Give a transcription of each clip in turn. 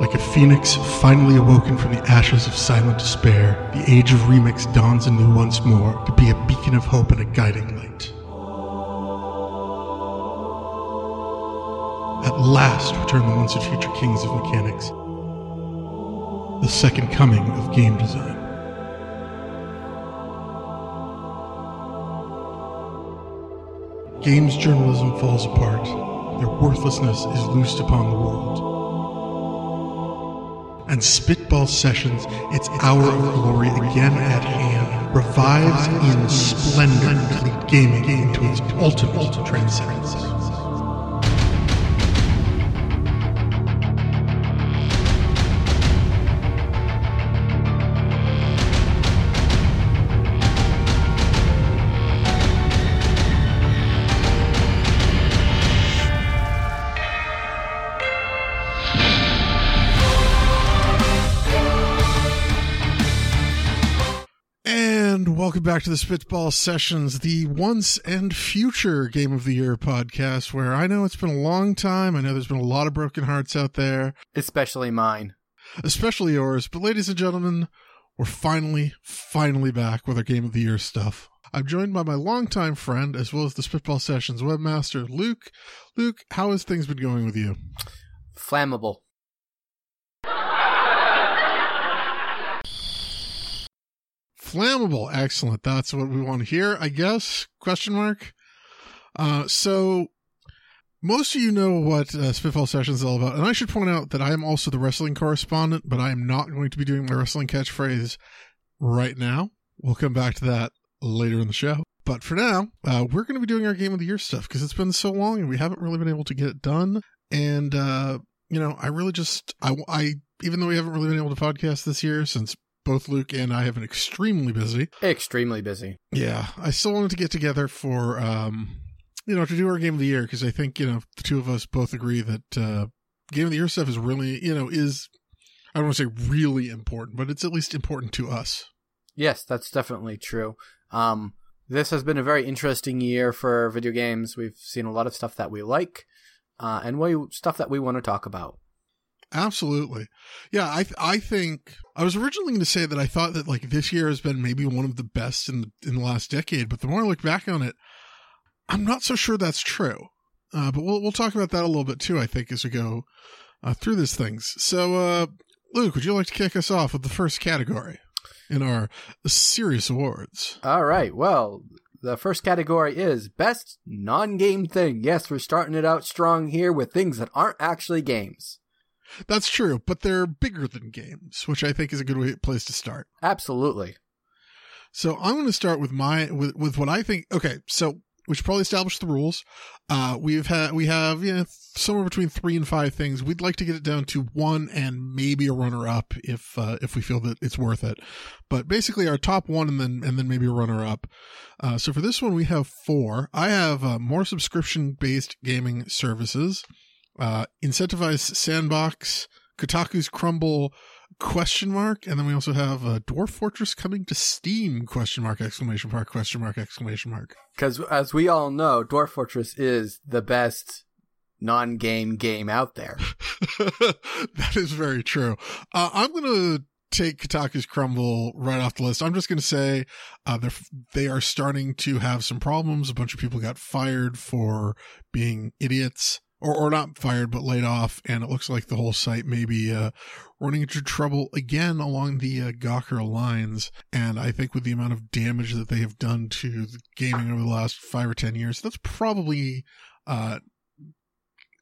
Like a phoenix finally awoken from the ashes of silent despair, the age of remix dawns anew once more to be a beacon of hope and a guiding light. At last return the once and future kings of mechanics, the second coming of game design. Games journalism falls apart. Their worthlessness is loosed upon the world. And Spitball Sessions, its hour of glory again at hand, revives in splendor gaming into its ultimate transcendence. Back to the Spitball Sessions, the once and future Game of the Year podcast, where I know it's been a long time. I know there's been a lot of broken hearts out there, Especially mine. especially yours. But, ladies and gentlemen, we're finally, finally back with our Game of the Year stuff. I'm joined by my longtime friend, as well as the Spitball Sessions webmaster, Luke. Luke, how has things been going with you? Flammable. Flammable, excellent. That's what we want to hear, I guess. Question mark. Uh, so most of you know what uh, Spitball Sessions is all about, and I should point out that I am also the wrestling correspondent, but I am not going to be doing my wrestling catchphrase right now. We'll come back to that later in the show. But for now, uh, we're going to be doing our game of the year stuff because it's been so long and we haven't really been able to get it done. And uh, you know, I really just I, I even though we haven't really been able to podcast this year since both Luke and I have been extremely busy. Extremely busy. Yeah, I still wanted to get together for um, you know, to do our game of the year because I think you know the two of us both agree that uh, game of the year stuff is really you know is I don't want to say really important, but it's at least important to us. Yes, that's definitely true. Um, this has been a very interesting year for video games. We've seen a lot of stuff that we like, uh, and we stuff that we want to talk about. Absolutely. Yeah, I I think I was originally going to say that I thought that like this year has been maybe one of the best in the, in the last decade, but the more I look back on it, I'm not so sure that's true. Uh, but we'll we'll talk about that a little bit too. I think as we go uh, through these things. So, uh, Luke, would you like to kick us off with the first category in our serious awards? All right. Well, the first category is best non-game thing. Yes, we're starting it out strong here with things that aren't actually games. That's true, but they're bigger than games, which I think is a good way, place to start. Absolutely. So I'm going to start with my with with what I think. Okay, so we should probably establish the rules. Uh, we've had we have you know, somewhere between three and five things. We'd like to get it down to one and maybe a runner up if uh, if we feel that it's worth it. But basically, our top one and then and then maybe a runner up. Uh, so for this one, we have four. I have uh, more subscription based gaming services, uh, incentivized sandbox, Kotaku's Crumble question mark and then we also have uh, dwarf fortress coming to steam question mark exclamation mark question mark exclamation mark. Because as we all know, Dwarf Fortress is the best non-game game out there. that is very true. Uh, i'm gonna take kotaku's crumble right off the list. I'm just gonna say uh, they're they are starting to have some problems. A bunch of people got fired for being idiots or, or not fired but laid off and it looks like the whole site may be uh, running into trouble again along the uh, Gawker lines. And I think with the amount of damage that they have done to gaming over the last five or ten years, that's probably uh,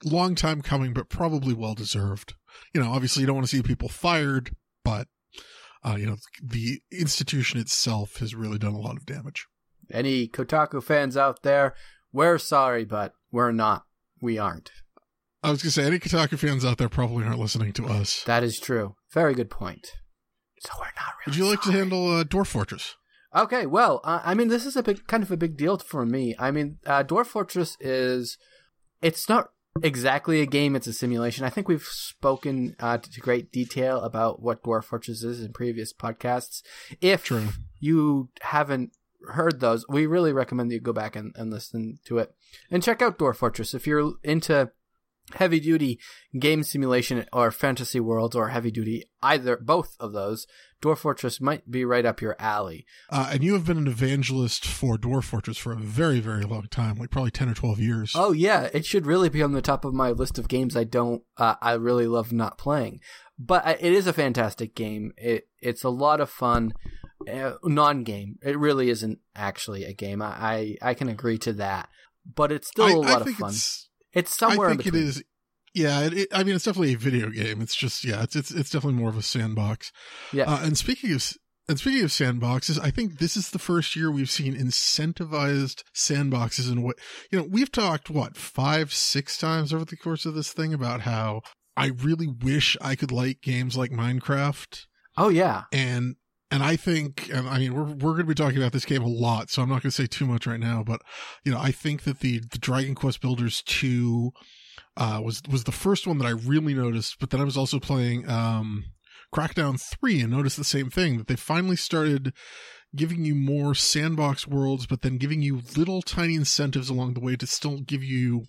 long time coming, but probably well deserved. You know, obviously you don't want to see people fired, but uh, you know the institution itself has really done a lot of damage. Any Kotaku fans out there, we're sorry, but we're not. We aren't. I was gonna say any Kotaku fans out there probably aren't listening to us. That is true. Very good point. So we're not really. Would you like sorry. to handle uh, Dwarf Fortress? Okay, well, uh, I mean, this is a big, kind of a big deal for me. I mean, uh, Dwarf Fortress is, it's not exactly a game; it's a simulation. I think we've spoken uh, to great detail about what Dwarf Fortress is in previous podcasts. If True. you haven't heard those, we really recommend that you go back and, and listen to it. And check out Dwarf Fortress if you're into heavy duty game simulation or fantasy worlds or heavy duty either both of those dwarf fortress might be right up your alley. Uh, and you have been an evangelist for Dwarf Fortress for a very, very long time, like probably 10 or 12 years. oh yeah it should really be on the top of my list of games i don't uh, i really love not playing. But it is a fantastic game. It it's a lot of fun uh, non-game. It really isn't actually a game. I i, I can agree to that. But it's still I, a lot of fun it's, somewhere I think it between. Yeah, it, it, I mean, it's definitely a video game. It's just, yeah, it's it's, it's definitely more of a sandbox. Yeah. Uh, and speaking of and speaking of sandboxes, I think this is the first year we've seen incentivized sandboxes in what you know. We've talked what five, six times over the course of this thing about how I really wish I could like games like Minecraft oh yeah and and I think, and I mean, we're we're going to be talking about this game a lot, so I'm not going to say too much right now. But you know, I think that the the Dragon Quest Builders two uh, was was the first one that I really noticed. But then I was also playing um, Crackdown three and noticed the same thing that they finally started giving you more sandbox worlds, but then giving you little tiny incentives along the way to still give you.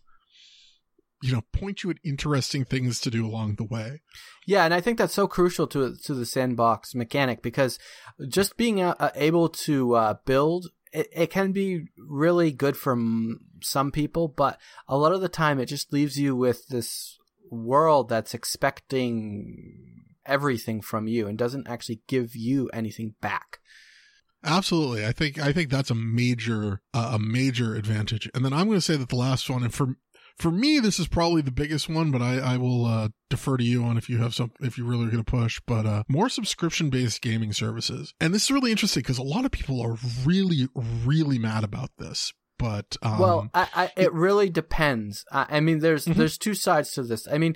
You know, point you at interesting things to do along the way. Yeah, and I think that's so crucial to to the sandbox mechanic because just being uh, uh, able to uh, build it, it can be really good for m- some people, but a lot of the time it just leaves you with this world that's expecting everything from you and doesn't actually give you anything back. Absolutely, I think I think that's a major uh, a major advantage. And then I'm going to say that the last one, and for for me, this is probably the biggest one, but I I will uh, defer to you on if you have some if you really are going to push. But uh, more subscription based gaming services, and this is really interesting because a lot of people are really really mad about this. But um, well, I, I, it really depends. I, I mean, there's Mhm. there's two sides to this. I mean,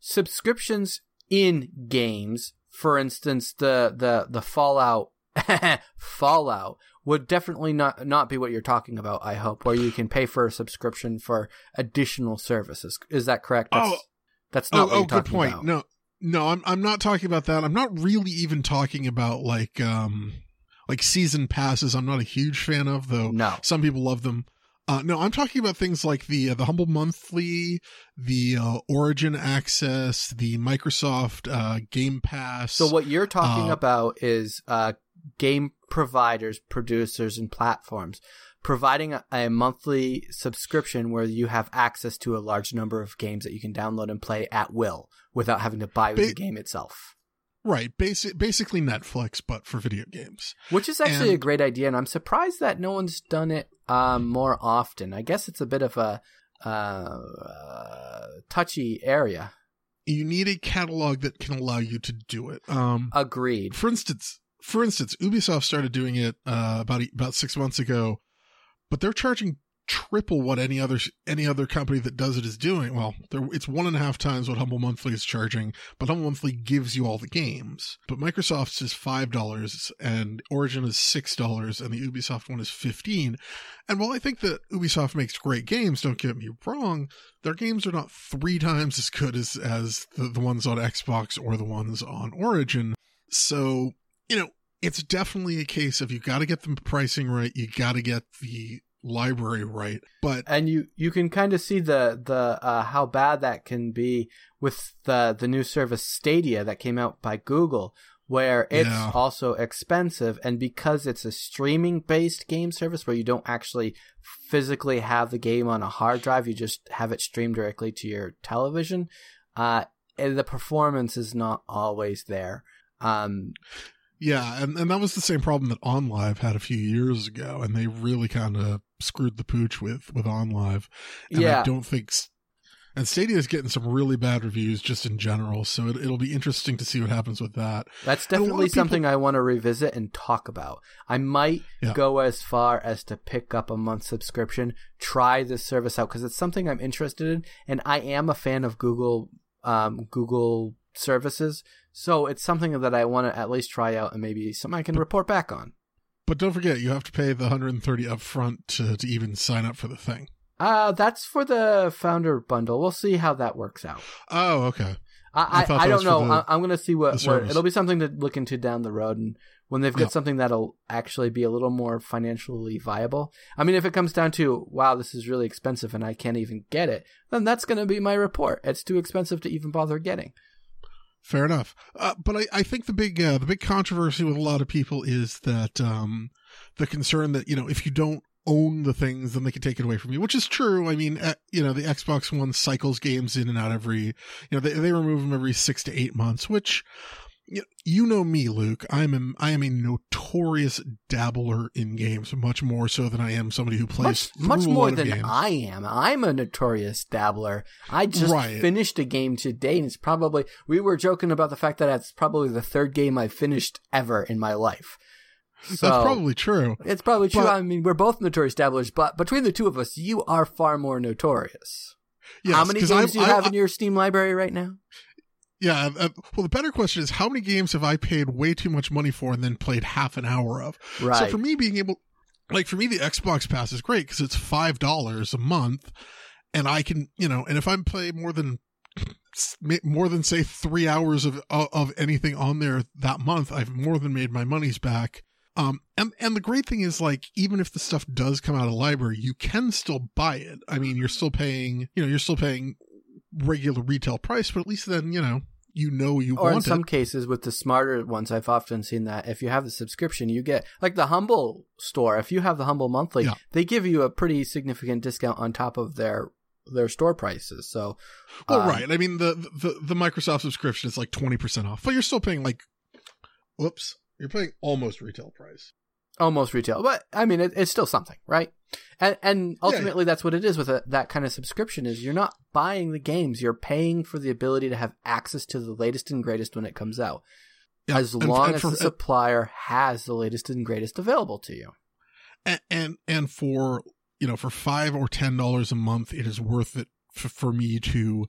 subscriptions in games, for instance, the the the Fallout Fallout would definitely not not be what you're talking about. I hope, where you can pay for a subscription for additional services. Is that correct? That's, Oh. that's not oh, oh good point. about. No, no, I'm I'm not talking about that. I'm not really even talking about like um like season passes. I'm not a huge fan of though. No. Some people love them. Uh, no, I'm talking about things like the uh, the Humble Monthly, the uh, Origin Access, the Microsoft uh, Game Pass. So what you're talking Uh, about is uh, game providers, producers, and platforms providing a, a monthly subscription where you have access to a large number of games that you can download and play at will without having to buy the game itself. right, basic basically Netflix, but for video games. Which is actually a great idea, and I'm surprised that no one's done it um, more often. I guess it's a bit of a uh, uh, touchy area. You need a catalog that can allow you to do it. Um, Agreed. for instance, for instance, Ubisoft started doing it uh, about about six months ago, but they're charging triple what any other any other company that does it is doing. Well, it's one and a half times what Humble Monthly is charging, but Humble Monthly gives you all the games. But Microsoft's is five dollars, and Origin is six dollars, and the Ubisoft one is fifteen. And while I think that Ubisoft makes great games, don't get me wrong, their games are not three times as good as as the, the ones on Xbox or the ones on Origin. So you know, it's definitely a case of you got to get the pricing right, you got to get the library right. But and you you can kind of see the the uh, how bad that can be with the the new service Stadia that came out by Google, where it's Yeah. also expensive, and because it's a streaming based game service where you don't actually physically have the game on a hard drive, you just have it streamed directly to your television. Uh, the performance is not always there. Um, yeah, and, and that was the same problem that OnLive had a few years ago, and they really kind of screwed the pooch with with OnLive. And Yeah. I don't think. And Stadia is getting some really bad reviews just in general, so it, it'll be interesting to see what happens with that. That's And a lot of definitely people- something I want to revisit and talk about. I might Yeah. go as far as to pick up a month subscription, try this service out because it's something I'm interested in, and I am a fan of Google um, Google services, so it's something that I want to at least try out and maybe something I can report back on. But don't forget, you have to pay the 130 upfront to to even sign up for the thing. Uh, that's for the founder bundle. We'll see how that works out. Oh, okay. I I, I, thought I that don't know. the- I'm going to see what, what it'll be something to look into down the road, and when they've got Yeah. something that'll actually be a little more financially viable. I mean, if it comes down to, wow, this is really expensive and I can't even get it, then that's going to be my report. It's too expensive to even bother getting. Fair enough. Uh, but I, I think the big uh, the big controversy with a lot of people is that um, the concern that you know if you don't own the things, then they can take it away from you, which is true. I mean, uh, you know, the Xbox One cycles games in and out every, you know, they they remove them every six to eight months, which. You know me, Luke. I'm a, I am a notorious dabbler in games, much more so than I am somebody who plays Much, much more than games. I am. I'm a notorious dabbler. I just Right. finished a game today, and it's probably we were joking about the fact that it's probably the third game I finished ever in my life. So That's probably true. it's probably true. but- I mean, we're both notorious dabblers, but between the two of us, you are far more notorious. Yes, How many games I- do you I- have in your Steam library right now? Yeah. Uh, well, the better question is how many games have I paid way too much money for and then played half an hour of? Right. So for me, being able, like for me, the Xbox Pass is great because it's five dollars a month, and I can, you know, and if I'm playing more than more than say three hours of of anything on there that month, I've more than made my money's back. Um, and and the great thing is like even if the stuff does come out of the library, you can still buy it. I mean, you're still paying, you know, you're still paying regular retail price, but at least then you know you know you or in some it. cases with the smarter ones i've often seen that if you have the subscription you get like the humble store if you have the humble monthly Yeah. they give you a pretty significant discount on top of their their store prices so Well, um, right. I mean, the, the the Microsoft subscription is like twenty percent off, but you're still paying like, whoops, you're paying almost retail price. Almost retail but i mean it, it's still something right and and yeah. ultimately that's what it is with a, that kind of subscription is you're not buying the games you're paying for the ability to have access to the latest and greatest when it comes out Yeah, as and- long and as the supplier has the latest and greatest available to you and and, and for you know for five or ten dollars a month, it is worth it f- for me to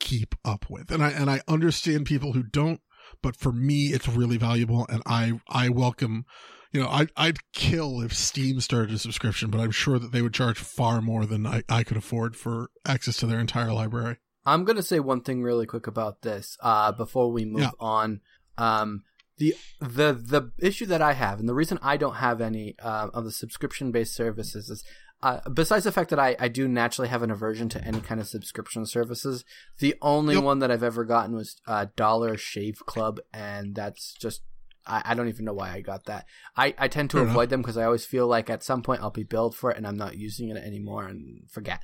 keep up with. And I and I understand people who don't, but for me, it's really valuable, and I I welcome. You know, I, I'd kill if Steam started a subscription, but I'm sure that they would charge far more than I, I could afford for access to their entire library. I'm gonna say one thing really quick about this uh, before we move Yeah. on. Um, the the the issue that I have, and the reason I don't have any uh, of the subscription based services is. Uh, besides the fact that I, I do naturally have an aversion to any kind of subscription services, the only Yep. one that I've ever gotten was uh, Dollar Shave Club, and that's just I, I don't even know why I got that. I, I tend to Fair avoid them because I always feel like at some point I'll be billed for it and I'm not using it anymore and forget.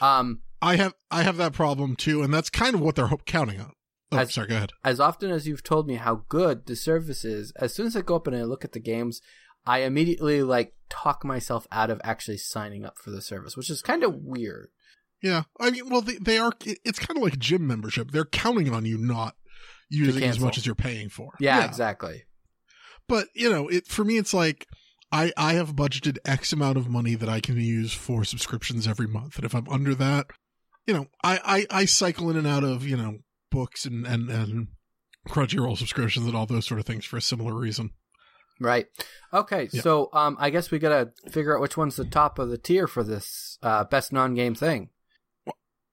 Um, I have I have that problem too, and that's kind of what they're counting on. Oh, As- sorry. Go ahead. as often as you've told me how good the service is, as soon as I go up and I look at the games, I immediately like talk myself out of actually signing up for the service, which is kind of weird. Yeah, I mean, well, they, they are. It's kind of like gym membership. They're counting on you not using as much as you're paying for. Yeah, exactly. But you know, it for me, it's like I I have budgeted X amount of money that I can use for subscriptions every month, and if I'm under that, you know, I I, I cycle in and out of you know books and and and Crunchyroll subscriptions and all those sort of things for a similar reason. Right. Okay, Yeah. so um, I guess we gotta figure out which one's the top of the tier for this uh, best non-game thing.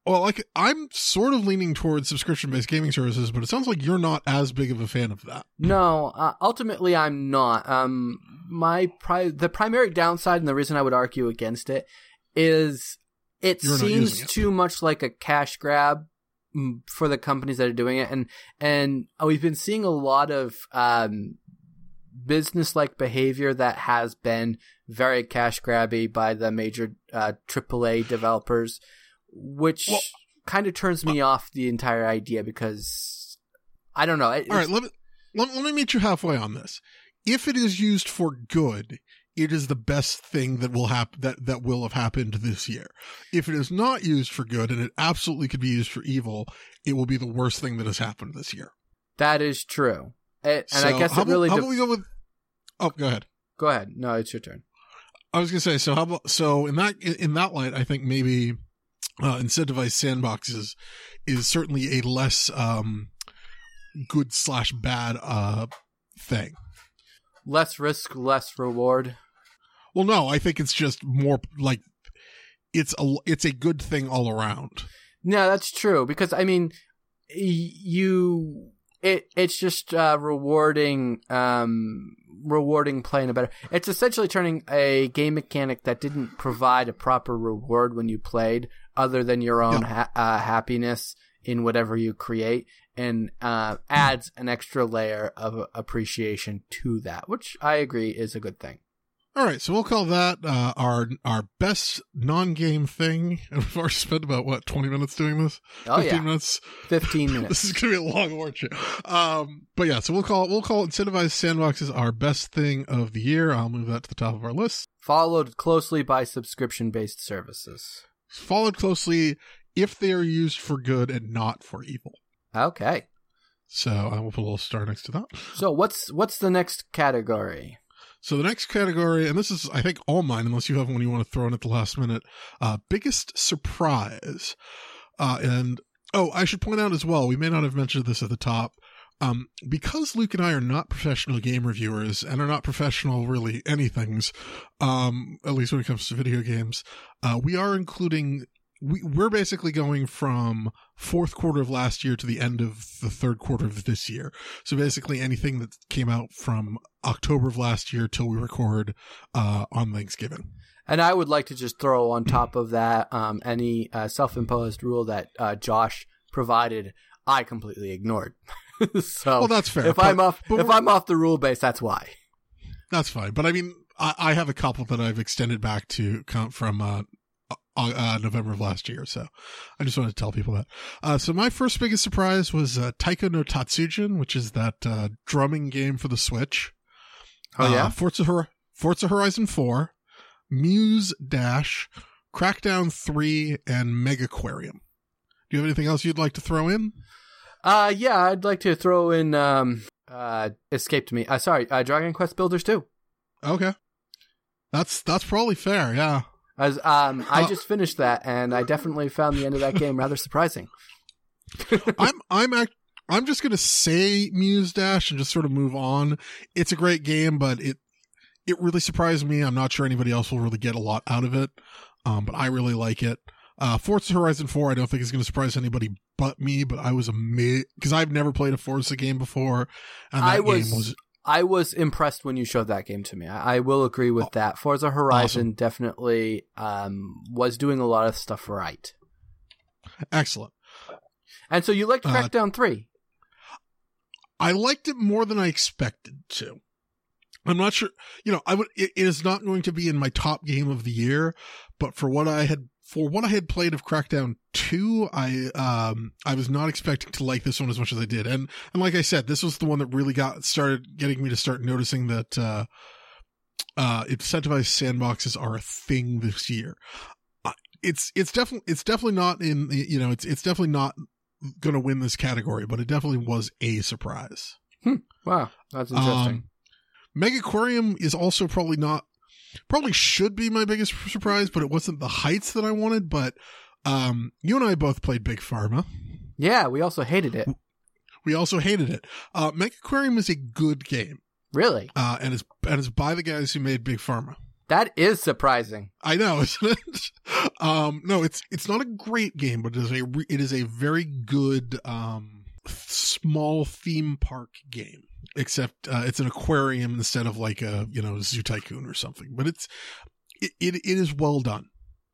Well, like I'm sort of leaning towards subscription-based gaming services, but it sounds like you're not as big of a fan of that. No, uh, ultimately I'm not. Um, my pri- the primary downside and the reason I would argue against it is it You're seems it. too much like a cash grab mm, for the companies that are doing it, and and we've been seeing a lot of um, business like behavior that has been very cash grabby by the major uh, AAA developers, which Well- kind of turns me uh, off the entire idea because I don't know. It, All right, let me let, let me meet you halfway on this. If it is used for good, it is the best thing that will happen that that will have happened this year. If it is not used for good and it absolutely could be used for evil, it will be the worst thing that has happened this year. That is true. It, and So I guess how it really. About, how about we go with? Oh, go ahead. Go ahead. No, it's your turn. I was gonna say. So how about? So in that in that light, I think maybe uh, incentivized sandboxes is certainly a less um, good slash bad uh, thing. Less risk, less reward. Well, no, I think it's just more like it's a it's a good thing all around. No, that's true because I mean, you it it's just uh, rewarding um rewarding play in a better. It's essentially turning a game mechanic that didn't provide a proper reward when you played, other than your own ha- uh, happiness in whatever you create, and uh, adds an extra layer of appreciation to that, which I agree is a good thing. All right, so we'll call that uh, our our best non-game thing. And we've already spent about what twenty minutes doing this. Oh Fifteen yeah, minutes. fifteen minutes. this is gonna be a long orchard. Um, but yeah, so we'll call it we'll call it incentivized sandboxes our best thing of the year. I'll move that to the top of our list. Followed closely by subscription-based services. Followed closely if they are used for good and not for evil. Okay. So I will put a little star next to that. So what's what's the next category? So the next category, and this is, I think, all mine, unless you have one you want to throw in at the last minute. Uh, biggest surprise. Uh, and, oh, I should point out as well, we may not have mentioned this at the top. Um, because Luke and I are not professional game reviewers and are not professional really anythings, um, at least when it comes to video games, uh, we are including we, we're basically going from fourth quarter of last year to the end of the third quarter of this year. So basically anything that came out from October of last year till we record uh, on Thanksgiving. And I would like to just throw on top of that um, any uh, self-imposed rule that uh, Josh provided. I completely ignored. so Well, that's fair. if but- I'm off, but if I'm off the rule base, that's why. That's fine. But I mean, I, I have a couple that I've extended back to count from uh, uh, uh, November of last year. So I just wanted to tell people that. Uh, so my first biggest surprise was uh, Taiko no Tatsujin, which is that uh, drumming game for the Switch. Oh yeah. Uh, Forza, Hor- Forza Horizon 4, Muse Dash, Crackdown 3, and Megaquarium. Do you have anything else you'd like to throw in? Uh, yeah, I'd like to throw in um, uh, escaped me. Uh, sorry, uh, Dragon Quest Builders two. Okay. That's that's probably fair, yeah. As um, I Uh, just finished that, and I definitely found the end of that game rather surprising. I'm I'm act- I'm just gonna say Muse Dash and just sort of move on. It's a great game, but it it really surprised me. I'm not sure anybody else will really get a lot out of it, um, but I really like it. Uh, Forza Horizon 4, I don't think is going to surprise anybody but me, but I was amazed because I've never played a Forza game before, and that I was- game was I was impressed when you showed that game to me. I, I will agree with that. Forza Horizon definitely um, was doing a lot of stuff right. excellent. And so you liked Uh, Crackdown 3. I liked it more than I expected to. I'm not sure, you know, I would, it, it is not going to be in my top game of the year, but for what I had, for what I had played of Crackdown 2, I, um, I was not expecting to like this one as much as I did. And, and like I said, this was the one that really got, started getting me to start noticing that, uh, uh, incentivized sandboxes are a thing this year. Uh, It's, it's definitely, it's definitely not in, you know, it's, it's definitely not going to win this category, but it definitely was a surprise. Wow, that's interesting. Um, Megaquarium is also probably not, probably should be my biggest surprise, but it wasn't the heights that I wanted. But um, you and I both played Big Pharma. yeah, we also hated it. We also hated it. Uh, Megaquarium is a good game, Really? uh, and it's and it's by the guys who made Big Pharma. That is surprising. I know, isn't it? um, no, it's it's not a great game, but it is a re- it is a very good um, small theme park game. Except uh, it's an aquarium instead of like a you know Zoo Tycoon or something. But it's it it, it is well done.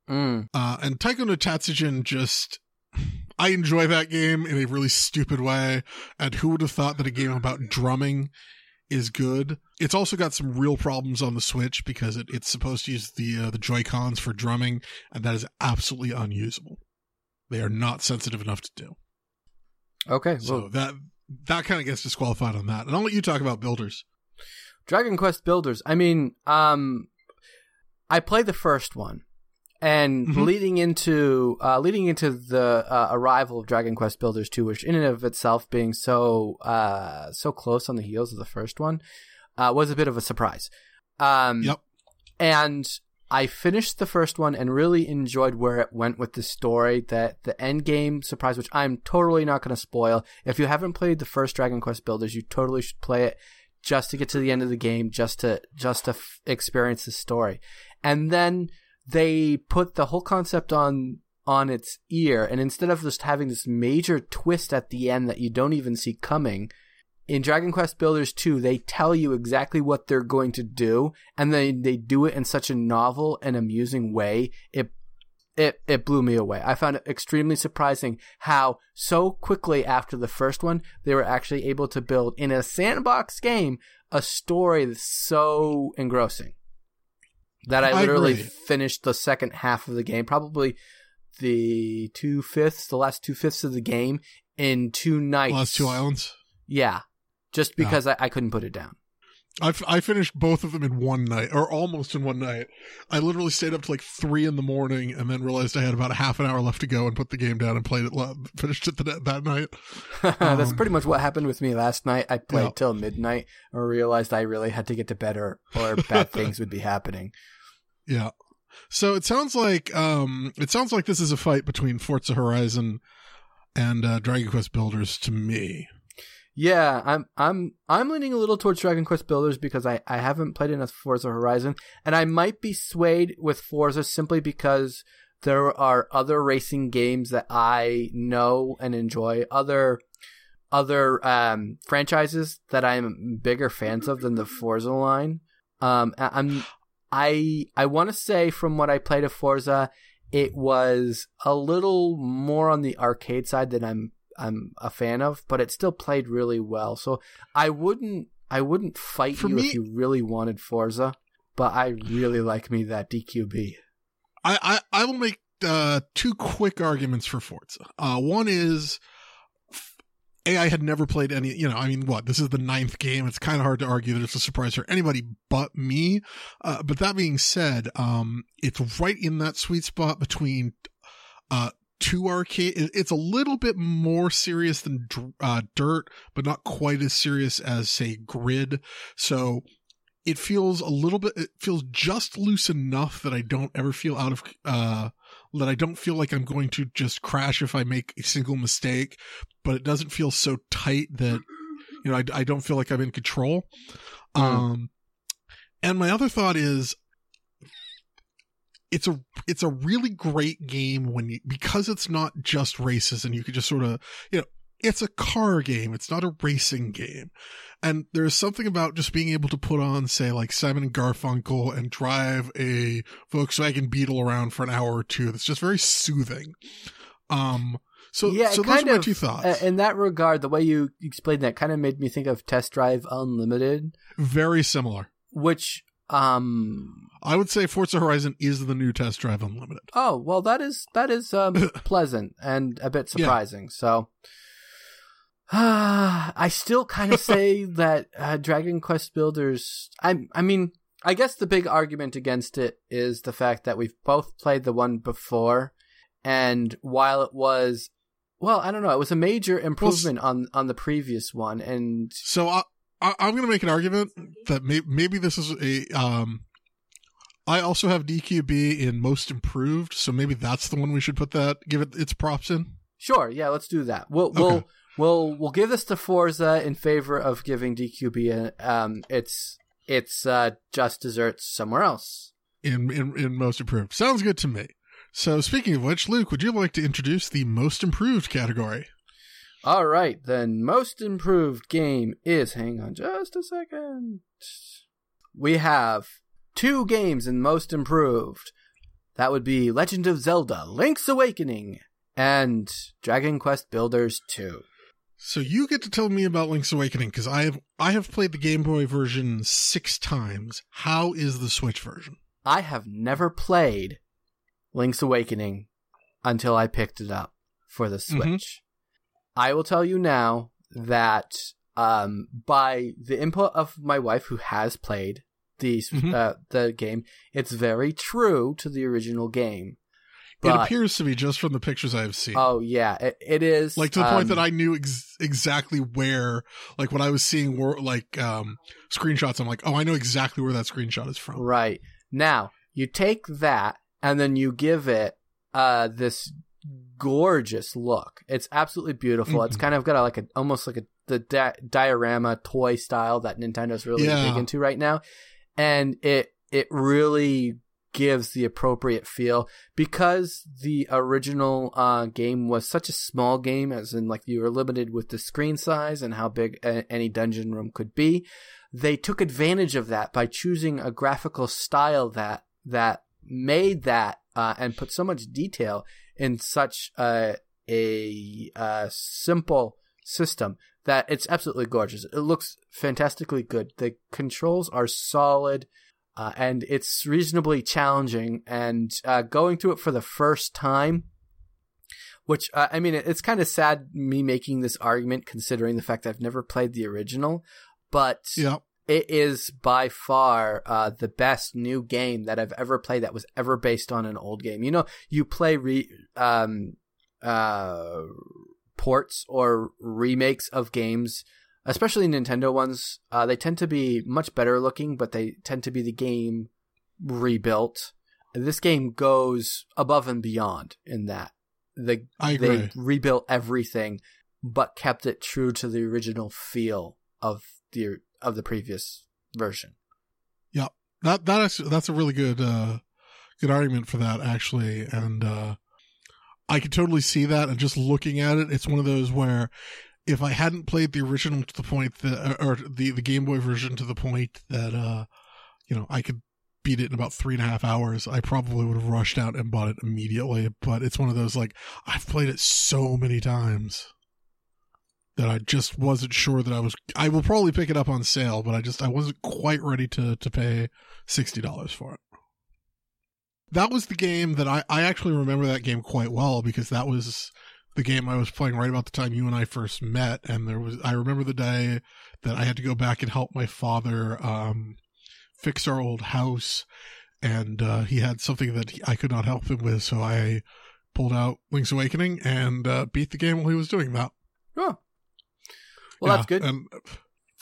Mm. Uh, and Taiko no Tatsujin just. I enjoy that game in a really stupid way. And who would have thought that a game about drumming is good? It's also got some real problems on the Switch because it, it's supposed to use the uh, the Joy Cons for drumming, and that is absolutely unusable. They are not sensitive enough to do. Okay, So well, that that kind of gets disqualified on that. And I'll let you talk about builders. Dragon Quest Builders. I mean, um, I played the first one, and Mhm. leading into uh, leading into the uh, arrival of Dragon Quest Builders two, which in and of itself being so uh, so close on the heels of the first one, uh, was a bit of a surprise. Um, Yep. and I finished the first one and really enjoyed where it went with the story. That the end game surprise, which I'm totally not going to spoil. If you haven't played the first Dragon Quest Builders, you totally should play it just to get to the end of the game, just to just to f- experience the story. And then they put the whole concept on on its ear, and instead of just having this major twist at the end that you don't even see coming, in Dragon Quest Builders 2, they tell you exactly what they're going to do, and they they do it in such a novel and amusing way. It it it blew me away. I found it extremely surprising how so quickly after the first one they were actually able to build in a sandbox game a story that's so engrossing that I I literally agree. finished the second half of the game, probably the two fifths, the last two fifths of the game in two nights. Last two islands. Yeah, just because I, I couldn't put it down. I, f- I finished both of them in one night, or almost in one night. I literally stayed up to like three in the morning, and then realized I had about a half an hour left to go, and put the game down and played it. lo- Finished it the, that night. That's Um, pretty much what happened with me last night. I played Yeah. till midnight and realized I really had to get to bed or, or bad things would be happening. Yeah. So it sounds like um, it sounds like this is a fight between Forza Horizon and uh, Dragon Quest Builders to me. Yeah, I'm I'm I'm leaning a little towards Dragon Quest Builders because I, I haven't played enough Forza Horizon, and I might be swayed with Forza simply because there are other racing games that I know and enjoy, other other um, franchises that I'm bigger fans of than the Forza line. Um, I'm I I want to say from what I played of Forza, it was a little more on the arcade side than I'm I'm a fan of, but it still played really well. So I wouldn't I wouldn't fight For you me- if you really wanted Forza, but I really like me that DQB. I I, I will make uh, two quick arguments for Forza. Uh, one is. A, I had never played any, you know, I mean, what? This is the ninth game. It's kind of hard to argue that it's a surprise for anybody but me. Uh, but that being said, um, it's right in that sweet spot between, uh, two arcade. it- It's a little bit more serious than, uh, Dirt, but not quite as serious as, say, Grid. So it feels a little bit, it feels just loose enough that I don't ever feel out of, uh, that I don't feel like I'm going to just crash if I make a single mistake, but it doesn't feel so tight that, you know, I, I don't feel like I'm in control. Mm. Um, and my other thought is, it's a it's a really great game when you because it's not just races and you could just sort of you know it's a car game it's not a racing game. And there's something about just being able to put on say like Simon and Garfunkel and drive a Volkswagen Beetle around for an hour or two that's just very soothing. Um so yeah, so those are my two thoughts. in that regard, the way you explained that kind of made me think of Test Drive Unlimited, very similar. Which um I would say Forza Horizon is the new Test Drive Unlimited oh well that is that is um pleasant and a bit Yeah. surprising. So I still kind of say that uh, Dragon Quest Builders. I I mean, I guess the big argument against it is the fact that we've both played the one before, and while it was, well, I don't know, it was a major improvement on on the previous one, and So I, I I'm going to make an argument that may, maybe this is a um. I also have DQB in most improved, so maybe that's the one we should put that give it its props in. sure, yeah, let's do that. We'll we'll we'll we'll give this to Forza in favor of giving DQB a, um its its uh, just desserts somewhere else. In, in in most improved. Sounds good to me. So speaking of which, Luke, would you like to introduce the most improved category? All right, then most improved game is hang on just a second. We have two games in most improved. That would be Legend of Zelda: Link's Awakening and Dragon Quest Builders 2. So you get to tell me about Link's Awakening because I have I have played the Game Boy version six times. How is the Switch version? I have never played Link's Awakening until I picked it up for the Switch. I will tell you now that um, by the input of my wife, who has played the Mhm. uh, the game, it's very true to the original game. it appears to be just from the pictures I have seen. Oh yeah, it, it is like to the point um, that I knew ex- exactly where, like when I was seeing wor- like um screenshots, I'm like, oh, I know exactly where that screenshot is from. Right. Now, you take that and then you give it uh this gorgeous look. It's absolutely beautiful. It's Mhm. kind of got a, like a almost like a the di- diorama toy style that Nintendo's really Yeah. big into right now. And it it really gives the appropriate feel because the original uh, game was such a small game, as in like you were limited with the screen size and how big a- any dungeon room could be. They took advantage of that by choosing a graphical style that that made that uh, and put so much detail in such a, a, a simple system that it's absolutely gorgeous. It looks fantastically good. The controls are solid. Uh, and it's reasonably challenging. And uh, going through it for the first time, which uh, I mean, it's kind of sad me making this argument considering the fact that I've never played the original, but Yeah. it is by far uh, the best new game that I've ever played that was ever based on an old game. You know, you play re um uh ports or remakes of games, especially Nintendo ones. Uh, they tend to be much better looking, but they tend to be the game rebuilt. This game goes above and beyond in that. The they rebuilt everything, but kept it true to the original feel of the of the previous version. Yeah, that that is that's a really good uh good argument for that actually and uh i could totally see that and just looking at it it's one of those where if i hadn't played the original to the point that or the the game boy version to the point that uh you know i could beat it in about three and a half hours i probably would have rushed out and bought it immediately but it's one of those like i've played it so many times that I just wasn't sure that I was. I will probably pick it up on sale, but I just I wasn't quite ready to to pay sixty dollars for it. That was the game that I I actually remember that game quite well because that was the game I was playing right about the time you and I first met, and there was I remember the day that I had to go back and help my father um, fix our old house, and uh, he had something that he, I could not help him with, so I pulled out Link's Awakening and uh, beat the game while he was doing that. Oh. Well, that's good. And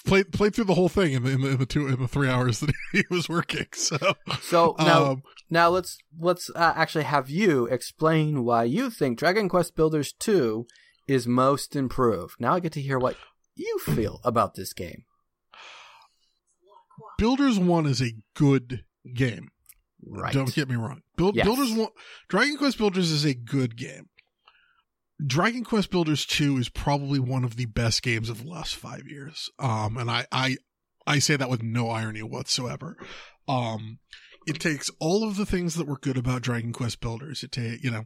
played played through the whole thing in the in the, in the two in the three hours that he was working. So So now, um, now let's let's uh, actually have you explain why you think Dragon Quest Builders 2 is most improved. Now I get to hear what you feel about this game. Builders One is a good game. Right. Don't get me wrong. Build, Yes. Builders One, Dragon Quest Builders is a good game. Dragon Quest Builders Two is probably one of the best games of the last five years. Um, and I I I say that with no irony whatsoever. Um, it takes all of the things that were good about Dragon Quest Builders. It take you know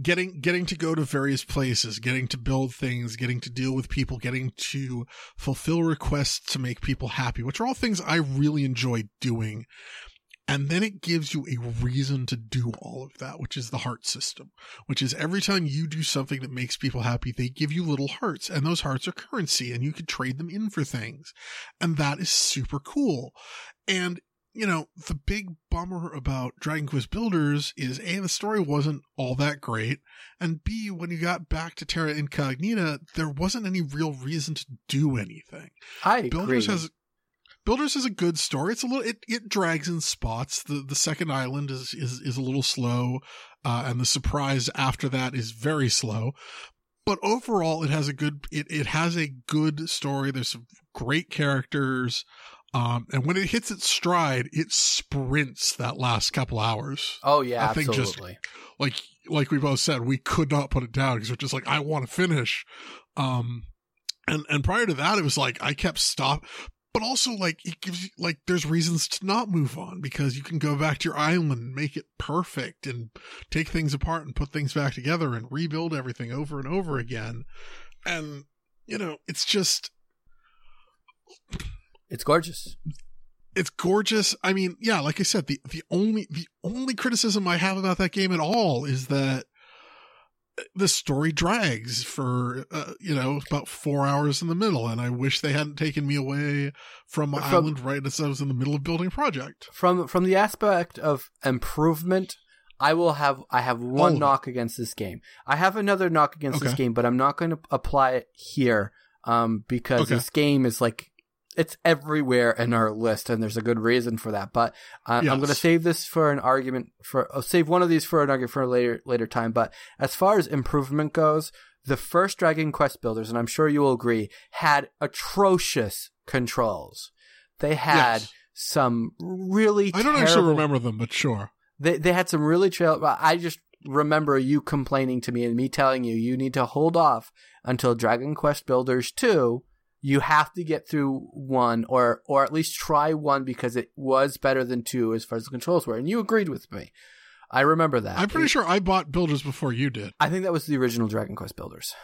getting getting to go to various places, getting to build things, getting to deal with people, getting to fulfill requests to make people happy, which are all things I really enjoy doing. And then it gives you a reason to do all of that, which is the heart system, which is every time you do something that makes people happy, they give you little hearts, and those hearts are currency, and you can trade them in for things. And that is super cool. And, you know, the big bummer about Dragon Quest Builders is A, the story wasn't all that great, and B, when you got back to Terra Incognita, there wasn't any real reason to do anything. I agree. Builders has Builders is a good story. It's a little it, it drags in spots. The the second island is is is a little slow, uh, and the surprise after that is very slow. But overall, it has a good it it has a good story. There's some great characters, um, and when it hits its stride, it sprints that last couple hours. oh yeah, I think just- absolutely. Like like we both said, we could not put it down because we're just like I want to finish. Um, and and prior to that, it was like I kept stop, but also like it gives you like there's reasons to not move on because you can go back to your island and make it perfect and take things apart and put things back together and rebuild everything over and over again. And you know, it's just It's gorgeous. it's gorgeous. I mean, yeah, like I said, the the only the only criticism I have about that game at all is that the story drags for uh, you know about four hours in the middle, and I wish they hadn't taken me away from my From- island right as I was in the middle of building a project. From from the aspect of improvement, I will have I have one it. knock against this game. I have another knock against this game, but I'm not going to apply it here um, because Okay. this game is like it's everywhere in our list, and there's a good reason for that. But uh, I'm going to save this for an argument for I'll save one of these for an argument for a later later time. But as far as improvement goes, the first Dragon Quest builders, and I'm sure you will agree, had atrocious controls. They had Yes. some really I don't terrible, actually remember them, but sure. They they had some really trail. I just remember you complaining to me and me telling you you need to hold off until Dragon Quest Builders two. You have to get through one, or or at least try one because it was better than two as far as the controls were, and you agreed with me. I remember that. I'm pretty It- sure I bought Builders before you did. I think that was the original Dragon Quest Builders.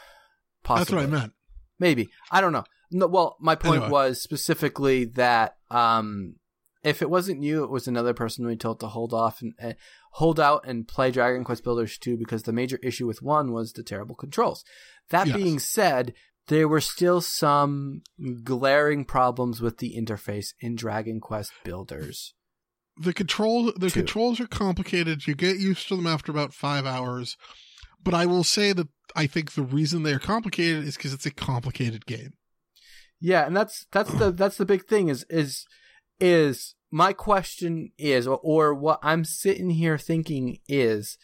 Possibly. That's what I meant. Maybe I don't know. No, well, my point Anyway. was specifically that um, if it wasn't you, it was another person we told to hold off and uh, hold out and play Dragon Quest Builders 2 because the major issue with one was the terrible controls. That Yes. being said, there were still some glaring problems with the interface in Dragon Quest Builders. The control the Two. controls are complicated. You get used to them after about five hours. But I will say that I think the reason they are complicated is because it's a complicated game. Yeah, and that's that's the that's the big thing is is is my question is or, or what I'm sitting here thinking is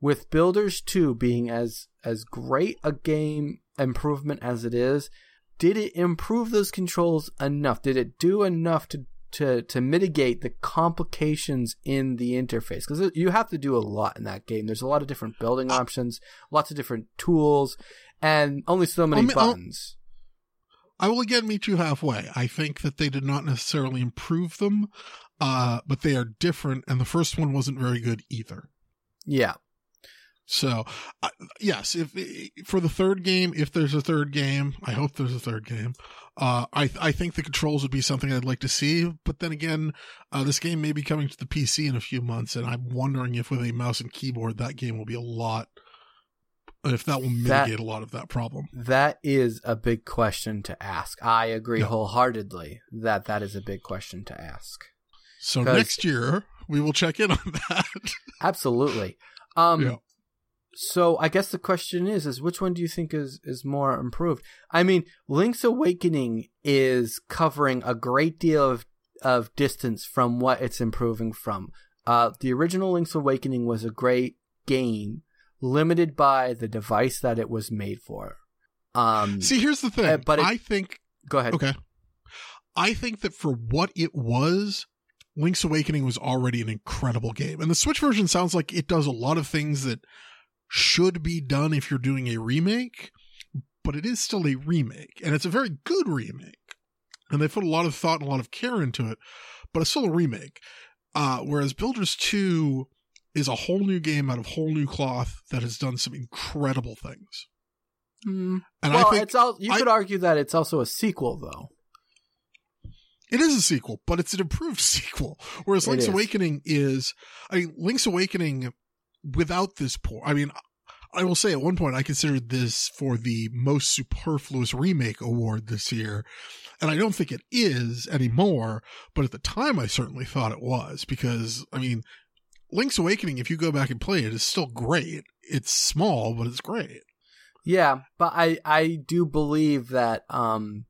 with Builders 2 being as as great a game improvement as it is, did it improve those controls enough? Did it do enough to to to mitigate the complications in the interface because you have to do a lot in that game. There's a lot of different building options, lots of different tools, and only so many I mean, I'll- buttons. I will again meet you halfway. I think that they did not necessarily improve them, uh, but they are different, and the first one wasn't very good either. Yeah. So, uh, yes, if for the third game, if there's a third game, I hope there's a third game. Uh, I I think the controls would be something I'd like to see, but then again, uh, this game may be coming to the PC in a few months, and I'm wondering if with a mouse and keyboard that game will be a lot, and if that will That- mitigate a lot of that problem. That is a big question to ask. I agree Yeah. wholeheartedly that that is a big question to ask. So next year we will check in on that. Absolutely. Um Yeah. So I guess the question is is which one do you think is is more improved? I mean, Link's Awakening is covering a great deal of of distance from what it's improving from. Uh the original Link's Awakening was a great game limited by the device that it was made for. Um See, here's the thing. Uh, but it- I think go ahead. Okay. I think that for what it was, Link's Awakening was already an incredible game. And the Switch version sounds like it does a lot of things that should be done if you're doing a remake, but it is still a remake. And it's a very good remake. And they put a lot of thought and a lot of care into it, but it's still a remake. Uh, whereas Builders 2 is a whole new game out of whole new cloth that has done some incredible things. Mm, And well, I think it's all you I- could argue that it's also a sequel though. It is a sequel, but it's an improved sequel. Whereas It Link's is. Awakening is, I mean, Link's Awakening without this poor, I mean, I will say at one point I considered this for the most superfluous remake award this year. And I don't think it is anymore, but at the time I certainly thought it was because, I mean, Link's Awakening, if you go back and play it, is still great. It's small, but it's great. Yeah, but I I do believe that um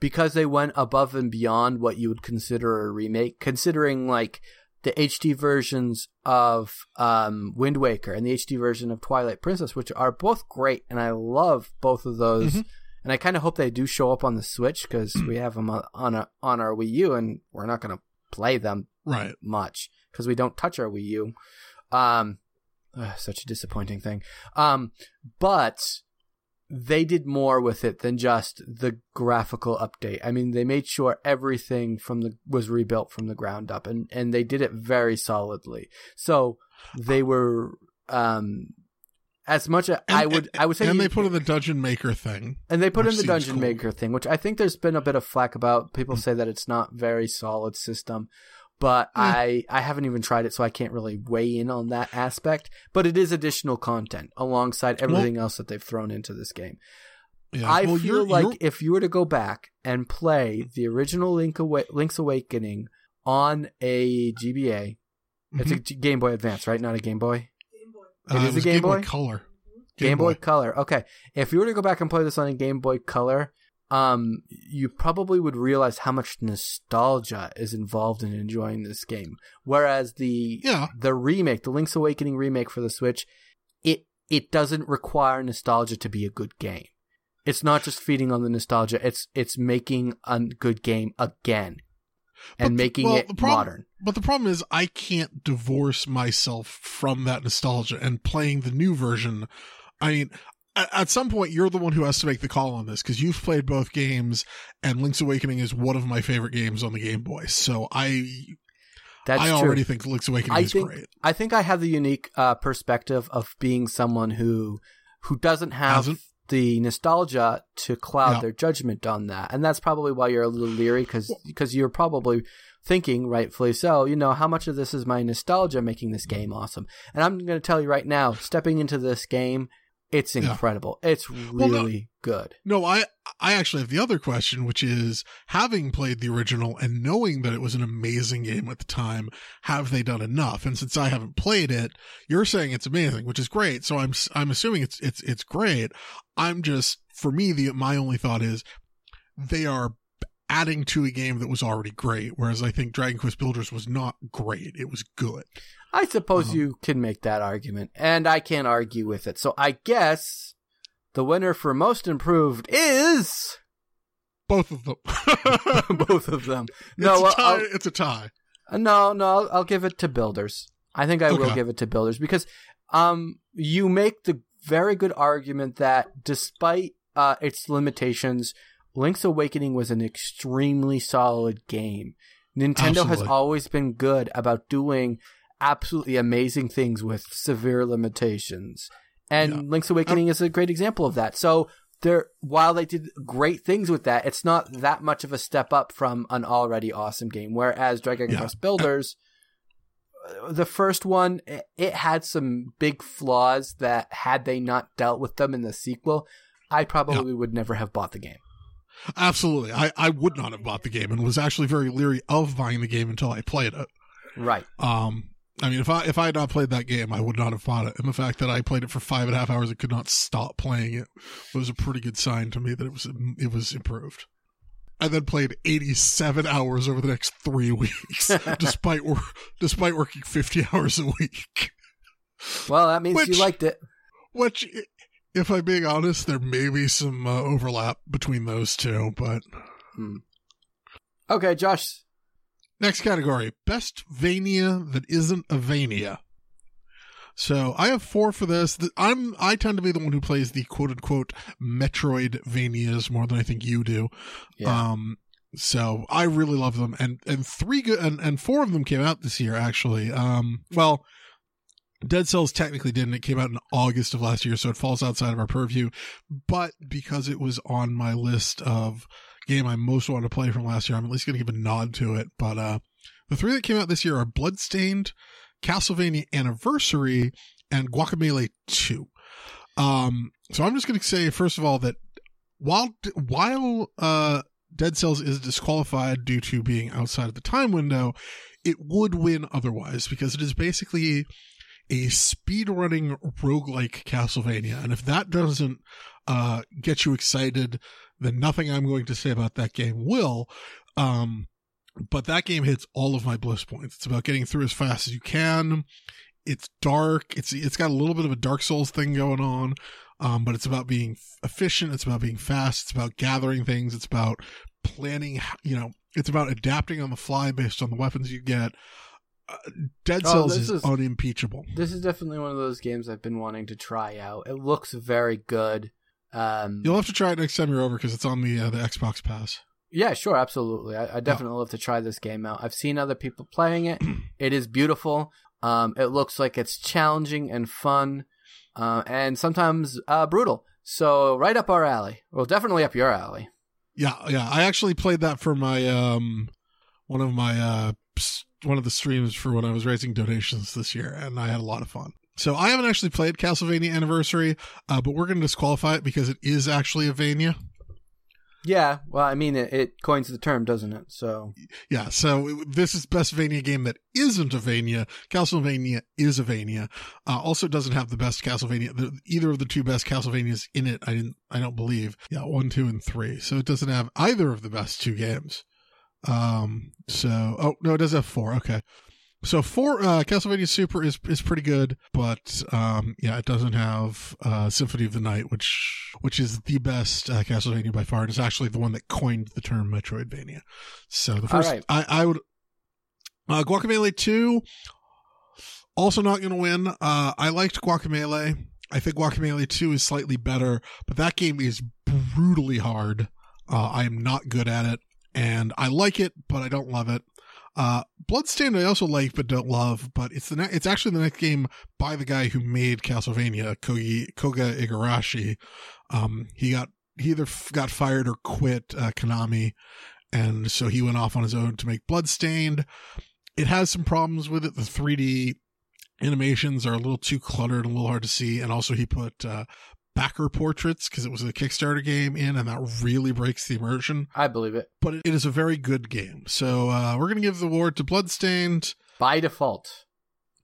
because they went above and beyond what you would consider a remake, considering like the HD versions of um Wind Waker and the HD version of Twilight Princess, which are both great, and I love both of those. Mhm. And I kind of hope they do show up on the Switch because we have them on on, a, on our Wii U, and we're not going to play them Right. much because we don't touch our Wii U. Um, ugh, such a disappointing thing. Um, but they did more with it than just the graphical update. I mean, they made sure everything from the was rebuilt from the ground up, and and they did it very solidly. So they were um. As much as I would, I would say, and they put in the Dungeon Maker thing. and they put in the dungeon cool. maker thing, which I think there's been a bit of flack about. People say that it's not very solid system, but Hmm. I I haven't even tried it, so I can't really weigh in on that aspect. But it is additional content alongside everything else that they've thrown into this game. Yeah. I Well, feel you're- like you're- if you were to go back and play the original Link Awa- Link's Awakening on a GBA, it's a Mhm. G- Game Boy Advance, right? Not a Game Boy. Uh, It is a was Game Boy? Color. Game, Boy. Color. Okay. If you were to go back and play this on a Game Boy Color, um, you probably would realize how much nostalgia is involved in enjoying this game. Whereas the Yeah. the remake, the Link's Awakening remake for the Switch, it it doesn't require nostalgia to be a good game. It's not just feeding on the nostalgia. It's it's making a good game again. and But making well, it problem- modern. But the problem is, I can't divorce myself from that nostalgia and playing the new version. I mean, at, some point, you're the one who has to make the call on this because you've played both games, and Link's Awakening is one of my favorite games on the Game Boy. So I, That's I true. already think Link's Awakening I is think great. I think I have the unique uh, perspective of being someone who who doesn't have Hasn't? the nostalgia to cloud Yeah. their judgment on that, and that's probably why you're a little leery because because you're probably thinking, rightfully so, you know, how much of this is my nostalgia making this game awesome? And I'm going to tell you right now, stepping into this game, it's Yeah. incredible. It's no- really good. No, I I actually have the other question, which is having played the original and knowing that it was an amazing game at the time, have they done enough? And since I haven't played it, you're saying it's amazing, which is great. So I'm I'm assuming it's it's it's great. I'm just for me the my only thought is they are adding to a game that was already great, whereas I think Dragon Quest Builders was not great. It was good. I suppose Uh-huh. you can make that argument, and I can't argue with it. So I guess the winner for most improved is Both of them. both of them. it's No, a tie. It's a tie. No, no, I'll, I'll give it to Builders. I think I will give it to Builders because um, you make the very good argument that despite uh, its limitations, Link's Awakening was an extremely solid game. Nintendo has always been good about doing absolutely amazing things with severe limitations. And Yeah. Link's Awakening is a great example of that. So there while they did great things with that, it's not that much of a step up from an already awesome game. Whereas Dragon Yeah. Quest Builders, uh, the first one, it, had some big flaws that had they not dealt with them in the sequel, I probably would never have bought the game. Absolutely. I, I would not have bought the game and was actually very leery of buying the game until I played it. Right. Um, I mean, if I if I had not played that game, I would not have bought it. And the fact that I played it for five and a half hours and could not stop playing it was a pretty good sign to me that it was it was improved. I then played 87 hours over the next three weeks, despite wor- despite working 50 hours a week. Well, that means Which- you liked it. Which, if I'm being honest, there may be some uh, overlap between those two. But Okay, Josh. Next category, best Vania that isn't a Vania. So I have four for this. I'm I tend to be the one who plays the quote unquote Metroid Vanias more than I think you do. Yeah. Um, so I really love them, and and three good and and four of them came out this year actually. Um, well, Dead Cells technically didn't. It came out in August of last year, so it falls outside of our purview. But because it was on my list of game I most wanted to play from last year, I'm at least going to give a nod to it. But uh, the three that came out this year are Bloodstained, Castlevania Anniversary, and Guacamelee Two. Um, so I'm just going to say first of all that while while uh, Dead Cells is disqualified due to being outside of the time window, it would win otherwise because it is basically a speedrunning roguelike Castlevania. And if that doesn't uh, get you excited, then nothing I'm going to say about that game will. Um, but that game hits all of my bliss points. It's about getting through as fast as you can. It's dark. It's it's got a little bit of a Dark Souls thing going on, um, but it's about being efficient. It's about being fast. It's about gathering things. It's about planning. You know, it's about adapting on the fly based on the weapons you get. Uh, Dead Oh, Cells this is, is- unimpeachable. This is definitely one of those games I've been wanting to try out. It looks very good. Um, You'll have to try it next time you're over because it's on the uh, the Xbox Pass. yeah, sure, absolutely. I, I definitely love to try this game out. I've seen other people playing it. it is beautiful. Um, it looks like it's challenging and fun, uh, and sometimes uh, brutal. So right up our alley. Well, definitely up your alley. Yeah, yeah. I actually played that for my um one of my uh one of the streams for when I was raising donations this year, and I had a lot of fun. So I haven't actually played Castlevania Anniversary, uh, but we're going to disqualify it because it is actually a Vania. Yeah, well, I mean, it, it coins the term, doesn't it? So Yeah, so it- this is best Vania game that isn't a Vania. Castlevania is a Vania. Uh, also doesn't have the best Castlevania. The, either of the two best Castlevanias in it, I didn't. I don't believe. Yeah, one, two, and three. So it doesn't have either of the best two games. Um. So, oh no, it does have four. Okay. So for uh, Castlevania Super is is pretty good, but um, yeah, it doesn't have uh, Symphony of the Night, which which is the best uh, Castlevania by far. It's actually the one that coined the term Metroidvania. So the first, right. I, I would uh, Guacamelee two, also not going to win. Uh, I liked Guacamelee. I think Guacamelee two is slightly better, but that game is brutally hard. Uh, I am not good at it, and I like it, but I don't love it. Uh, Bloodstained I also like but don't love, but it's the ne- it's actually the next game by the guy who made Castlevania, Kogi, Koga Igarashi. Um, he got he either f- got fired or quit uh, Konami, and so he went off on his own to make Bloodstained. It has some problems with it. The 3D animations are a little too cluttered and a little hard to see, and also he put uh, backer portraits because it was a Kickstarter game in, and that really breaks the immersion. I believe it But it is a very good game. So uh, we're going to give the award to Bloodstained by default.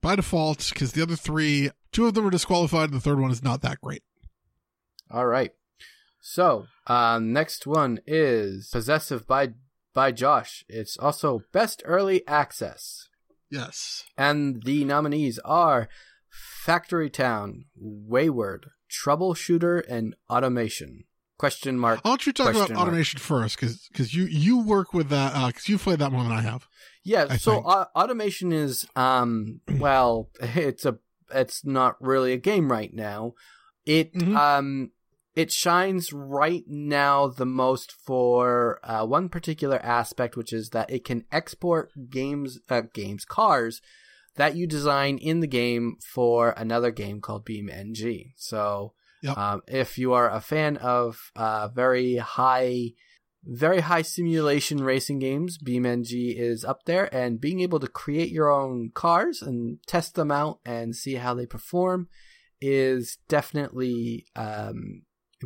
by default because the other three, two of them are disqualified, and the third one is not that great. All right. So, uh, next one is Possessive by by Josh. It's also Best Early Access. Yes. And the nominees are Factory Town, Wayward, Troubleshooter, and Automation. Question mark. Why don't you talk about Question mark. automation first? Because because you you work with that because you've played that more than I have. Yeah, I so au- automation is um well, it's a it's not really a game right now. It Mhm. um it shines right now the most for uh, one particular aspect, which is that it can export games uh, games cars that you design in the game for another game called Beam BeamNG. So Yep. um, if you are a fan of uh, very high very high simulation racing games. Beam BeamNG is up there, and being able to create your own cars and test them out and see how they perform is definitely um,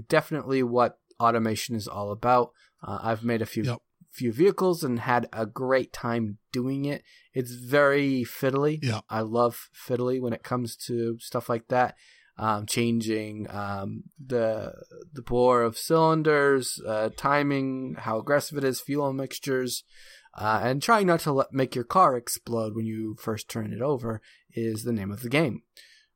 definitely what automation is all about. Uh, I've made a few Yep. Few vehicles and had a great time doing it. It's very fiddly. Yeah. I love fiddly when it comes to stuff like that. Um, changing um, the the bore of cylinders, uh, timing, how aggressive it is, fuel mixtures, uh, and trying not to let, make your car explode when you first turn it over is the name of the game.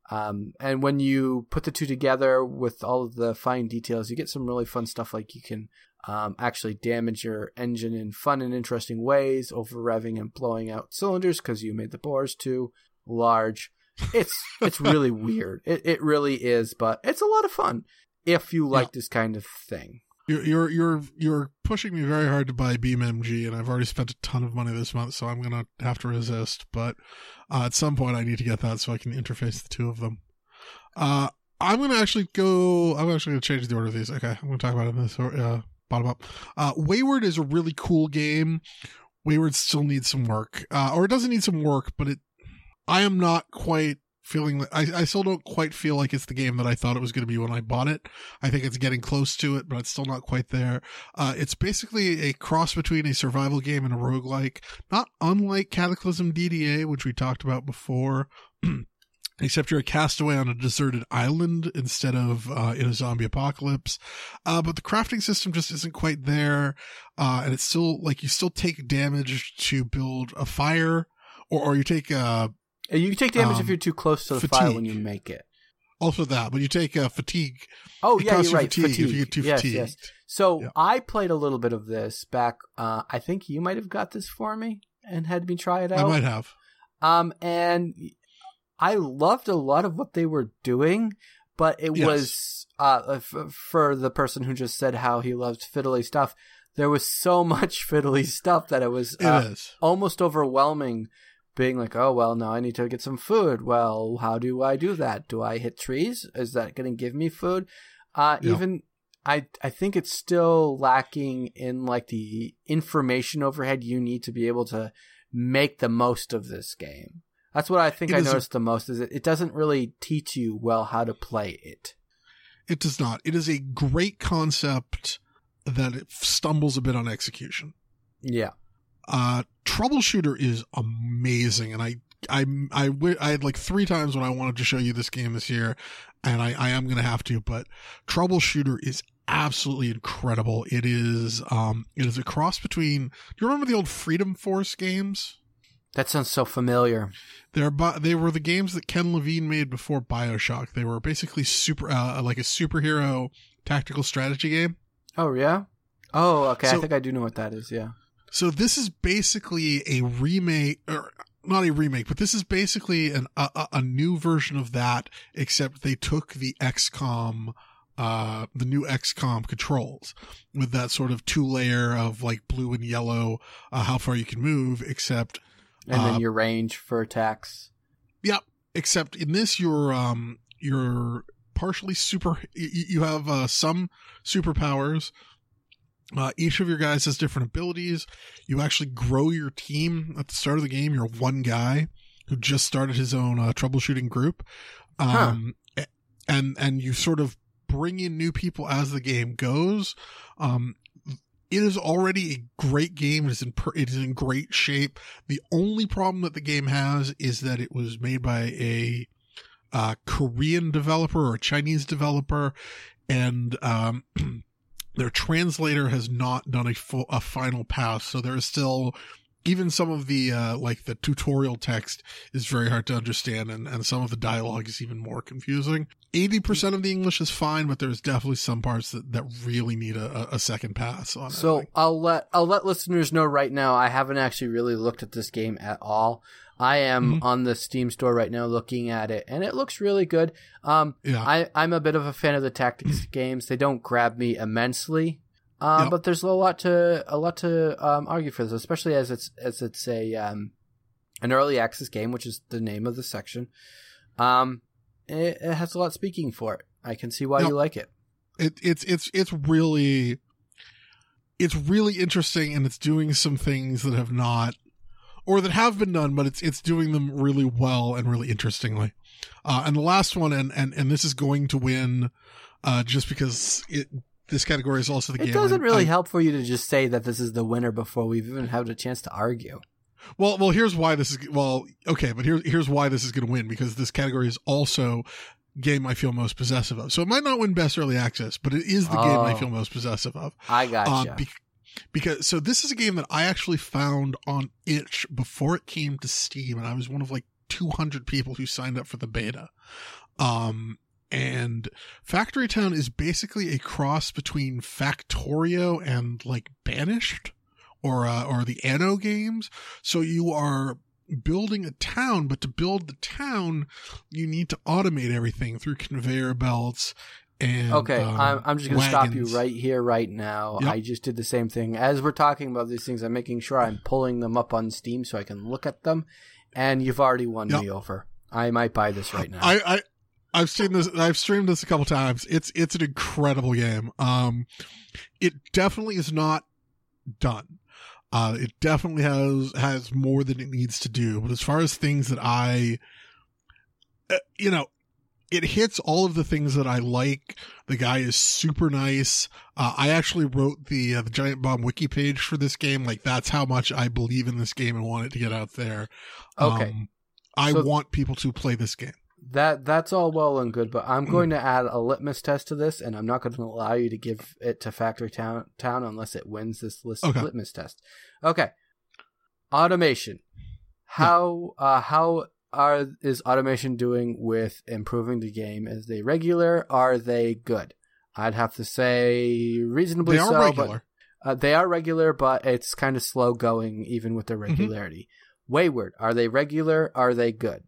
Um, and when you put the two together with all of the fine details, you get some really fun stuff. Like you can um, actually damage your engine in fun and interesting ways, over revving and blowing out cylinders because you made the bores too large. It's it's really weird. It it really is, but it's a lot of fun if you like this kind of thing. You're you're you're you're pushing me very hard to buy BeamNG, and I've already spent a ton of money this month, so I'm gonna have to resist. But uh, at some point, I need to get that so I can interface the two of them. Uh, I'm gonna actually go. I'm actually gonna change the order of these. Okay, I'm gonna talk about it in this uh, bottom up. Uh, Wayward is a really cool game. Wayward still needs some work, uh, or it doesn't need some work, but it. I am not quite feeling. I I still don't quite feel like it's the game that I thought it was going to be when I bought it. I think it's getting close to it, but it's still not quite there. Uh, it's basically a cross between a survival game and a roguelike, not unlike Cataclysm DDA, which we talked about before. Except you're a castaway on a deserted island instead of uh, in a zombie apocalypse. Uh, but the crafting system just isn't quite there. Uh, and it's still like you still take damage to build a fire or, or you take uh, You take damage if Um, you're too close to the fire when you make it. also that, but you take uh, fatigue. Oh It yeah, you're you right. fatigue Fatigue. if you get too yes, fatigued. yes. So Yeah. I played a little bit of this back. Uh, I think you might have got this for me and had me try it out. I might have. Um, and I loved a lot of what they were doing, but it Yes. was uh f- for the person who just said how he loved fiddly stuff. There was so much fiddly stuff that it was uh, is. almost overwhelming. Being like, oh well, now I need to get some food. Well, how do I do that? Do I hit trees? Is that going to give me food? Uh, Yeah. even I, I think it's still lacking in like the information overhead you need to be able to make the most of this game. That's what I think It I is a- noticed the most is it, it doesn't really teach you well how to play it. It does not. It is a great concept that it stumbles a bit on execution. Yeah. Uh, Troubleshooter is amazing, and I, I, I, I had like three times when I wanted to show you this game this year, and I, I am going to have to. But Troubleshooter is absolutely incredible. It is, um, it is a cross between. Do you remember the old Freedom Force games? That sounds so familiar. They're they were the games that Ken Levine made before BioShock. They were basically super uh, like a superhero tactical strategy game. Oh yeah. Oh, okay. So- I think I do know what that is. Yeah. So this is basically a remake, or not a remake, but this is basically an, a, a- a new version of that, except they took the XCOM, uh, the new XCOM controls with that sort of two layer of like blue and yellow, uh, how far you can move, except, And Uh, then your range for attacks. Yep. Except in this, you're, um, you're partially super, you, you have, uh, some superpowers. Uh, each of your guys has different abilities. You actually grow your team at the start of the game. You're one guy who just started his own uh, troubleshooting group, um, a- and and you sort of bring in new people as the game goes. Um, it is already a great game. It is in per- it is in great shape. The only problem that the game has is that it was made by a uh, Korean developer or a Chinese developer, and um, their translator has not done a full a final pass. So there is still even some of the uh, like the tutorial text is very hard to understand, and and some of the dialogue is even more confusing. Eighty percent of the English is fine, but there's definitely some parts that, that really need a, a second pass on. So Like, I'll let I'll let listeners know right now. I haven't actually really looked at this game at all. I am Mhm. on the Steam store right now looking at it, and it looks really good. Um, yeah, I I'm a bit of a fan of the tactics games. They don't grab me immensely, uh, Yep. but there's a lot to a lot to um, argue for this, especially as it's as it's a um, an early access game, which is the name of the section. Um, it, it has a lot speaking for it. I can see why you like it. it, it's it's it's really it's really interesting and it's doing some things that have not or that have been done but it's it's doing them really well and really interestingly uh and the last one and and and this is going to win uh just because it this category is also the game. It doesn't really I- help for you to just say that this is the winner before we've even had a chance to argue. Well, well, here's why this is well, okay, but here's here's why this is going to win because this category is also game I feel most possessive of. So it might not win best early access, but it is the game I Oh. feel most possessive of. I gotcha. Uh, be- because so this is a game that I actually found on itch before it came to Steam, and I was one of like 200 people who signed up for the beta. Um, and Factory Town is basically a cross between Factorio and like Banished or uh, or the Anno games. So you are building a town, but to build the town, you need to automate everything through conveyor belts. And okay, um, I'm, I'm just going to stop you right here, right now. Yep. I just did the same thing. As we're talking about these things, I'm making sure I'm pulling them up on Steam so I can look at them. And you've already won Yep. me over. I might buy this right now. I, I I've seen this. I've streamed this a couple times. It's it's an incredible game. Um, it definitely is not done. Uh, it definitely has has more than it needs to do. But as far as things that I, uh, you know, it hits all of the things that I like. The guy is super nice. Uh, I actually wrote the uh, the Giant Bomb wiki page for this game. Like that's how much I believe in this game and want it to get out there. Okay. Um, I So- want people to play this game. That that's all well and good, but. I'm going to add a litmus test to this, and I'm not going to allow you to give it to Factory Town, Town unless it wins this list Okay. litmus test. Okay, automation. How uh, how are is automation doing with improving the game? Is they regular? Are they good? I'd have to say reasonably They so, regular. but uh, they are regular, but it's kind of slow going even with their Mm-hmm. regularity. Wayward, are they regular? Are they good?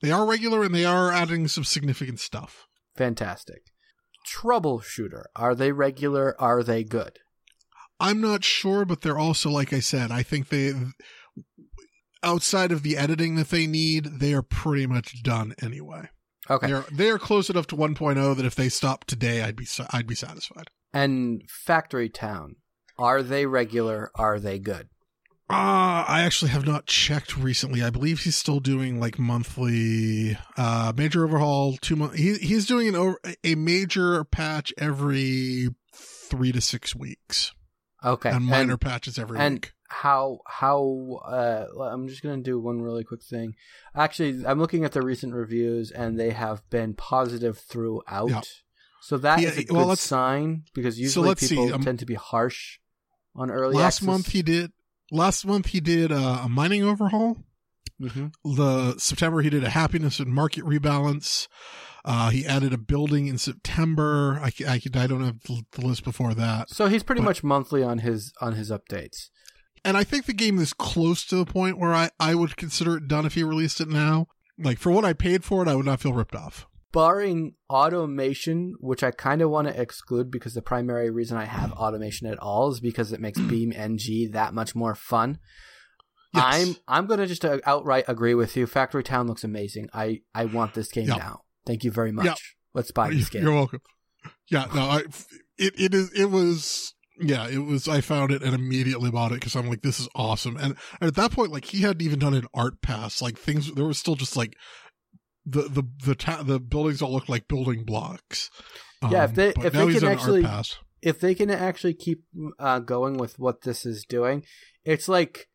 They are regular and they are adding some significant stuff. Fantastic. Troubleshooter. Are they regular? Are they good? I'm not sure, but they're also, like I said, I think they, outside of the editing that they need, they are pretty much done anyway. Okay. They're they are close enough to 1.0 that if they stopped today, I'd be I'd be satisfied. And Factory Town. Are they regular? Are they good? Uh, I actually have not checked recently. I believe he's still doing like monthly, uh, major overhaul, two months. He, he's doing an over, a major patch every three to six weeks Okay. and minor And patches every week. and- week. how how uh I'm just gonna do one really quick thing. Actually, I'm looking at the recent reviews and they have been positive throughout. Yeah. So that is Yeah, a good well, let's- sign because usually see, people um, tend to be harsh on early Last access. month he did, last month he did uh, a mining overhaul. Mm-hmm. The September he did a happiness and market rebalance. Uh, he added a building in September. I, I, I don't have the list before that. So he's pretty But- much monthly on his on his updates. And I think the game is close to the point where I, I would consider it done if he released it now. Like for what I paid for it, I would not feel ripped off. Barring automation, which I kind of want to exclude because the primary reason I have automation at all is because it makes Beam NG that much more fun. Yes. I'm I'm gonna just uh, outright agree with you. Factory Town looks amazing. I I want this game Yeah. now. Thank you very much. Yeah. Let's buy this game. You're welcome. Yeah, no, I, it, it is, it was, yeah, it was, I found it and immediately bought it because I'm like, this is awesome. And, and at that point, like, he hadn't even done an art pass. Like, things, there was still just like, the, the, the, ta- the buildings all look like building blocks. Yeah, if they- if they can actually- if they can actually keep uh, going with what this is doing, it's like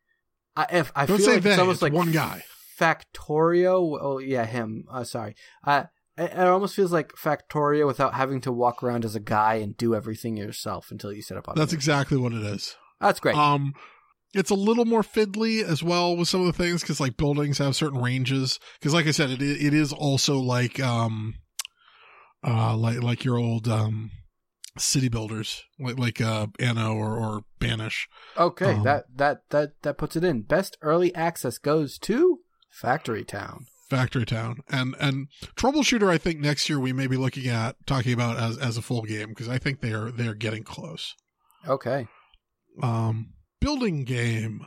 I, if I Don't feel say like they, it's almost it's like one guy. Factorio. Oh yeah, him. Uh, sorry. Uh, it, it almost feels like Factorio without having to walk around as a guy and do everything yourself until you set up. That's exactly what it is. That's great. Um, it's a little more fiddly as well with some of the things because like buildings have certain ranges. Because like I said, it it is also like um, uh, like like your old um, city builders like like uh Anno or or Banish. okay, um, that that that that puts it in. Best early access goes to Factory Town. Factory Town and and Troubleshooter. I think next year we may be looking at talking about as as a full game because I think they are they are getting close. Okay. Um, building game.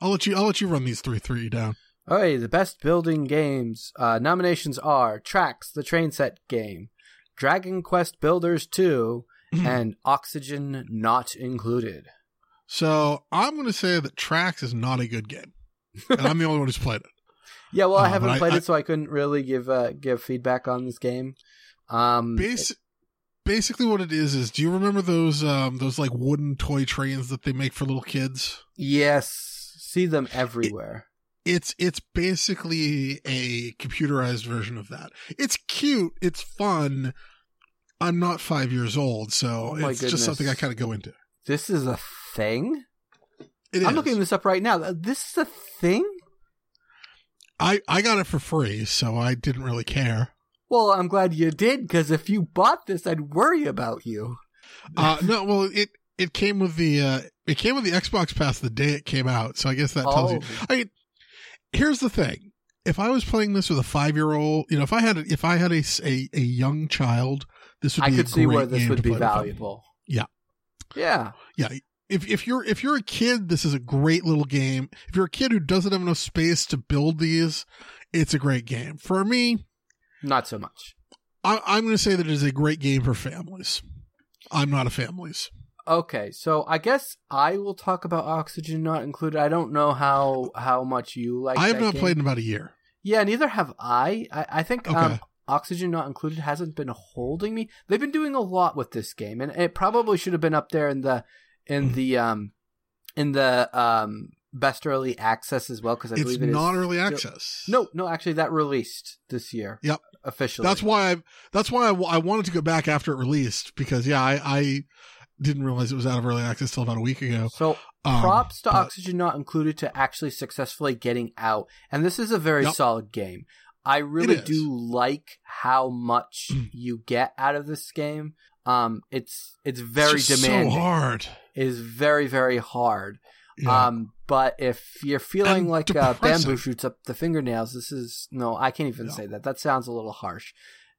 I'll let you I'll let you run these three three down. Okay, the best building games uh, nominations are Tracks, the train set game, Dragon Quest Builders 2, and Oxygen not included. So I'm going to say that Tracks is not a good game, and I'm the only one who's played it. Yeah, well, I Uh, haven't played I- it, so I couldn't really give uh, give feedback on this game. Um, basically, what it is is, do you remember those um those like wooden toy trains that they make for little kids? yes, see them everywhere. It's it's basically a computerized version of that. It's cute, it's fun. I'm not five years old, so Oh it's goodness. just something I kind of go into. This is a thing. It I'm is. looking this up right now. This is a thing. I I got it for free, so I didn't really care. Well, I'm glad you did because if you bought this, I'd worry about you. Uh, no, well, it it came with the uh, it came with the Xbox Pass the day it came out, so I guess that tells you. Oh. I mean, here's the thing: if I was playing this with a five year old, you know, if I had a, if I had a a young child, this would be I be. could a see where this would be play with them. valuable. Yeah. Yeah. Yeah, if if you're if you're a kid, this is a great little game. If you're a kid who doesn't have enough space to build these, it's a great game. For me, Not so much. I, I'm going to say that it is a great game for families. I'm not a families. Okay, so I guess I will talk about Oxygen Not Included. I don't know how how much you like. I have not game. played in about a year. Yeah, neither have I. I, I think um, Oxygen Not Included hasn't been holding me. They've been doing a lot with this game, and it probably should have been up there in the Hmm. in the um in the um best early access as well because I It's believe it is not early still- access. No, no, actually, that released this year. Yep. officially. That's why I. That's why I, I wanted to go back after it released because yeah, I, I didn't realize it was out of early access till about a week ago. So Um, props to but- Oxygen Not Included to actually successfully getting out. And this is a very Yep. solid game. I really do like how much you get out of this game. Um, it's it's very It's demanding. So hard. It is very very hard. Yeah. Um, but if you're feeling And like uh, bamboo shoots up the fingernails, this is no, I can't even No. say that. That sounds a little harsh.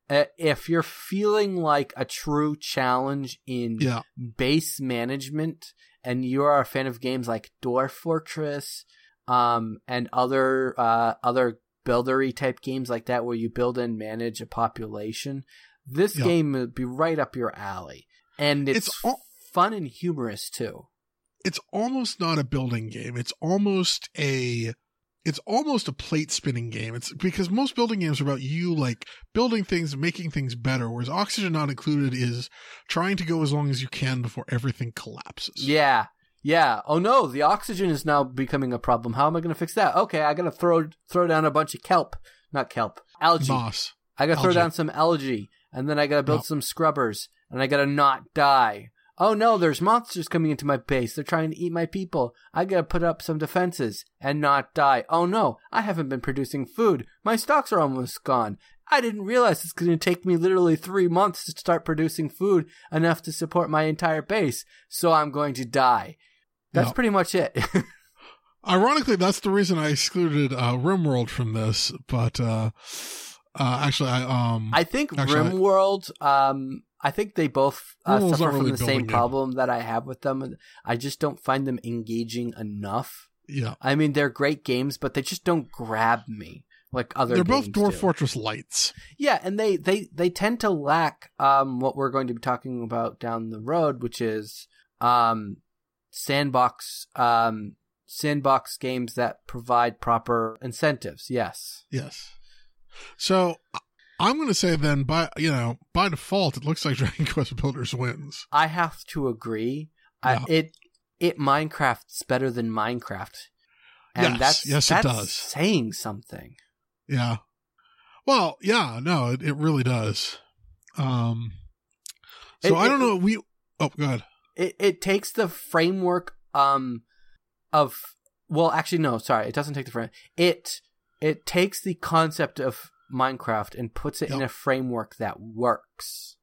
Uh, if you're feeling like a true challenge in yeah. base management and you are a fan of games like Dwarf Fortress um, and other uh, other buildery type games like that where you build and manage a population, this Yeah. game would be right up your alley. And it's, It's al- fun and humorous too. It's almost not a building game. It's almost a. It's almost a plate spinning game. It's because most building games are about you like building things, making things better. Whereas Oxygen Not Included is trying to go as long as you can before everything collapses. Yeah. Yeah. Oh no, the oxygen is now becoming a problem. How am I going to fix that? Okay, I got to throw throw down a bunch of kelp, not kelp, algae. Moss. I got to throw down some algae, and then I got to build Yep. some scrubbers, and I got to not die. Oh no, there's monsters coming into my base. They're trying to eat my people. I gotta put up some defenses and not die. Oh no, I haven't been producing food. My stocks are almost gone. I didn't realize it's gonna take me literally three months to start producing food enough to support my entire base. So I'm going to die. That's Yep. pretty much it. Ironically, that's the reason I excluded uh, RimWorld from this. But uh, uh, actually, I um I think Actually, RimWorld, um, I think they both uh, suffer not from really the same building it. problem that I have with them. I just don't find them engaging enough. yeah, I mean, they're great games, but they just don't grab me like other. they're both Dwarf do. Fortress lights. Yeah, and they they they tend to lack um what we're going to be talking about down the road, which is um sandbox um sandbox games that provide proper incentives. Yes. Yes. So I'm going to say then, by you know, by default, it looks like Dragon Quest Builders wins. I have to agree. Yeah. I, it it Minecraft's better than Minecraft, and Yes, that's yes, it does. saying something. Yeah. Well, yeah, no, it, it really does. Um. So It- I don't know. We oh, god. It it takes the framework um of well, actually no, sorry, it doesn't take the frame. It it takes the concept of Minecraft and puts it in a framework that works.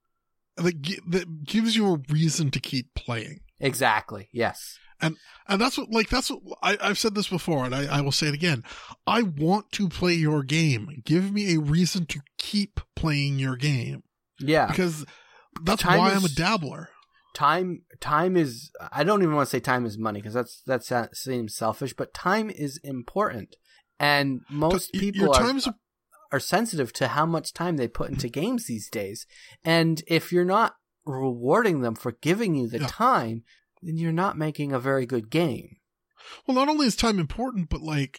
That, gi- that gives you a reason to keep playing. Exactly. Yes. And and that's what, like, that's what I, I've said this before, and I, I will say it again. I want to play your game. Give me a reason to keep playing your game Yeah. because that's Time why I'm a dabbler. time time is i don't even want to say time is money because that's that seems selfish but time is important and most people your are, time's a- are sensitive to how much time they put into games these days and if you're not rewarding them for giving you the Yeah. time then you're not making a very good game Well, not only is time important, but like,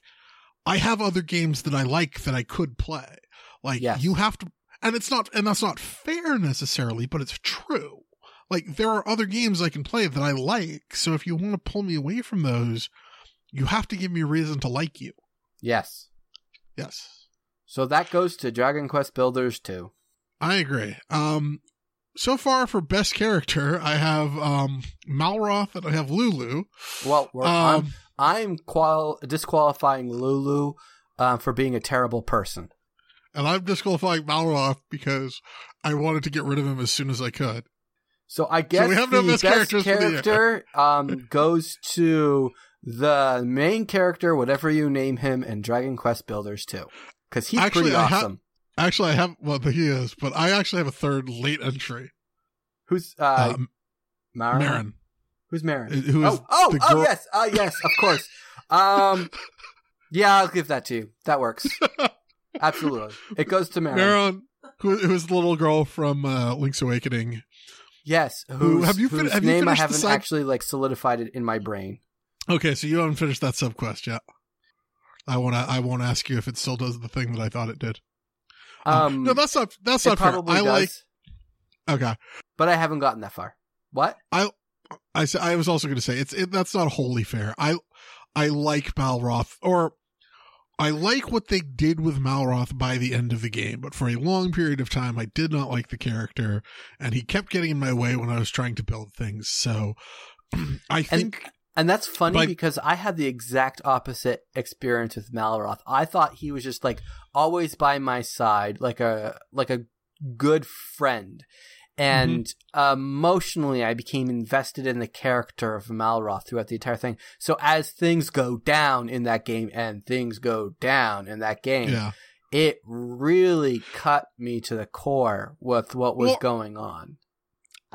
I have other games that I like that I could play. Like, Yes. you have to, and it's not, and that's not fair necessarily, but it's true. Like, there are other games I can play that I like. So if you want to pull me away from those, you have to give me a reason to like you. yes Yes. So that goes to dragon quest builders 2 I agree. Um, so far for best character, I have, um, Malroth and I have Lulu. well we're, I'm, Um, I'm qual- disqualifying lulu uh, for being a terrible person and I'm disqualifying Malroth because I wanted to get rid of him as soon as I could. So I guess we have no the best best, character um, goes to the main character, whatever you name him, in Dragon Quest Builders 2. Because he's Actually, pretty I ha- Actually, I have, well, he is, but I actually have a third late entry. Who's uh, Um, Marin? Marin, Who's Marin? who is Oh, oh, oh, girl. yes, uh, yes, of course. Um, yeah, I'll give that to you. That works. Absolutely, it goes to Marin. Marin, who, who is the little girl from uh, Link's Awakening. Yes, Who- have you fin- whose have you name I haven't side- actually like solidified it in my brain. Okay, so you haven't finished that sub quest yet. I want to. I won't ask you if it still does the thing that I thought it did. Um, no, that's not. That's not fair. I does, like. Okay, but I haven't gotten that far. What? I I I was also going to say it's. It, that's not wholly fair. I. I like Malroth, or I like what they did with Malroth by the end of the game, but for a long period of time, I did not like the character, and he kept getting in my way when I was trying to build things. So, I think And that's funny Like- because I had the exact opposite experience with Malroth. I thought he was just like always by my side, like a like a good friend. Mm-hmm. And uh, emotionally, I became invested in the character of Malroth throughout the entire thing. So as things go down in that game, and things go down in that game, yeah. it really cut me to the core with what was Well- going on.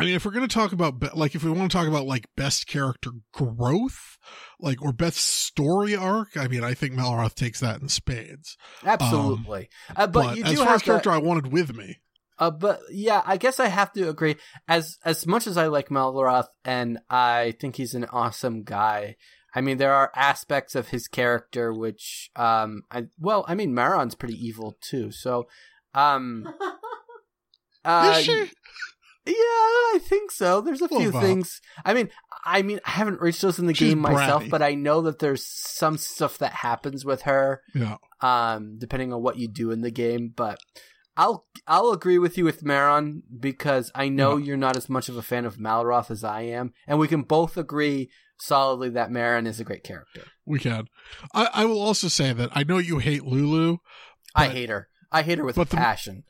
I mean, if we're going to talk about, like, if we want to talk about, like, best character growth, like, or best story arc, I mean, I think Malroth takes that in spades. Absolutely, uh, but, But, you do as far have as that- character I wanted with me, Uh, but yeah, I guess I have to agree. As as much as I like Malroth and I think he's an awesome guy, I mean there are aspects of his character which, um, I well, I mean Marin's pretty evil too. So, um, uh, Is she? Yeah, I think so. There's a few things. I mean, I mean, I haven't reached those in the She's game myself, bratty. but I know that there's some stuff that happens with her Yeah. um, depending on what you do in the game. But I'll I'll agree with you with Marin because I know Yeah. you're not as much of a fan of Malroth as I am, and we can both agree solidly that Marin is a great character. We can. I, I will also say that I know you hate Lulu, I hate her. I hate her with but passion.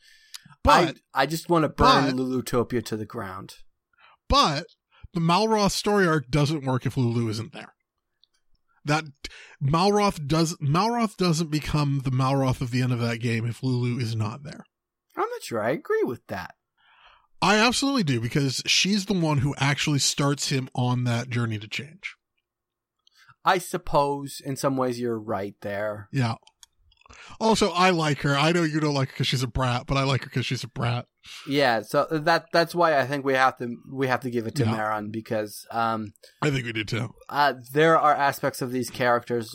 But I I just want to burn but- Lulutopia to the ground. but the Malroth story arc doesn't work if Lulu isn't there. That Malroth does Malroth doesn't become the Malroth of the end of that game if Lulu is not there. I'm not sure I agree with that. I absolutely do because she's the one who actually starts him on that journey to change. I suppose in some ways you're right there. Yeah. Also, I like her. I know you don't like her because she's a brat, but I like her because she's a brat. Yeah, so that that's why I think we have to we have to give it to Yeah. Marin because um I think we do too. uh, there are aspects of these characters,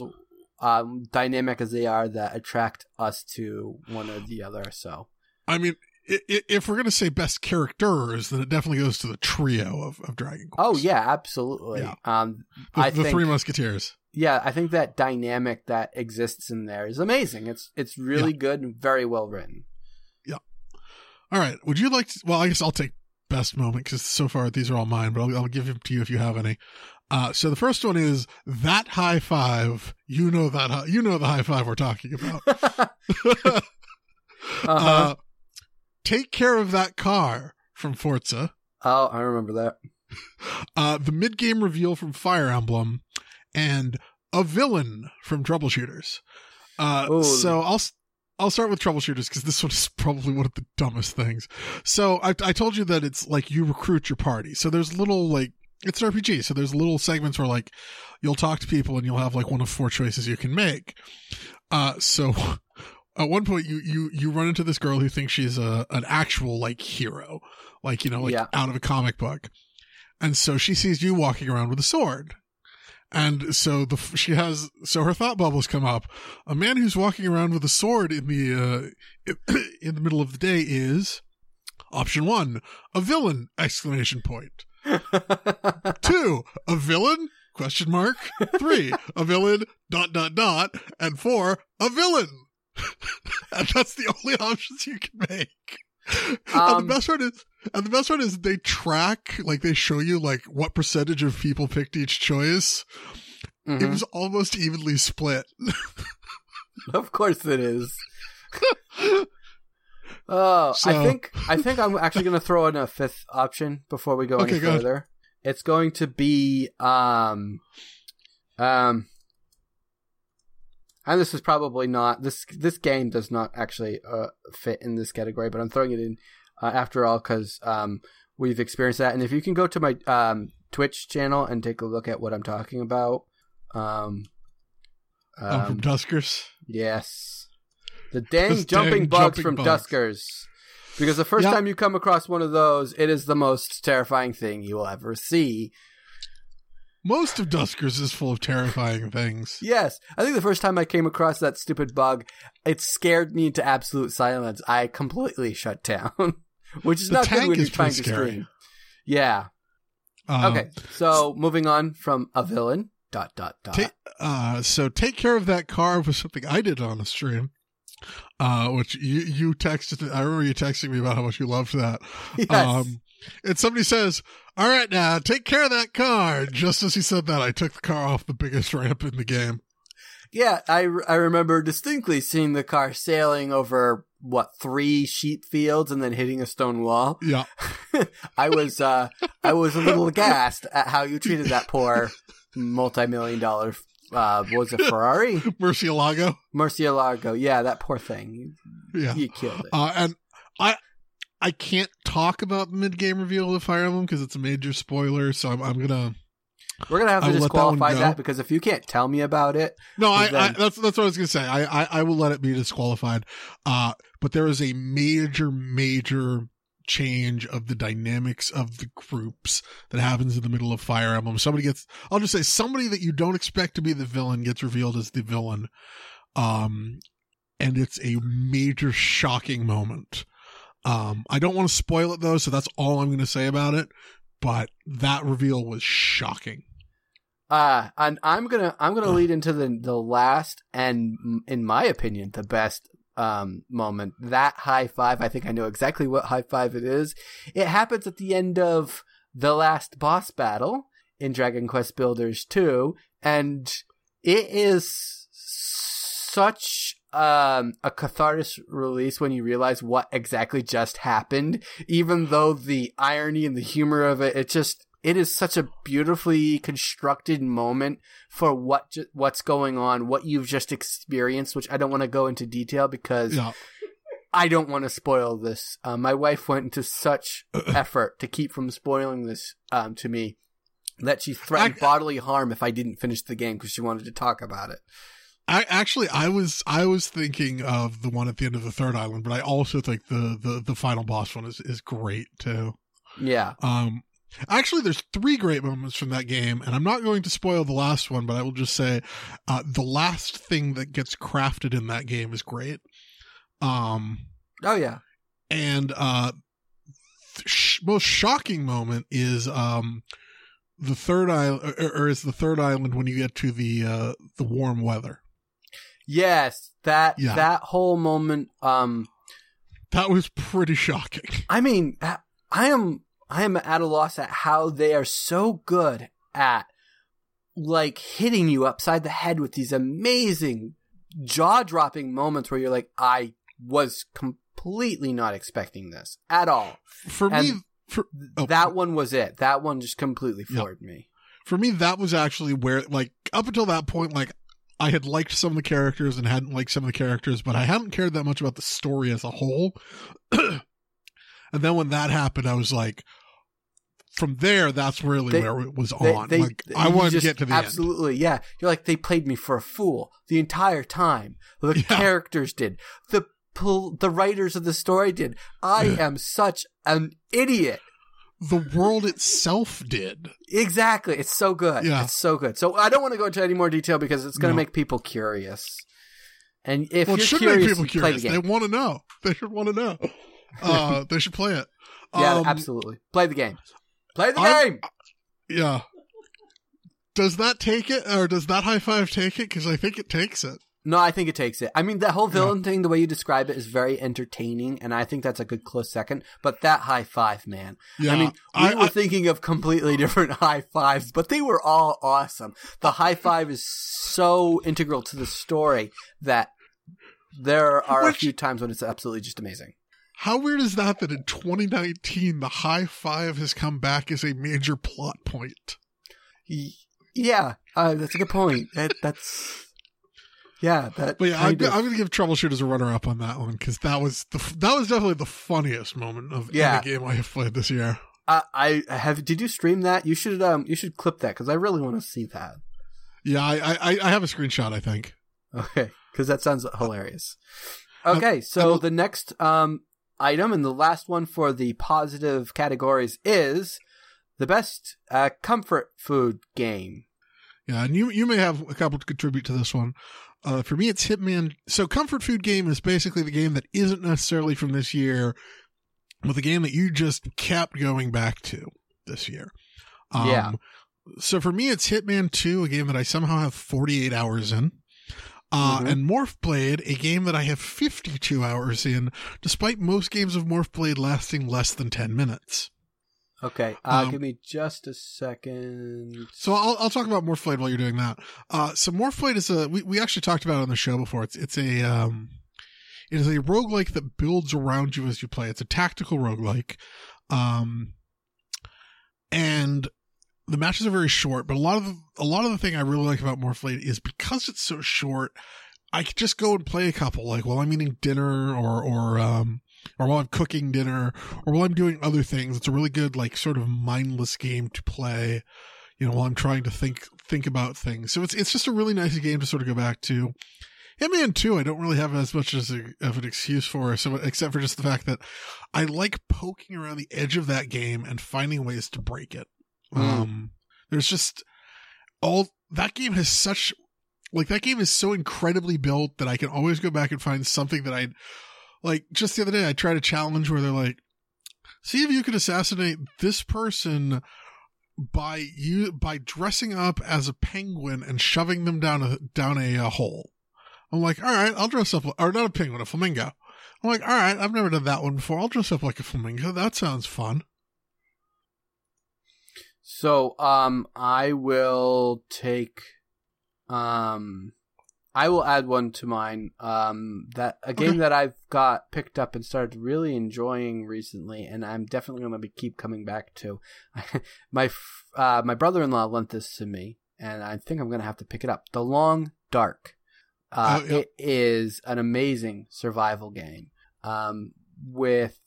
um, dynamic as they are, that attract us to one or the other. So I mean, if we're gonna say best characters, then it definitely goes to the trio of, of Dragon Quest. oh yeah, absolutely. Yeah. Um, the, I the think Three Musketeers. Yeah, I think that dynamic that exists in there is amazing. It's it's really good and very well written. Yeah. All right. Would you like? To, well, I guess I'll take best moment because so far these are all mine, but I'll, I'll give them to you if you have any. Uh, so the first one is that high five. You know that. hi- You know the high five we're talking about. uh-huh. uh, take care of that car from Forza. oh, I remember that. Uh, the mid game reveal from Fire Emblem, and a villain from Troubleshooters. Uh, so I'll I'll start with Troubleshooters because this one is probably one of the dumbest things. So I I told you that it's like you recruit your party. So there's little like it's an RPG. So there's little segments where like you'll talk to people and you'll have like one of four choices you can make. Uh, so. At one point, you, you, you run into this girl who thinks she's a, an actual like hero, like, you know, like Yeah. out of a comic book. And so she sees you walking around with a sword. And so the she has so her thought bubbles come up. A man who's walking around with a sword in the uh, in the middle of the day is option one, a villain! Exclamation point. Two, a villain? Question mark. Three, a villain. Dot dot dot. And four, a villain. and that's the only options you can make. and Um, the best part is, and the best part is they track, like they show you like what percentage of people picked each choice. It Mhm. was almost evenly split. Of course it is. Oh, I So- think I think I'm actually going to throw in a fifth option before we go Okay, any go ahead. further. It's going to be um um and this is probably not this this game does not actually uh, fit in this category, but I'm throwing it in uh, after all because um we've experienced that. And if you can go to my um Twitch channel and take a look at what I'm talking about, um, I'm um, from Duskers. Yes. The dang Those jumping dang bugs jumping from bugs. Duskers. Because the first Yeah. time you come across one of those, it is the most terrifying thing you will ever see. Most of Duskers is full of terrifying things. Yes. I think the first time I came across that stupid bug, it scared me into absolute silence. I completely shut down. Which is The not good when you're trying pretty to scary. stream. Yeah. Um, Okay. So moving on from a villain. Dot dot dot. Ta- uh, so take care of that car was something I did on the stream. Uh, which you, you texted, I remember you texting me about how much you loved that. yes. Um, and somebody says, all right, now take care of that car. Just as he said that, I took the car off the biggest ramp in the game. Yeah, I, I remember distinctly seeing the car sailing over what three sheep fields and then hitting a stone wall. Yeah. I was uh I was a little aghast at how you treated that poor multi-million dollar uh was it Ferrari Murcielago. Murcielago. Yeah, that poor thing. Yeah. You killed it. Uh, and I, I can't talk about the mid game reveal of the Fire Emblem because it's a major spoiler. So I'm, I'm gonna, We're gonna have to let that disqualify that, because if you can't tell me about it, no, I, Well, I, that's, that's what I was gonna say. I, I, I will let it be disqualified. Uh, but there is a major, major change of the dynamics of the groups that happens in the middle of Fire Emblem. Somebody gets, I'll just say somebody that you don't expect to be the villain gets revealed as the villain. Um, and it's a major shocking moment. Um, I don't want to spoil it though, so that's all I'm going to say about it. But that reveal was shocking. Uh and I'm gonna I'm gonna lead into the the last and in my opinion the best um, moment. That high five, I think I know exactly what high five it is. It happens at the end of the last boss battle in Dragon Quest Builders 2, and it is such um, a cathartic release when you realize what exactly just happened, even though the irony and the humor of it, it just, it is such a beautifully constructed moment for what ju- what's going on, what you've just experienced, which I don't want to go into detail because Yeah. I don't want to spoil this. Uh, my wife went into such effort to keep from spoiling this um, to me that she threatened I- bodily harm if I didn't finish the game because she wanted to talk about it. I actually I was I was thinking of the one at the end of the third island, but I also think the the, the final boss one is, is great too. Yeah. Um actually there's three great moments from that game, and I'm not going to spoil the last one, but I will just say uh the last thing that gets crafted in that game is great. Um Oh yeah. and uh sh- most shocking moment is um the third island or, or is the third island when you get to the uh the warm weather. Yes, that Yeah. that whole moment. Um, That was pretty shocking. I mean, I I am I am at a loss at how they are so good at like hitting you upside the head with these amazing jaw dropping moments where you're like, I was completely not expecting this at all. For And me, for oh, that one was it. That one just completely Yeah. floored me. for me, that was actually where, like, up until that point, like, I had liked some of the characters and hadn't liked some of the characters, but I hadn't cared that much about the story as a whole. and then when that happened, I was like, from there, that's really They- where it was They- on. they- like, I wanted to get to the end. absolutely, yeah. You're like they played me for a fool the entire time. The Yeah. characters did. The the writers of the story did. I Yeah. am such an idiot. The world itself did. Exactly. It's so good. Yeah. It's so good. So I don't want to go into any more detail because it's going to No. make people curious. And if well, it you're should curious, make people the curious. game. They want to know. They should want to know. Uh, they should play it. yeah, Um, absolutely. Play the game. Play the I'm- game. Yeah. Does that take it, or does that high five take it? Because I think it takes it. No, I think it takes it. I mean, that whole villain thing, the way you describe it, is very entertaining, and I think that's a good close second. But that high five, man. Yeah, I mean, we I- were I- thinking of completely different high fives, but they were all awesome. The high five is so integral to the story that there are a few times when it's absolutely just amazing. How weird is that? That in 2019, the high five has come back as a major plot point. Yeah, uh, that's a good point. That, that's yeah. That But yeah, I'm, of- I'm going to give Troubleshooters a runner up on that one because that was the that was definitely the funniest moment of Yeah. any game I have played this year. I, I have. Did you stream that? You should um. You should clip that because I really want to see that. Yeah, I, I I have a screenshot. I think. Okay, because that sounds hilarious. Okay, so the next um item and the last one for the positive categories is the best uh, comfort food game. Yeah, and you you may have a couple to contribute to this one. Uh, for me, it's Hitman. So, comfort food game is basically the game that isn't necessarily from this year, but the game that you just kept going back to this year. Um, Yeah. So for me, it's Hitman Two, a game that I somehow have 48 hours in. Uh, Mhm. and Morphblade, a game that I have 52 hours in, despite most games of Morphblade lasting less than 10 minutes. Okay, uh, Um, give me just a second. So I'll, I'll talk about Morphblade while you're doing that. Uh, so Morphblade is a, we, we actually talked about it on the show before. It's, it's a, um, it is a roguelike that builds around you as you play. It's a tactical roguelike. Um, and the matches are very short, but a lot of the, a lot of the thing I really like about Morphblade is because it's so short, I could just go and play a couple, like while I'm eating dinner or, or, um, or while I'm cooking dinner or while I'm doing other things. It's a really good, like, sort of mindless game to play, you know, while I'm trying to think, think about things. So it's, it's just a really nice game to sort of go back to. Hitman 2, I don't really have as much as a, of an excuse for, so except for just the fact that I like poking around the edge of that game and finding ways to break it. Mm. Um, there's just all that game has such like that game is so incredibly built that I can always go back and find something that I like. Just the other day, I tried a challenge where they're like, "See if you can assassinate this person." By you by dressing up as a penguin and shoving them down a down a, uh hole, I'm like, all right, I'll dress up, or not a penguin, a flamingo. I'm like, all right, I've never done that one before. I'll dress up like a flamingo. That sounds fun. So, um, I will take, um, I will add one to mine. Um, that a game Okay. that I've got picked up and started really enjoying recently, and I'm definitely going to be keep coming back to. my f- uh, my brother in law lent this to me, and I think I'm going to have to pick it up. The Long Dark. Uh, Oh, yeah. It is an amazing survival game. Um, with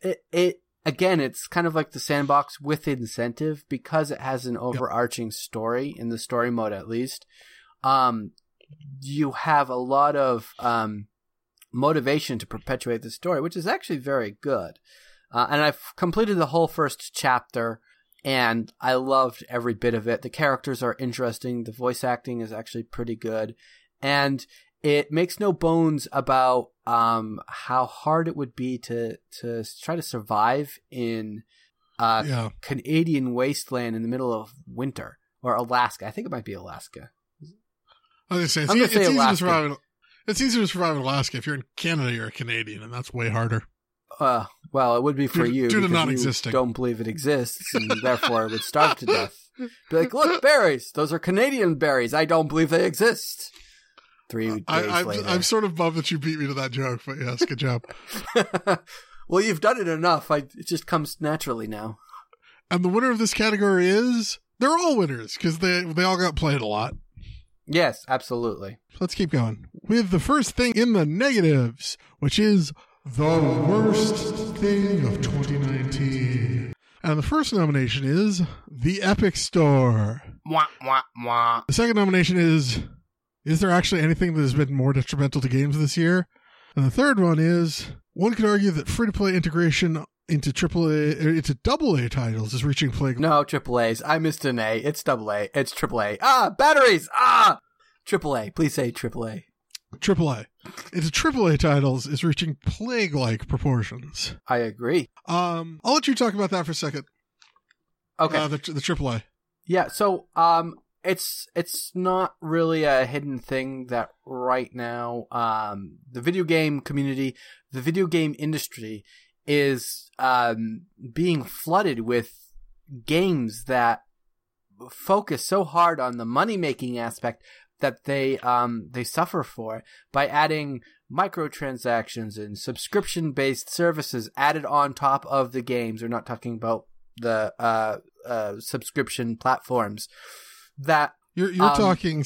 it, it again, it's kind of like the sandbox with incentive because it has an overarching story in the story mode, at least. Um, you have a lot of um, motivation to perpetuate the story, which is actually very good. Uh, and I've completed the whole first chapter, and I loved every bit of it. The characters are interesting. The voice acting is actually pretty good, and it makes no bones about um, how hard it would be to to try to survive in uh, yeah. Canadian wasteland in the middle of winter or Alaska. I think it might be Alaska. I was gonna say, it's, I'm e- gonna it's say easy to survive. In, it's easier to survive in Alaska if you're in Canada. You're a Canadian, and that's way harder. Uh, well, it would be for Due you due to because non-existing. don't believe it exists, and therefore it would starve to death. Be like, look, berries. Those are Canadian berries. I don't believe they exist. Three days I, I'm, later. I'm sort of bummed that you beat me to that joke, but yes, good job. well, you've done it enough. I, it just comes naturally now. And the winner of this category is they're all winners because they they all got played a lot. Yes, absolutely. Let's keep going with the first thing in the negatives, which is the worst thing of 2019. And the first nomination is the Epic Store. Wah, wah, wah. The second nomination is Is there actually anything that has been more detrimental to games this year? And the third one is one could argue that free to play integration into AAA into double A titles is reaching plague. No, triple A's. I missed an A. It's double A. It's triple A. Ah, batteries. Ah, triple A. Please say triple A. AAA into AAA titles is reaching plague like proportions. I agree. Um, I'll let you talk about that for a second. Okay. Uh, the the AAA. Yeah, so um it's it's not really a hidden thing that right now um the video game community, the video game industry is um being flooded with games that focus so hard on the money making aspect that they um they suffer for by adding microtransactions and subscription based services added on top of the games. We're not talking about the uh, uh, subscription platforms that You're you're Um, talking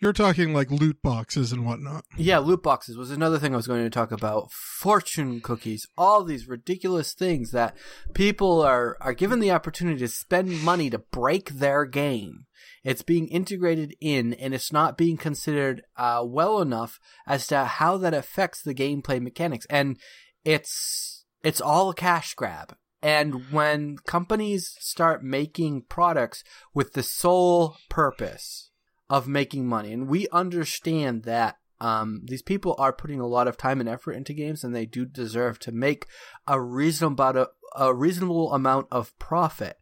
you're talking like loot boxes and whatnot. yeah loot boxes was another thing i was going to talk about. Fortune cookies. All these ridiculous things that people are are given the opportunity to spend money to break their game. It's being integrated in and it's not being considered uh, well enough as to how that affects the gameplay mechanics. And it's it's all a cash grab and when companies start making products with the sole purpose of making money, and we understand that um, these people are putting a lot of time and effort into games, and they do deserve to make a reasonable a reasonable amount of profit.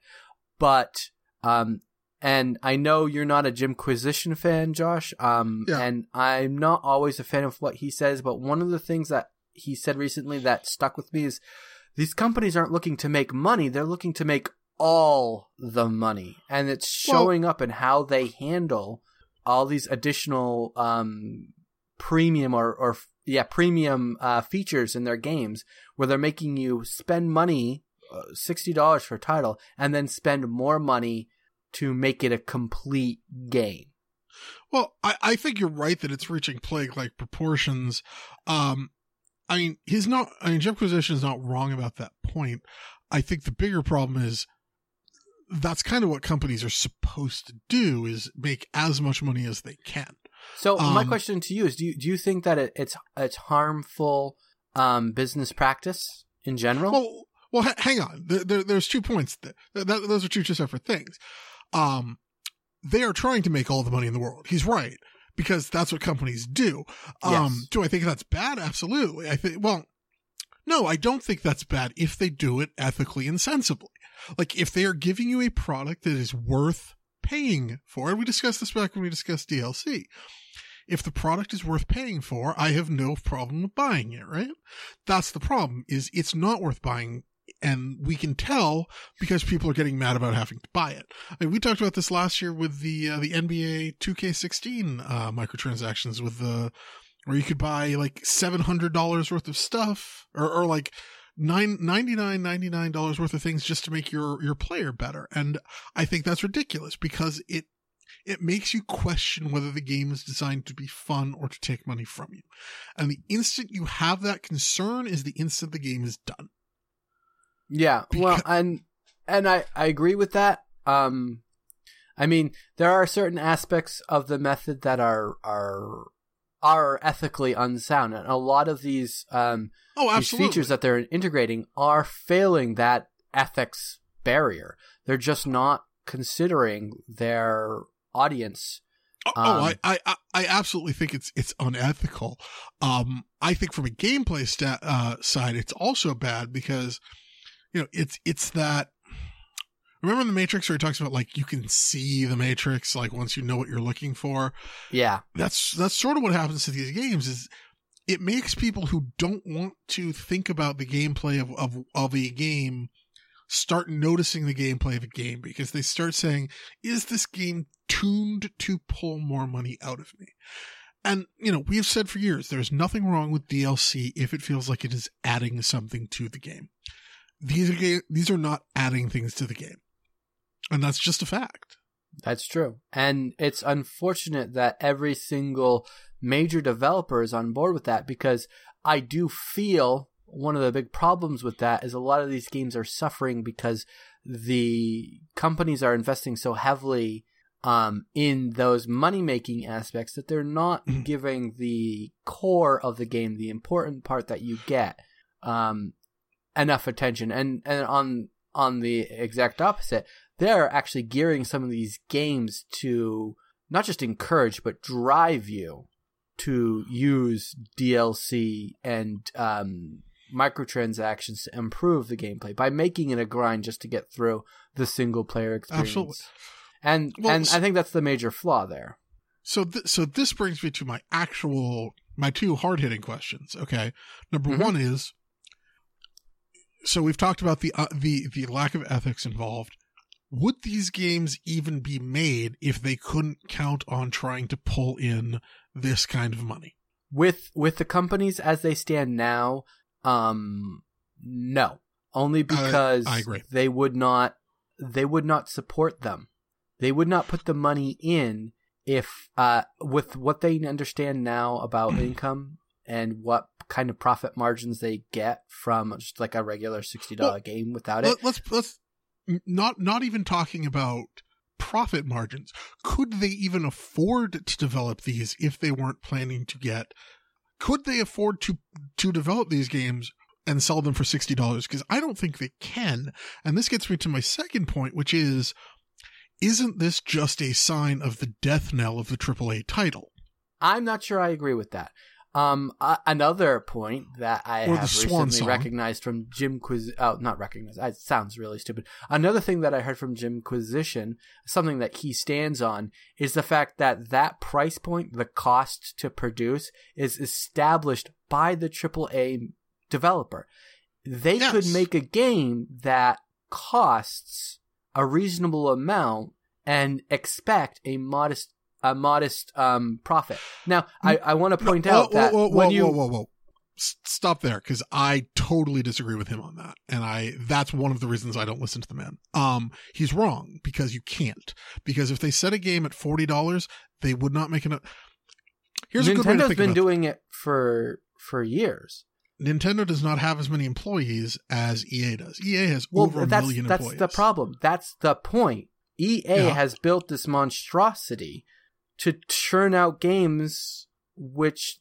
But um, and I know you're not a Jimquisition fan, Josh. Um, Yeah. and I'm not always a fan of what he says, but one of the things that he said recently that stuck with me is these companies aren't looking to make money; they're looking to make all the money, and it's Well- showing up in how they handle all these additional um, premium or, or yeah premium uh, features in their games, where they're making you spend money, uh, dollars for a title, and then spend more money to make it a complete game. Well, I, I think you're right that it's reaching plague like proportions. Um, I mean, he's not. I mean, Jimquisition is not wrong about that point. I think the bigger problem is that's kind of what companies are supposed to do is make as much money as they can. So my Um, question to you is: Do you, do you think that it, it's it's harmful um, business practice in general? Well, well, ha- hang on. There, there, there's two points. That, that, those are two separate things. Um, they are trying to make all the money in the world. He's right because that's what companies do. Um, Yes. do I think that's bad? Absolutely. I think. Well, no, I don't think that's bad if they do it ethically and sensibly. Like if they are giving you a product that is worth paying for, and we discussed this back when we discussed DLC. if the product is worth paying for, I have no problem with buying it, right? That's the problem is it's not worth buying and we can tell because people are getting mad about having to buy it. I mean, we talked about this last year with the uh, the NBA 2K16 uh, microtransactions with the where you could buy like seven hundred dollars worth of stuff or, or like nine ninety nine ninety nine dollars worth of things just to make your your player better. And I think that's ridiculous because it it makes you question whether the game is designed to be fun or to take money from you. And the instant you have that concern is the instant the game is done. Yeah, well, and and I I agree with that. Um, I mean, there are certain aspects of the method that are are are ethically unsound, and a lot of these um oh, these features that they're integrating are failing that ethics barrier. They're just not considering their audience. Oh, um, oh I, I, I absolutely think it's it's unethical. Um, I think from a gameplay sta- uh, side, it's also bad because you know, it's it's that. Remember in the Matrix where he talks about like you can see the Matrix like once you know what you're looking for. Yeah, that's that's sort of what happens to these games. Is it makes people who don't want to think about the gameplay of of, of a game start noticing the gameplay of a game because they start saying, "Is this game tuned to pull more money out of me?" And, you know, we have said for years, there's nothing wrong with DLC if it feels like it is adding something to the game these are these are not adding things to the game, and that's just a fact. That's true, and it's unfortunate that every single major developer is on board with that because I do feel one of the big problems with that is a lot of these games are suffering because the companies are investing so heavily um, in those money making aspects that they're not mm-hmm. giving the core of the game, the important part that you get. Um, enough attention. And and on on the exact opposite, they're actually gearing some of these games to not just encourage but drive you to use DLC and um, microtransactions to improve the gameplay by making it a grind just to get through the single player experience. Absolutely. And well, and I think that's the major flaw there. So th- so this brings me to my actual my two hard hitting questions. Okay, number mm-hmm. one is so we've talked about the uh, the the lack of ethics involved. Would these games even be made if they couldn't count on trying to pull in this kind of money? With with the companies as they stand now, um, no. Only because I agree. they would not they would not support them. They would not put the money in if uh with what they understand now about income and what kind of profit margins they get from just like a regular sixty dollar well, game without it. Let's let's not not even talking about profit margins. Could they even afford to develop these if they weren't planning to get? Could they afford to to develop these games and sell them for sixty dollars? Because I don't think they can. And this gets me to my second point, which is. Isn't this just a sign of the death knell of the AAA title? I'm not sure I agree with that. Um, uh, another point that I or have recently recognized from Jimquiz, oh, not recognized, it sounds really stupid. Another thing that I heard from Jimquisition, something that he stands on, is the fact that that price point, the cost to produce, is established by the AAA developer. They yes. could make a game that costs a reasonable amount and expect a modest a modest um, profit. Now, I, I want to point no, out whoa, that whoa, whoa, when you whoa, whoa, stop there because I totally disagree with him on that, and I that's one of the reasons I don't listen to the man. Um, he's wrong because you can't because if they set a game at forty dollars, they would not make it. Here's Nintendo's a good way to think been doing it for for years. Nintendo does not have as many employees as EA does. EA has well, over a million that's employees. That's the problem. That's the point. EA yeah. has built this monstrosity to churn out games which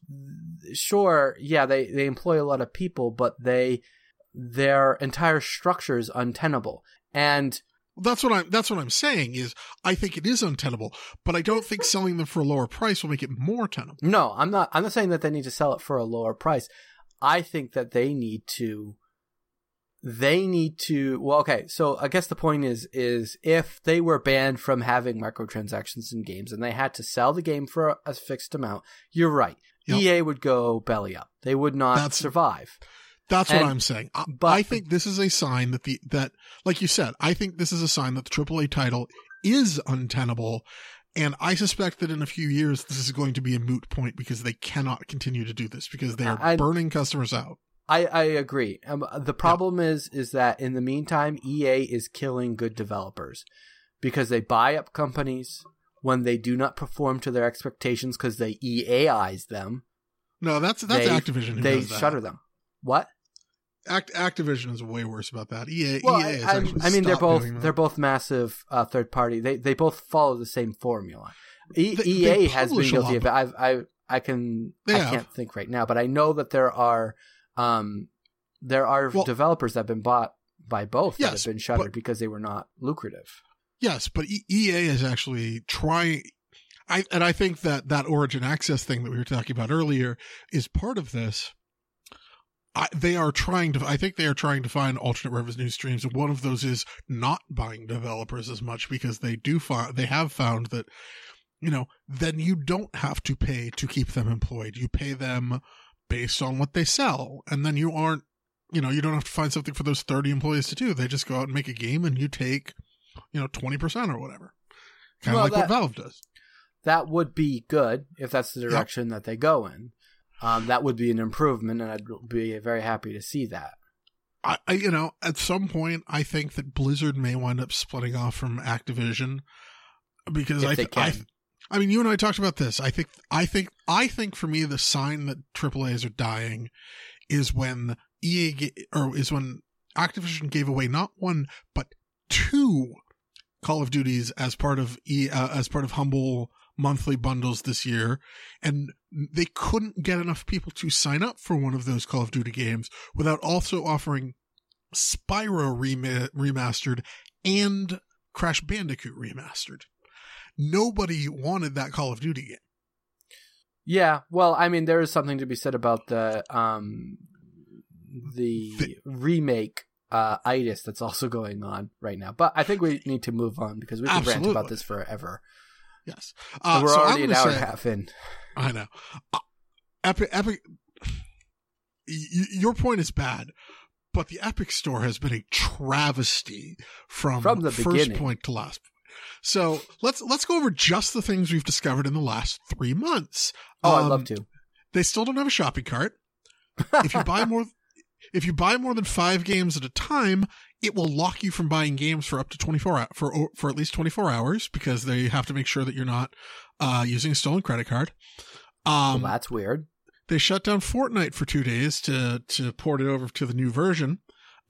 sure yeah they they employ a lot of people but they their entire structure is untenable and that's what I'm. That's what I'm saying. Is I think it is untenable, but I don't think selling them for a lower price will make it more tenable. No, I'm not. I'm not saying that they need to sell it for a lower price. I think that they need to. They need to well okay so i guess the point is is if they were banned from having microtransactions in games and they had to sell the game for a, fixed amount you're right Yep. ea would go belly up they would not That's- survive That's And- what I'm saying. I, but- I think this is a sign that the that like you said, I think this is a sign that the AAA title is untenable. And I suspect that in a few years this is going to be a moot point because they cannot continue to do this because they are I- burning customers out. I, I agree. Um, the problem is is that in the meantime, EA is killing good developers because they buy up companies when they do not perform to their expectations because they EAize them. No, that's that's They- Activision They shutter them. What? Act, Activision is way worse about that. EA, Well, EA I, I'm- I mean, they're both they're both massive uh, third party. They they both follow the same formula. E- They- EA they has been guilty of it. I've, I I can I can't think right now, but I know that there are um there are Well- developers that have been bought by both that have been shuttered but- because they were not lucrative. Yes, but EA is actually trying. I and I think that that Origin Access thing that we were talking about earlier is part of this. I, they are trying to. I think they are trying to find alternate revenue streams, and one of those is not buying developers as much because they do find they have found that, you know, then you don't have to pay to keep them employed. You pay them based on what they sell, and then you aren't. You know, you don't have to find something for those thirty employees to do. They just go out and make a game, and you take you know, 20% or whatever. Kind of Well, like what Valve does. That would be good if that's the direction that they go in. Um, that would be an improvement, and I'd be very happy to see that. I, I, you know, at some point, I think that Blizzard may wind up splitting off from Activision because If I, th- I. I mean, you and I talked about this. I think, I think, I think for me, the sign that AAA's are dying is when EA or is when Activision gave away not one but two Call of Duties as part of E uh, as part of Humble monthly bundles this year, and they couldn't get enough people to sign up for one of those Call of Duty games without also offering Spyro rema- remastered and Crash Bandicoot remastered. Nobody wanted that Call of Duty game. Yeah, well, I mean, there is something to be said about the um, the The- remake uh, itis that's also going on right now. But I think we need to move on because we could rant about this forever. Yes, uh, we're so already an hour say- and a half in. I know. Uh, Epic, Epic. Y- your point is bad, but the Epic Store has been a travesty from, From the first beginning. point to last. So let's let's go over just the things we've discovered in the last three months. Oh, I'd Um, love to. They still don't have a shopping cart. If you buy more, if you buy more than five games at a time, it will lock you from buying games for up to twenty four for for at least twenty four hours because they have to make sure that you're not uh, using a stolen credit card. Um, well, that's weird. they shut down Fortnite for two days to to port it over to the new version.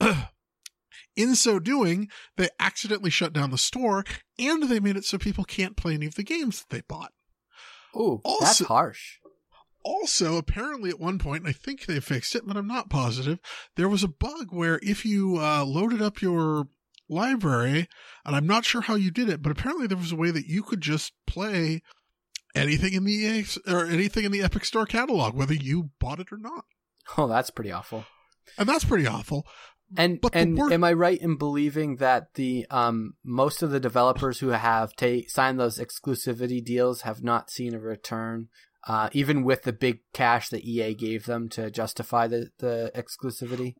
In so doing, they accidentally shut down the store and they made it so people can't play any of the games that they bought. Oh, that's harsh. Also, apparently at one point, I think they fixed it, but I'm not positive, there was a bug where if you uh, loaded up your library, and I'm not sure how you did it, but apparently there was a way that you could just play anything in the EA, or anything in the Epic Store catalog, whether you bought it or not. Oh, that's pretty awful. And that's pretty awful. And and wor- am I right in believing that the um most of the developers who have ta- signed those exclusivity deals have not seen a return, uh, even with the big cash that EA gave them to justify the the exclusivity?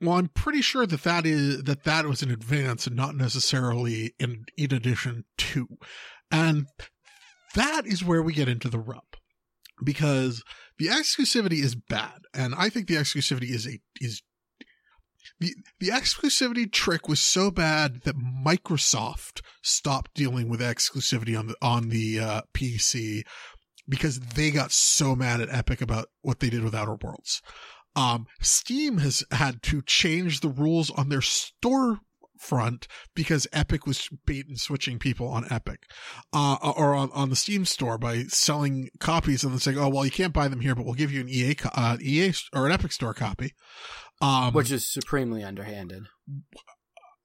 Well, I'm pretty sure that that is that that was in advance and not necessarily in in addition to, and that is where we get into the rub, because the exclusivity is bad, and I think the exclusivity is a is the the exclusivity trick was so bad that Microsoft stopped dealing with exclusivity on the on the uh, PC because they got so mad at Epic about what they did with Outer Worlds. Um, Steam has had to change the rules on their store front because Epic was bait and switching people on Epic, uh, or on, on the Steam store by selling copies and then saying, "Oh, well, you can't buy them here, but we'll give you an EA, uh, EA or an Epic Store copy." Um, Which is supremely underhanded.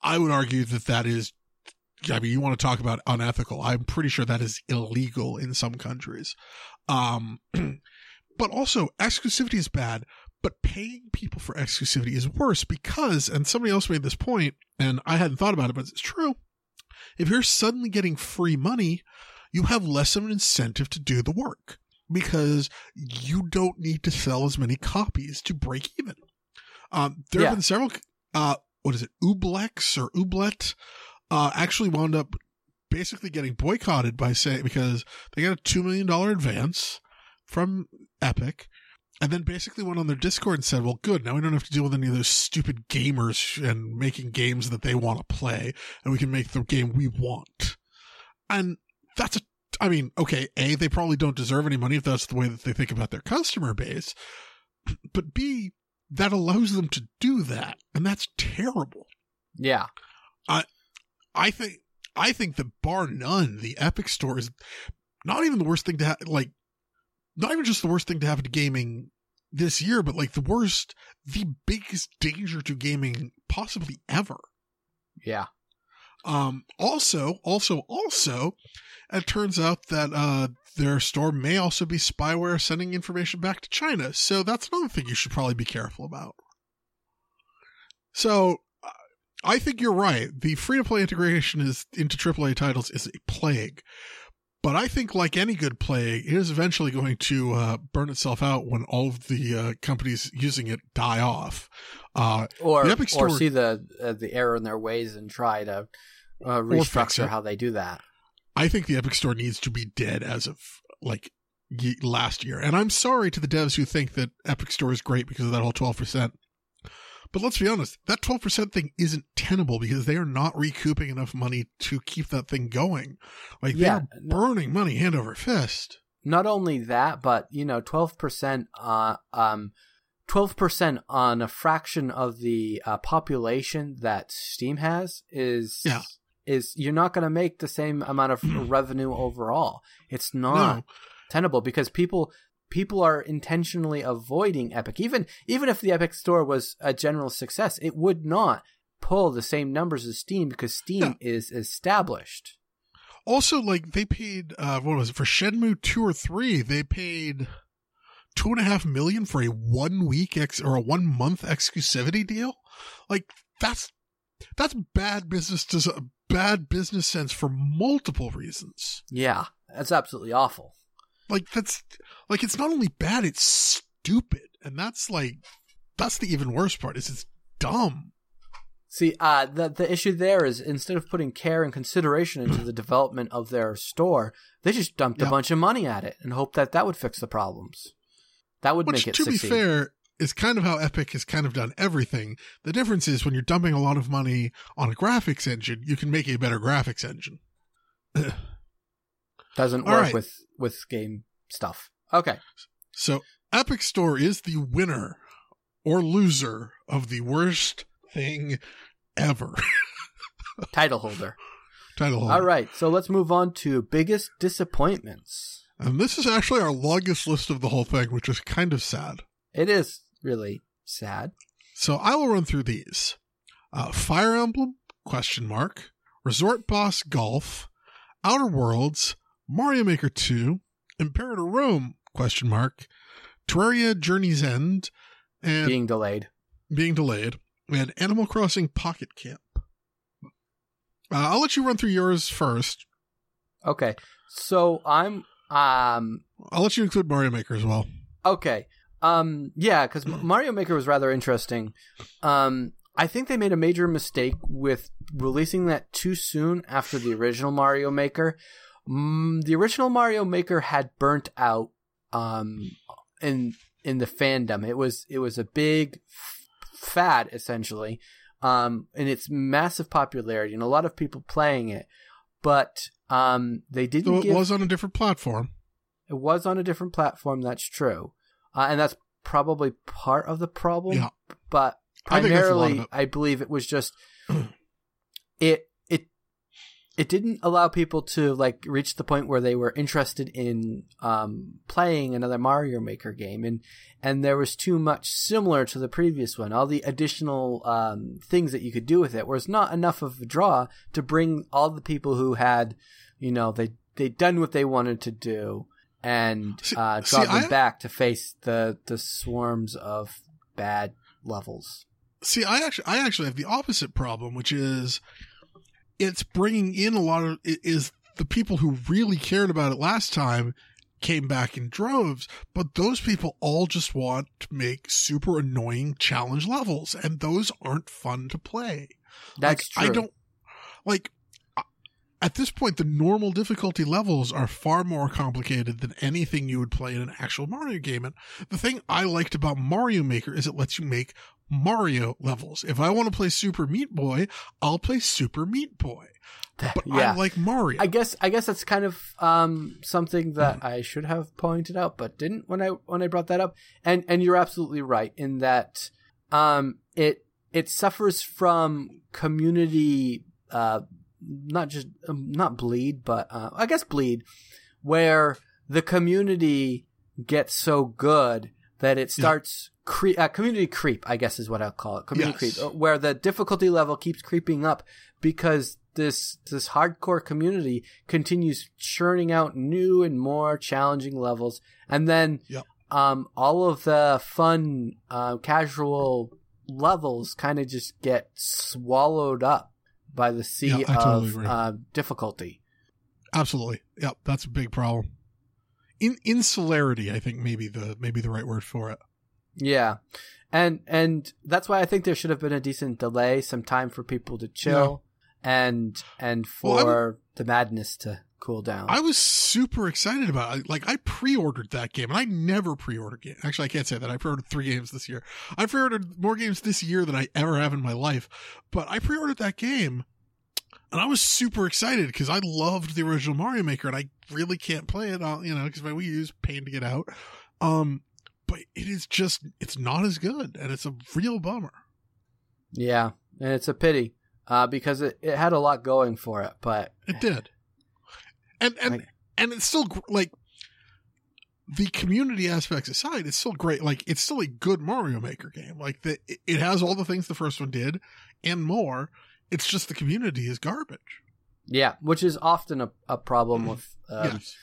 I would argue that that is. I mean, you want to talk about unethical? I'm pretty sure that is illegal in some countries. Um, but also exclusivity is bad. But paying people for exclusivity is worse because, and somebody else made this point, and I hadn't thought about it, but it's true. If you're suddenly getting free money, you have less of an incentive to do the work because you don't need to sell as many copies to break even. Um, there Yeah. have been several, uh, what is it, Ooblets or Ooblet, uh, actually wound up basically getting boycotted by saying, because they got a $2 million advance from Epic and then basically went on their Discord and said, well, good. Now we don't have to deal with any of those stupid gamers and making games that they want to play and we can make the game we want. And that's a, I mean, okay, A, they probably don't deserve any money if that's the way that they think about their customer base. But B, that allows them to do that. And that's terrible. Yeah. I I think, I think that bar none, the Epic Store is not even the worst thing to have, like, not even just the worst thing to happen to gaming this year, but like the worst, the biggest danger to gaming possibly ever. Yeah. Um, also, also, also, it turns out that, uh, their store may also be spyware sending information back to China. So that's another thing you should probably be careful about. So, uh, I think you're right. The free to play integration is into AAA titles is a plague. But I think, like any good plague, it is eventually going to uh, burn itself out when all of the uh, companies using it die off. Uh, Or The Epic or Store- see the uh, the error in their ways and try to uh, restructure how they do that. I think the Epic Store needs to be dead as of like last year. And I'm sorry to the devs who think that Epic Store is great because of that whole 12%. But let's be honest, that 12% thing isn't tenable because they are not recouping enough money to keep that thing going. Like they're no- burning money hand over fist. Not only that, but you know, twelve percent, uh, um, twelve percent on a fraction of the uh, population that Steam has is Yeah. is you're not going to make the same amount of revenue overall. It's not No. tenable because people people are intentionally avoiding Epic. Even even if the Epic Store was a general success, it would not pull the same numbers as Steam because Steam Yeah. is established. Also, like they paid, uh, what was it for Shenmue 2 or 3? They paid two and a half million for a one week ex or a one month exclusivity deal. Like that's that's bad business. Does bad business sense for multiple reasons. Yeah, that's absolutely awful. Like that's like it's not only bad, it's stupid, and that's like that's the even worse part. Is it's dumb. See, uh, the the issue there is instead of putting care and consideration into the development of their store, they just dumped a bunch of money at it and hoped that that would fix the problems. That would Which, make it to succeed. be fair, is kind of how Epic has kind of done everything. The difference is when you're dumping a lot of money on a graphics engine, you can make a better graphics engine. Doesn't All work right. with with game stuff. Okay, So Epic Store is the winner or loser of the worst thing ever. title holder. Title holder. All right, so let's move on to biggest disappointments. And this is actually our longest list of the whole thing, which is kind of sad. It is really sad. So I will run through these. Uh, Fire Emblem, question mark. Resort Boss Golf, Outer Worlds, Mario Maker 2, Imperator Rome, question mark. Terraria Journey's End, and being delayed. being delayed, and Animal Crossing Pocket Camp. Uh, I'll let you run through yours first. Okay, so I'm um I'll let you include Mario Maker as well. Okay. Um yeah, cuz Mario Maker was rather interesting. Um I think they made a major mistake with releasing that too soon after the original Mario Maker. Mm, the original Mario Maker had burnt out um in in the fandom. It was it was a big f- fad essentially. Um in its massive popularity and a lot of people playing it. But um they didn't So it give was on a different platform. it was on a different platform. That's true, uh, and that's probably part of the problem. Yeah. But I think that's a lot of primarily, it. I believe it was just it it didn't allow people to like reach the point where they were interested in um, playing another Mario Maker game, and and there was too much similar to the previous one. All the additional um, things that you could do with it was not enough of a draw to bring all the people who had, you know, they they'd done what they wanted to do and uh, see, draw them I- back to face the the swarms of bad levels. See, I actually, I actually have the opposite problem, which is it's bringing in a lot of is the people who really cared about it last time came back in droves, but those people all just want to make super annoying challenge levels, and those aren't fun to play. That's like, true. I don't like at this point the normal difficulty levels are far more complicated than anything you would play in an actual Mario game. And the thing I liked about Mario Maker is it lets you make Mario levels. If I want to play Super Meat Boy, I'll play Super Meat Boy. But yeah. I like Mario. I guess I guess that's kind of um, something that I should have pointed out, but didn't when I when I brought that up. And and you're absolutely right in that um, it it suffers from community uh, not just um, not bleed, but uh, I guess bleed, where the community gets so good that it starts cre- uh, community creep. I guess is what I'll call it. Community Yes. creep, uh, where the difficulty level keeps creeping up because this this hardcore community continues churning out new and more challenging levels, and then Yep. um, all of the fun uh, casual levels kind of just get swallowed up by the sea Yeah, I totally of uh, difficulty. Absolutely. Yep, that's a big problem. In insularity, I think maybe the maybe the right word for it. Yeah. And and that's why I think there should have been a decent delay, some time for people to chill and and Well, I for the madness to cool down. I was super excited about it. Like I pre-ordered that game, and I never pre-order game. Actually, I can't say that. I pre-ordered three games this year. I pre-ordered more games this year than I ever have in my life. But I pre-ordered that game, and I was super excited because I loved the original Mario Maker, and I really can't play it. On, you know, because my Wii U is pain to get out. Um, it is just it's not as good, and it's a real bummer. yeah. And it's a pity. Uh, because it, it had a lot going for it, but It did. And and Like- and it's still like the community aspects aside, it's still great. Like it's still a good Mario Maker game. Like the it- has all the things the first one did and more. It's just the community is garbage. yeah, which is often a, a problem with um, yes.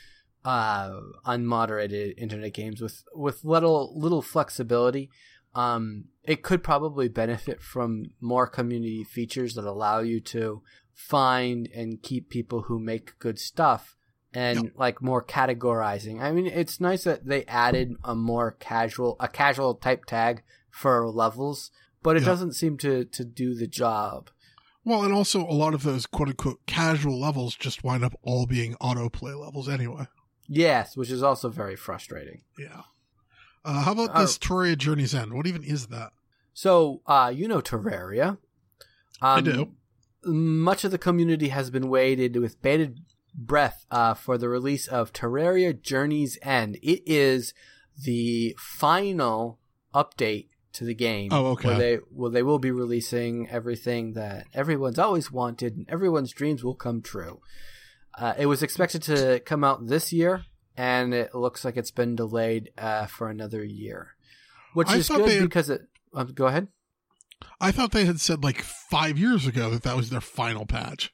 Uh, unmoderated internet games with with little little flexibility. Um, it could probably benefit from more community features that allow you to find and keep people who make good stuff and Yep. like more categorizing. I mean, it's nice that they added a more casual a casual type tag for levels, but it Yeah. doesn't seem to to do the job. Well, and also a lot of those quote unquote casual levels just wind up all being autoplay levels anyway. Yes, which is also very frustrating. Yeah. Uh, how about Uh, this Terraria Journey's End? What even is that? So, uh, you know Terraria. Um, I do. Much of the community has been waited with bated breath uh, for the release of Terraria Journey's End. It is the final update to the game. Oh, okay. Where they, well, they will be releasing everything that everyone's always wanted and everyone's dreams will come true. Uh, it was expected to come out this year, and it looks like it's been delayed uh, for another year, which I is good had- because it. Um, go ahead. I thought they had said like five years ago that that was their final patch.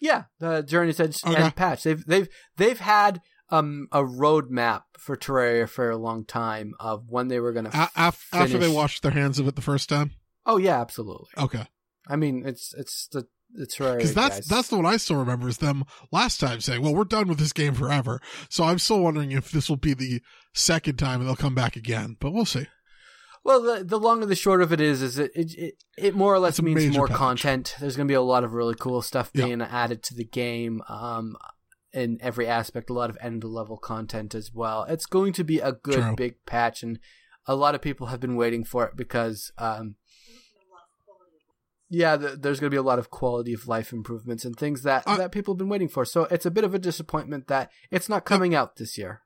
Yeah, the Journey's Edge Okay. End patch. They've they've they've had um a roadmap for Terraria for a long time of when they were going to. Af- after they washed their hands of it the first time. Oh yeah, absolutely. Okay. I mean, it's it's the the Terraria Because that's guys. that's the one I still remember is them last time saying, "Well, we're done with this game forever." So I'm still wondering if this will be the second time and they'll come back again, but we'll see. Well, the the long and the short of it is, is it it, it, it more or less means more content. There's going to be a lot of really cool stuff Yeah. being added to the game, um, in every aspect. A lot of end level content as well. It's going to be a good True. big patch, and a lot of people have been waiting for it because, um, yeah, th there's going to be a lot of quality of life improvements and things that I- that people have been waiting for. So it's a bit of a disappointment that it's not coming out this year.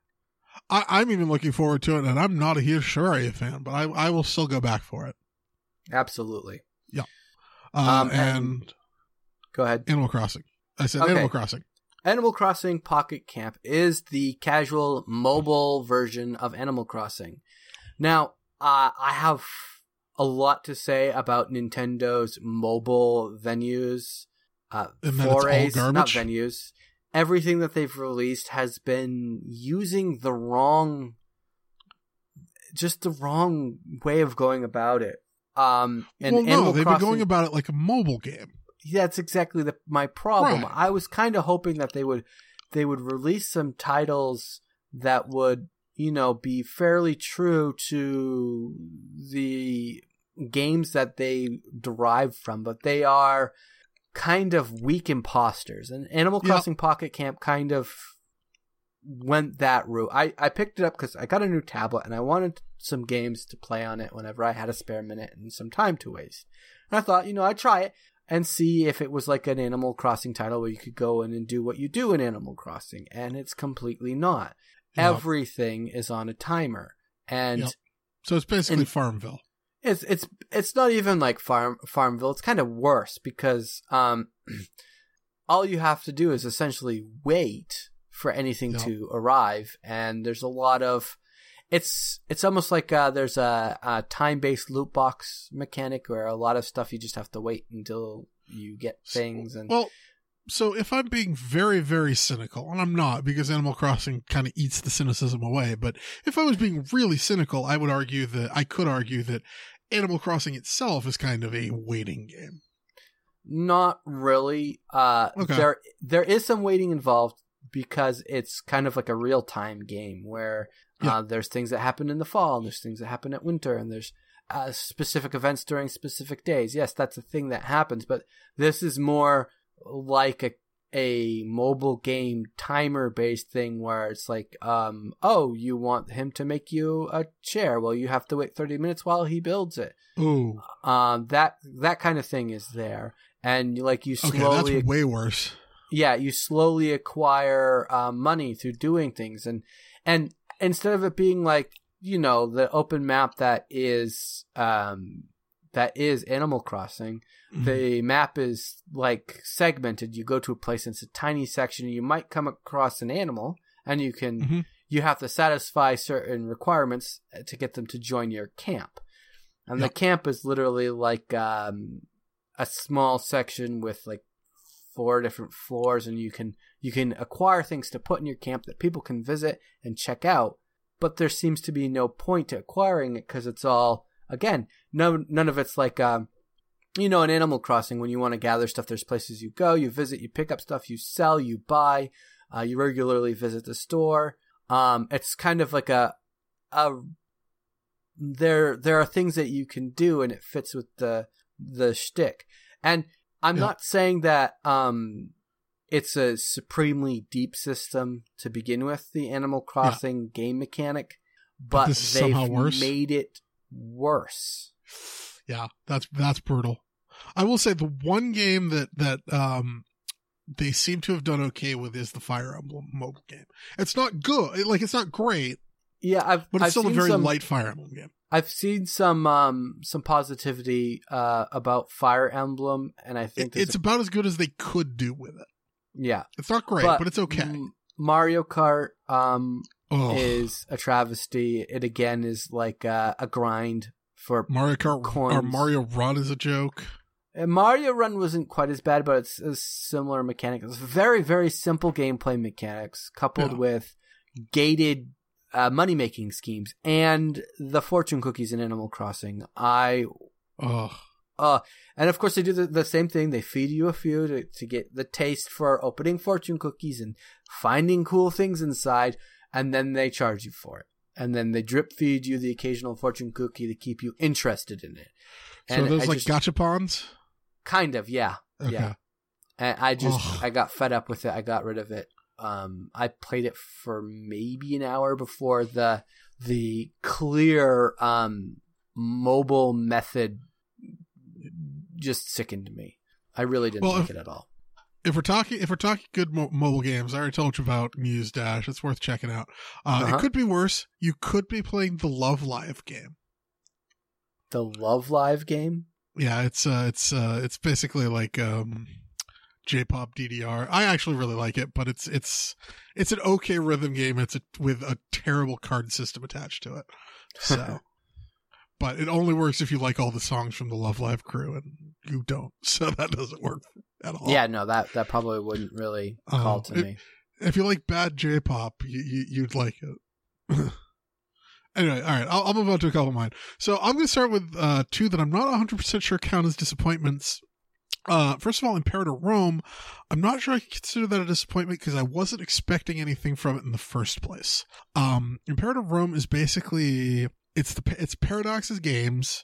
I, I'm even looking forward to it, and I'm not a huge Terraria fan, but I I will still go back for it. Absolutely. Uh, Um, and, and- Go ahead. Animal Crossing. I said Okay. Animal Crossing. Animal Crossing Pocket Camp is the casual mobile version of Animal Crossing. Now, uh, I have a lot to say about Nintendo's mobile venues, uh, And that it's all forays, not venues. Everything that they've released has been using the wrong. just the wrong way of going about it. Um, and well, no, Animal they've Crossing, been going about it like a mobile game. that's exactly the, my problem. Right. I was kind of hoping that they would they would release some titles that would you know be fairly true to the games that they derive from, but they are kind of weak imposters. And Animal Yeah. Crossing Pocket Camp kind of went that route. I, I picked it up because I got a new tablet and I wanted some games to play on it whenever I had a spare minute and some time to waste. And I thought, you know, I'd try it and see if it was like an Animal Crossing title where you could go in and do what you do in Animal Crossing. And it's completely not. Yep. Everything is on a timer. And Yep. So it's basically And- Farmville. it's it's it's not even like farm Farmville. It's kind of worse because um, all you have to do is essentially wait for anything Yeah. to arrive, and there's a lot of it's it's almost like uh, there's a, a time based loot box mechanic where a lot of stuff you just have to wait until you get things and Well, so if I'm being very, very cynical, and I'm not because Animal Crossing kind of eats the cynicism away, but if I was being really cynical, I would argue that I could argue that Animal Crossing itself is kind of a waiting game. Not really. Uh, Okay. There there is some waiting involved because it's kind of like a real time game where Yeah. uh, there's things that happen in the fall and there's things that happen at winter and there's uh, specific events during specific days. Yes, that's a thing that happens, but this is more like a a mobile game timer based thing where it's like um oh you want him to make you a chair. Well you have to wait 30 minutes while he builds it. Ooh, um that that kind of thing is there. And like you okay, slowly that's way worse. yeah you slowly acquire uh, money through doing things. And and instead of it being like you know the open map that is um that is animal crossing Mhm. the map is like segmented you go to a place and it's a tiny section and you might come across an animal and you can Mhm. you have to satisfy certain requirements to get them to join your camp and Yep. the camp is literally like um, a small section with like four different floors and you can you can acquire things to put in your camp that people can visit and check out but there seems to be no point to acquiring it because it's all again no none of it's like um you know in animal crossing when you want to gather stuff there's places you go you visit you pick up stuff you sell you buy uh, you regularly visit the store um it's kind of like a a there there are things that you can do and it fits with the the shtick. And I'm Yeah. not saying that um it's a supremely deep system to begin with, the Animal Crossing game mechanic, but is they've made it worse. Yeah, that's that's brutal. I will say the one game that that um they seem to have done okay with is the Fire Emblem mobile game. It's not good, like it's not great, Yeah, I've but it's I've still a seen very some, light Fire Emblem game. I've seen some um some positivity uh about Fire Emblem, and I think It, it's a- about as good as they could do with it. yeah, It's not great, but, it's okay. M- Mario Kart um Oh, is a travesty. It again is like uh, a grind for Mario Kart or coins. Mario Run is a joke. Uh, Mario Run wasn't quite as bad, but it's a similar mechanic. It's very very simple gameplay mechanics coupled Yeah. with gated uh, money making schemes and the fortune cookies in Animal Crossing. I Oh, uh, and of course they do the, the same thing. They feed you a few to, to get the taste for opening fortune cookies and finding cool things inside, and then they charge you for it. And then they drip feed you the occasional fortune cookie to keep you interested in it. so those I like just- gachapons. Kind of, yeah. Okay. Yeah. And I just. I got fed up with it. I got rid of it. Um, I played it for maybe an hour before the the clear um mobile method just sickened me. I really didn't Well, like if- it at all. If we're talking, if we're talking good mo- mobile games, I already told you about Muse Dash. It's worth checking out. Uh, Uh-huh. It could be worse. You could be playing the Love Live game. The Love Live game. Yeah, it's uh, it's uh, it's basically like um, J-pop DDR. I actually really like it, but it's it's it's an okay rhythm game. It's a, with a terrible card system attached to it. So, but it only works if you like all the songs from the Love Live crew, and you don't. So that doesn't work at all. Yeah, no, that that probably wouldn't really Uh, call to it- me. if you like bad J-pop, you, you you'd like it. Anyway, all right, I'll, I'll move on to a couple of mine. So I'm going to start with uh, two that I'm not 100% sure count as disappointments. Uh, first of all, Imperator Rome, I'm not sure I can consider that a disappointment because I wasn't expecting anything from it in the first place. Um, Imperator Rome is basically it's the it's Paradox's games,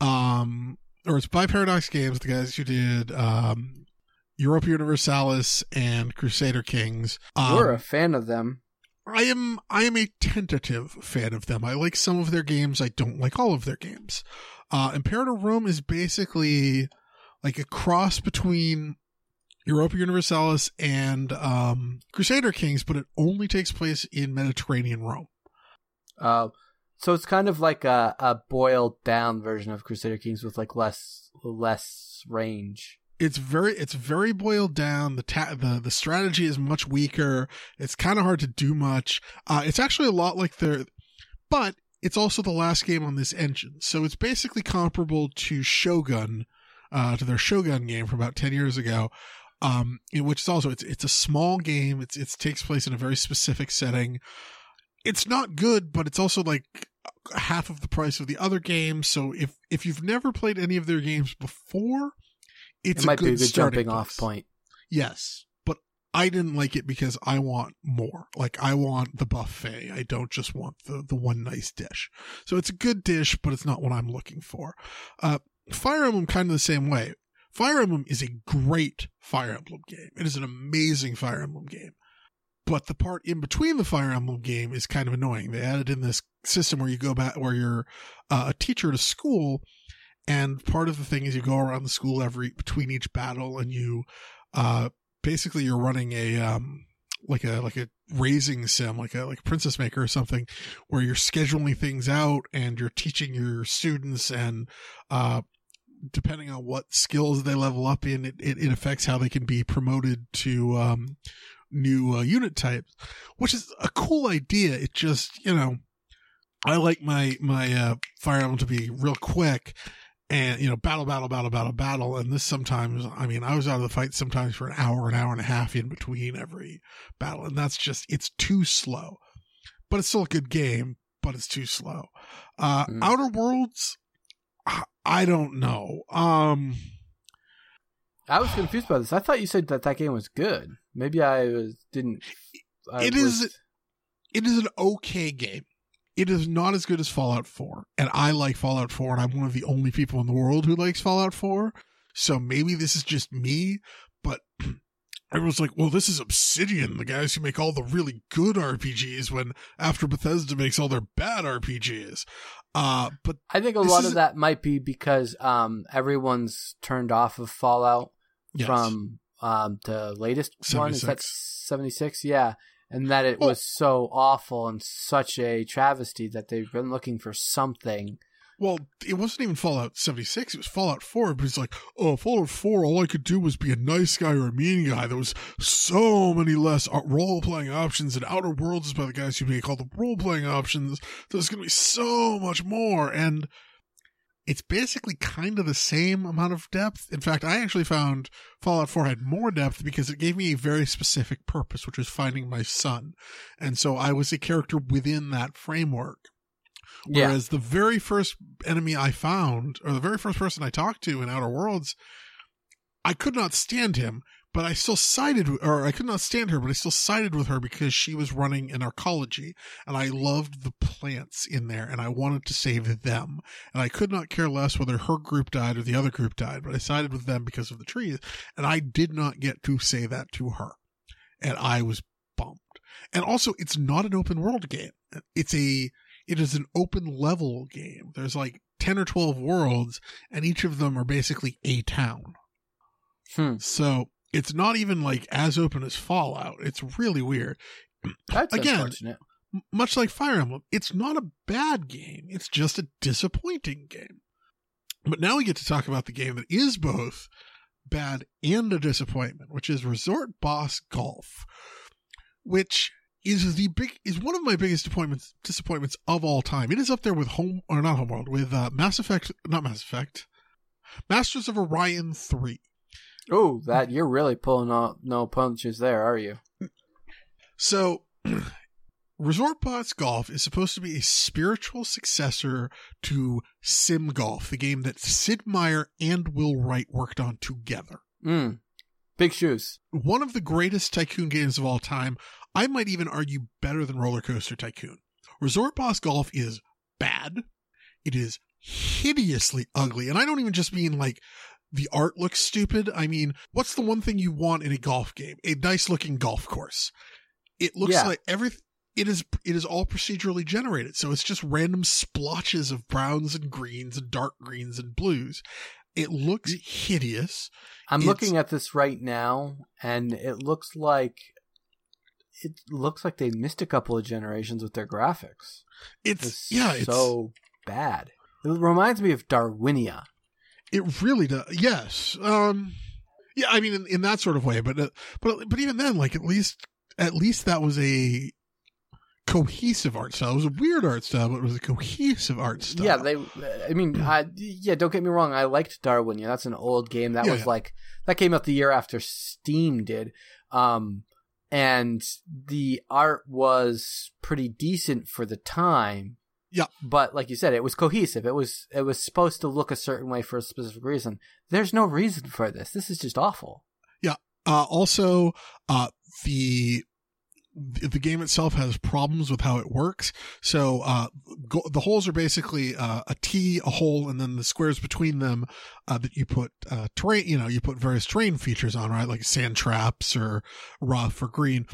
um, or it's by Paradox Games, the guys who did um, Europa Universalis and Crusader Kings. Um, You're a fan of them. I am I am a tentative fan of them. I like some of their games. I don't like all of their games. Uh, Imperator Rome is basically like a cross between Europa Universalis and um, Crusader Kings, but it only takes place in Mediterranean Rome. Uh, so it's kind of like a, a boiled down version of Crusader Kings with like less less range. It's very it's very boiled down. The ta- the the strategy is much weaker. It's kind of hard to do much. Uh, it's actually a lot like their, but it's also the last game on this engine, so it's basically comparable to Shogun, uh, to their Shogun game from about ten years ago. Um, which is also it's it's a small game. It's it takes place in a very specific setting. It's not good, but it's also like half of the price of the other games. So if if you've never played any of their games before, it's it might a good, be starting jumping off point. Yes, but I didn't like it because I want more. Like I want the buffet. I don't just want the the one nice dish. So it's a good dish, but it's not what I'm looking for. Uh, Fire Emblem kind of the same way. Fire Emblem is a great Fire Emblem game. It is an amazing Fire Emblem game. But the part in between the Fire Emblem game is kind of annoying. They added in this system where you go back, where you're uh, a teacher at a school, and part of the thing is you go around the school every between each battle, and you uh, basically you're running a um, like a like a raising sim, like a like Princess Maker or something, where you're scheduling things out and you're teaching your students and uh, depending on what skills they level up in, it, it, it affects how they can be promoted to um, new uh, unit types, which is a cool idea. It just, you know, I like my my uh, Fire Emblem to be real quick and you know battle battle battle battle battle and this sometimes i mean i was out of the fight sometimes for an hour an hour and a half in between every battle and that's just it's too slow but it's still a good game but it's too slow uh Mm. outer worlds I- i don't know um I was confused by this. I thought you said that that game was good. Maybe I was didn't. I It was- is- it is an okay game. It is not as good as Fallout 4. And I like Fallout 4, and I'm one of the only people in the world who likes Fallout 4. So maybe this is just me, but everyone's like, well, this is Obsidian, the guys who make all the really good RPGs when after Bethesda makes all their bad RPGs. Uh, but I think a lot is- of that might be because um everyone's turned off of Fallout yes. from um the latest one. Is that seventy six? Yeah, and that it was so awful and such a travesty that they've been looking for something. Well, it wasn't even Fallout 76. It was Fallout 4. But it's like, oh, Fallout 4, all I could do was be a nice guy or a mean guy. There was so many less uh, role playing options, and Outer Worlds is by the guys who make all the role playing options. There's going to be so much more. And it's basically kind of the same amount of depth. In fact, I actually found Fallout 4 had more depth because it gave me a very specific purpose, which was finding my son. And so I was a character within that framework. Yeah, Whereas the very first enemy I found, or the very first person I talked to in Outer Worlds, I could not stand him, but I still sided, with- or I could not stand her, but I still sided with her because she was running an arcology, and I loved the plants in there, and I wanted to save them, and I could not care less whether her group died or the other group died, but I sided with them because of the trees, and I did not get to say that to her, and I was bummed. And also, it's not an open world game. It's a it is an open level game. There's like 10 or 12 worlds, and each of them are basically a town. Hmm. So it's not even like as open as Fallout. It's really weird. that's Again, unfortunate. Much like Fire Emblem, it's not a bad game. It's just a disappointing game. But now we get to talk about the game that is both bad and a disappointment, which is Resort Boss Golf, which is the big is one of my biggest disappointments disappointments of all time. It is up there with Home or not Homeworld with uh, Mass Effect, not Mass Effect, Masters of Orion three. Oh, that you're really pulling out no punches there, are you? So Resort Boss Golf is supposed to be a spiritual successor to Sim Golf, the game that Sid Meier and Will Wright worked on together. Mm. Big shoes. One of the greatest tycoon games of all time. I might even argue better than Roller Coaster Tycoon. Resort Boss Golf is bad. It is hideously ugly. And I don't even just mean like the art looks stupid. I mean, what's the one thing you want in a golf game? A nice looking golf course. It looks Yeah. like every it is it is all procedurally generated. So it's just random splotches of browns and greens and dark greens and blues. It looks hideous. I'm It's- looking at this right now, and it looks like it looks like they missed a couple of generations with their graphics. It's, It's yeah, it's so bad. It reminds me of Darwinia. It really does. Yes. Um. Yeah. I mean, in, in that sort of way, but uh, but but even then, like at least at least that was a cohesive art style. It was a weird art style, but it was a cohesive art style. Yeah, they. I mean, I, yeah. Don't get me wrong. I liked Darwinia. That's an old game. That Yeah, was yeah. like that came out the year after Steam did. Um, and the art was pretty decent for the time. Yeah. But like you said, it was cohesive. It was it was supposed to look a certain way for a specific reason. There's no reason for this. This is just awful. Yeah. Uh, also, uh, the the game itself has problems with how it works. So uh, go, the holes are basically uh, a T, a hole, and then the squares between them uh, that you put uh, terrain. You know, you put various terrain features on, right? Like sand traps or rough or green.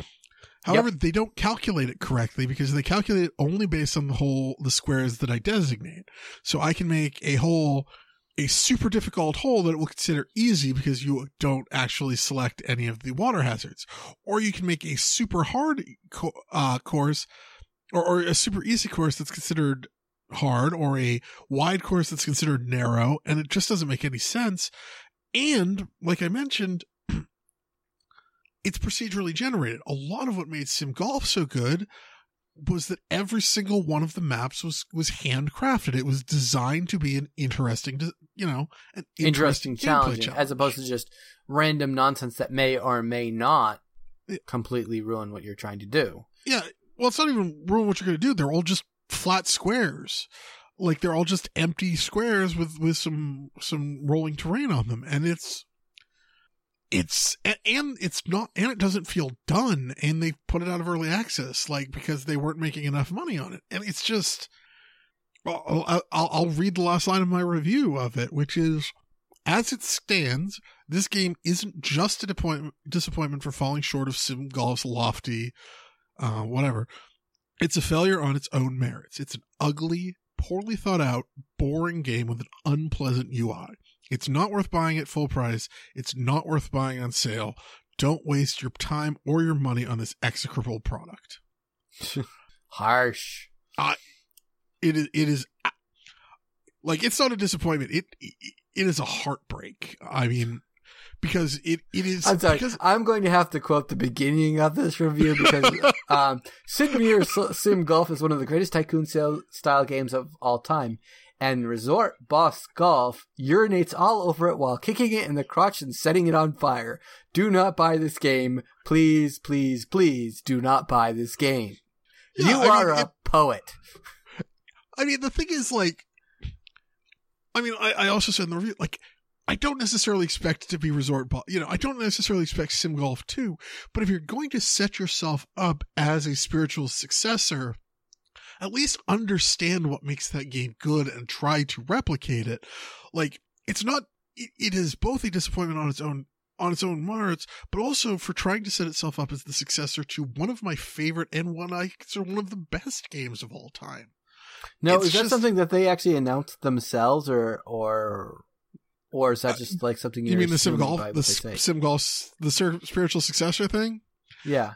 However, they don't calculate it correctly because they calculate it only based on the whole the squares that I designate. So I can make a hole a super difficult hole that it will consider easy because you don't actually select any of the water hazards. Or you can make a super hard co- uh, course or, or a super easy course that's considered hard or a wide course that's considered narrow. And it just doesn't make any sense. And like I mentioned, it's procedurally generated. A lot of what made Sim Golf so good was that every single one of the maps was was handcrafted. It was designed to be an interesting, you know, an Interesting, interesting, challenge, as opposed to just random nonsense that may or may not completely ruin what you're trying to do. yeah. Well, it's not even ruin what you're going to do. They're all just flat squares, like they're all just empty squares with with some some rolling terrain on them, and it's it's and it's not and it doesn't feel done and they put it out of early access like because they weren't making enough money on it. And it's just I'll, I'll, I'll read the last line of my review of it which is as it stands this game isn't just a disappointment, disappointment for falling short of sim golf's lofty uh, whatever. It's a failure on its own merits. It's an ugly poorly thought out boring game with an unpleasant ui it's not worth buying at full price. It's not worth buying on sale. Don't waste your time or your money on this execrable product. Harsh. It is, it is like, it's not a disappointment. It, it, is a heartbreak. I mean, because it, it is, I'm sorry. because, I'm going to have to quote the beginning of this review because um, Sid Meier's Sim Golf is one of the greatest tycoon sale- style games of all time. And Resort Boss Golf urinates all over it while kicking it in the crotch and setting it on fire. Do not buy this game. Please, please, please do not buy this game. Yeah, you I mean, are a it- poet. I mean, the thing is like, I mean, I, I also said in the review, like, I don't necessarily expect it to be Resort Ball. You know, I don't necessarily expect Sim Golf 2, but if you're going to set yourself up as a spiritual successor, at least understand what makes that game good and try to replicate it. Like, it's not, it, it is both a disappointment on its own, on its own merits, but also for trying to set itself up as the successor to one of my favorite and one I consider one of the best games of all time. No, It's is that just- something that they actually announced themselves, or or or is that uh, just like something You mean the Sim Golf, the they say? S- Sim Golf, the spiritual successor thing? Yeah.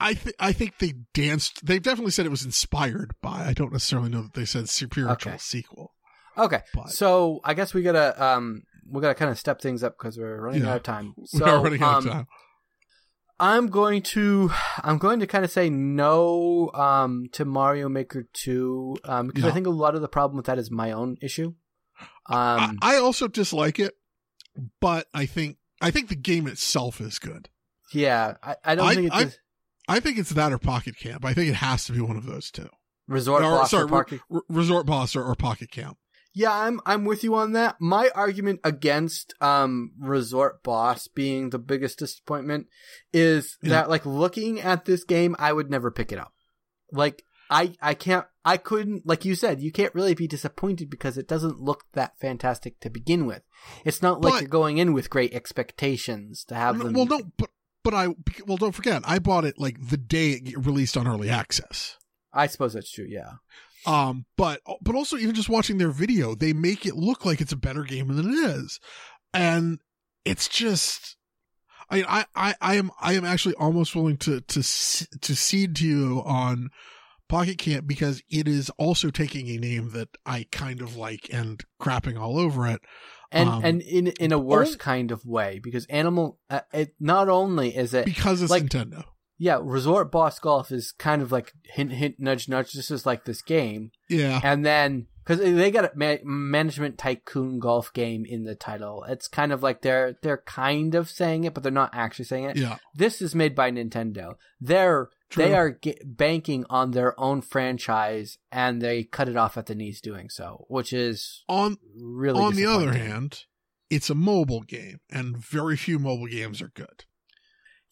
I think I think they danced. They definitely said it was inspired by. I don't necessarily know that they said spiritual Okay. sequel. Okay. But So I guess we gotta um we gotta kind of step things up because we're running Yeah. out of time. we So are running out um, of time. I'm going to I'm going to kind of say no um to Mario Maker 2 um because I think a lot of the problem with that is my own issue. I, Um I also dislike it, but I think I think the game itself is good. yeah, I, I don't I- think it's I- think it's that or Pocket Camp. I think it has to be one of those two. Resort Or, Boss sorry, or Pocket. Resort Boss or, or Pocket Camp. Yeah, I'm I'm with you on that. My argument against um Resort Boss being the biggest disappointment is Yeah. that like looking at this game, I would never pick it up. Like I I can't I couldn't like you said, you can't really be disappointed because it doesn't look that fantastic to begin with. It's not like But- you're going in with great expectations to have No, them well, no, but but I well don't forget I bought it like the day it released on early access. I suppose that's true, yeah. Um, but but also even just watching their video, they make it look like it's a better game than it is, and it's just. I mean, I, I, I am I am actually almost willing to to to cede to you on Pocket Camp because it is also taking a name that I kind of like and crapping all over it. And Um, and in in a worse kind of way because Animal uh, it not only is it because it's Like- Nintendo. Yeah, Resort Boss Golf is kind of like hint, hint, nudge, nudge. This is like this game, Yeah, and then because they got a ma- management tycoon golf game in the title, it's kind of like they're they're kind of saying it, but they're not actually saying it. yeah, This is made by Nintendo. They're True. they are ge- banking on their own franchise, and they cut it off at the knees doing so, which is on really on the other hand, it's a mobile game, and very few mobile games are good.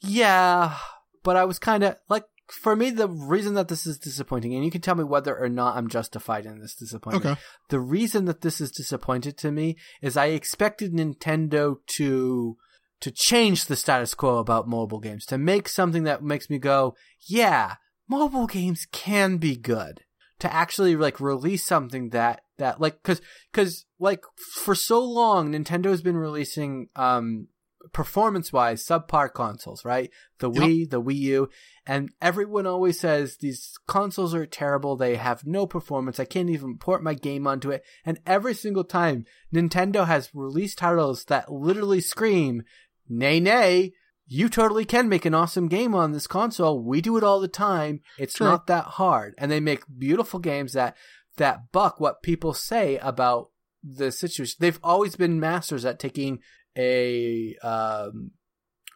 Yeah, but I was kind of like, for me, the reason that this is disappointing, and you can tell me whether or not I'm justified in this disappointment. Okay, The reason that this is disappointed to me is I expected Nintendo to to change the status quo about mobile games, to make something that makes me go, yeah, mobile games can be good. To actually like release something that that like cuz cuz like for so long Nintendo has been releasing um performance wise subpar consoles, right? The Yep. Wii, the Wii U, and everyone always says these consoles are terrible. They have no performance. I can't even port my game onto it. And every single time Nintendo has released titles that literally scream, nay, nay, you totally can make an awesome game on this console. We do it all the time. It's True. not that hard. And they make beautiful games that, that buck what people say about the situation. They've always been masters at taking a, um,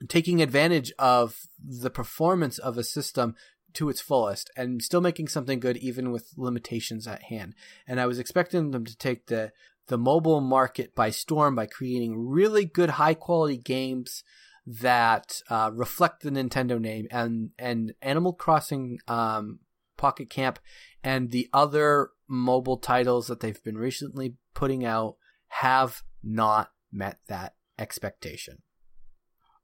taking advantage of the performance of a system to its fullest and still making something good even with limitations at hand. And I was expecting them to take the the mobile market by storm by creating really good high quality games that uh, reflect the Nintendo name and and Animal Crossing um, Pocket Camp and the other mobile titles that they've been recently putting out have not met that expectation.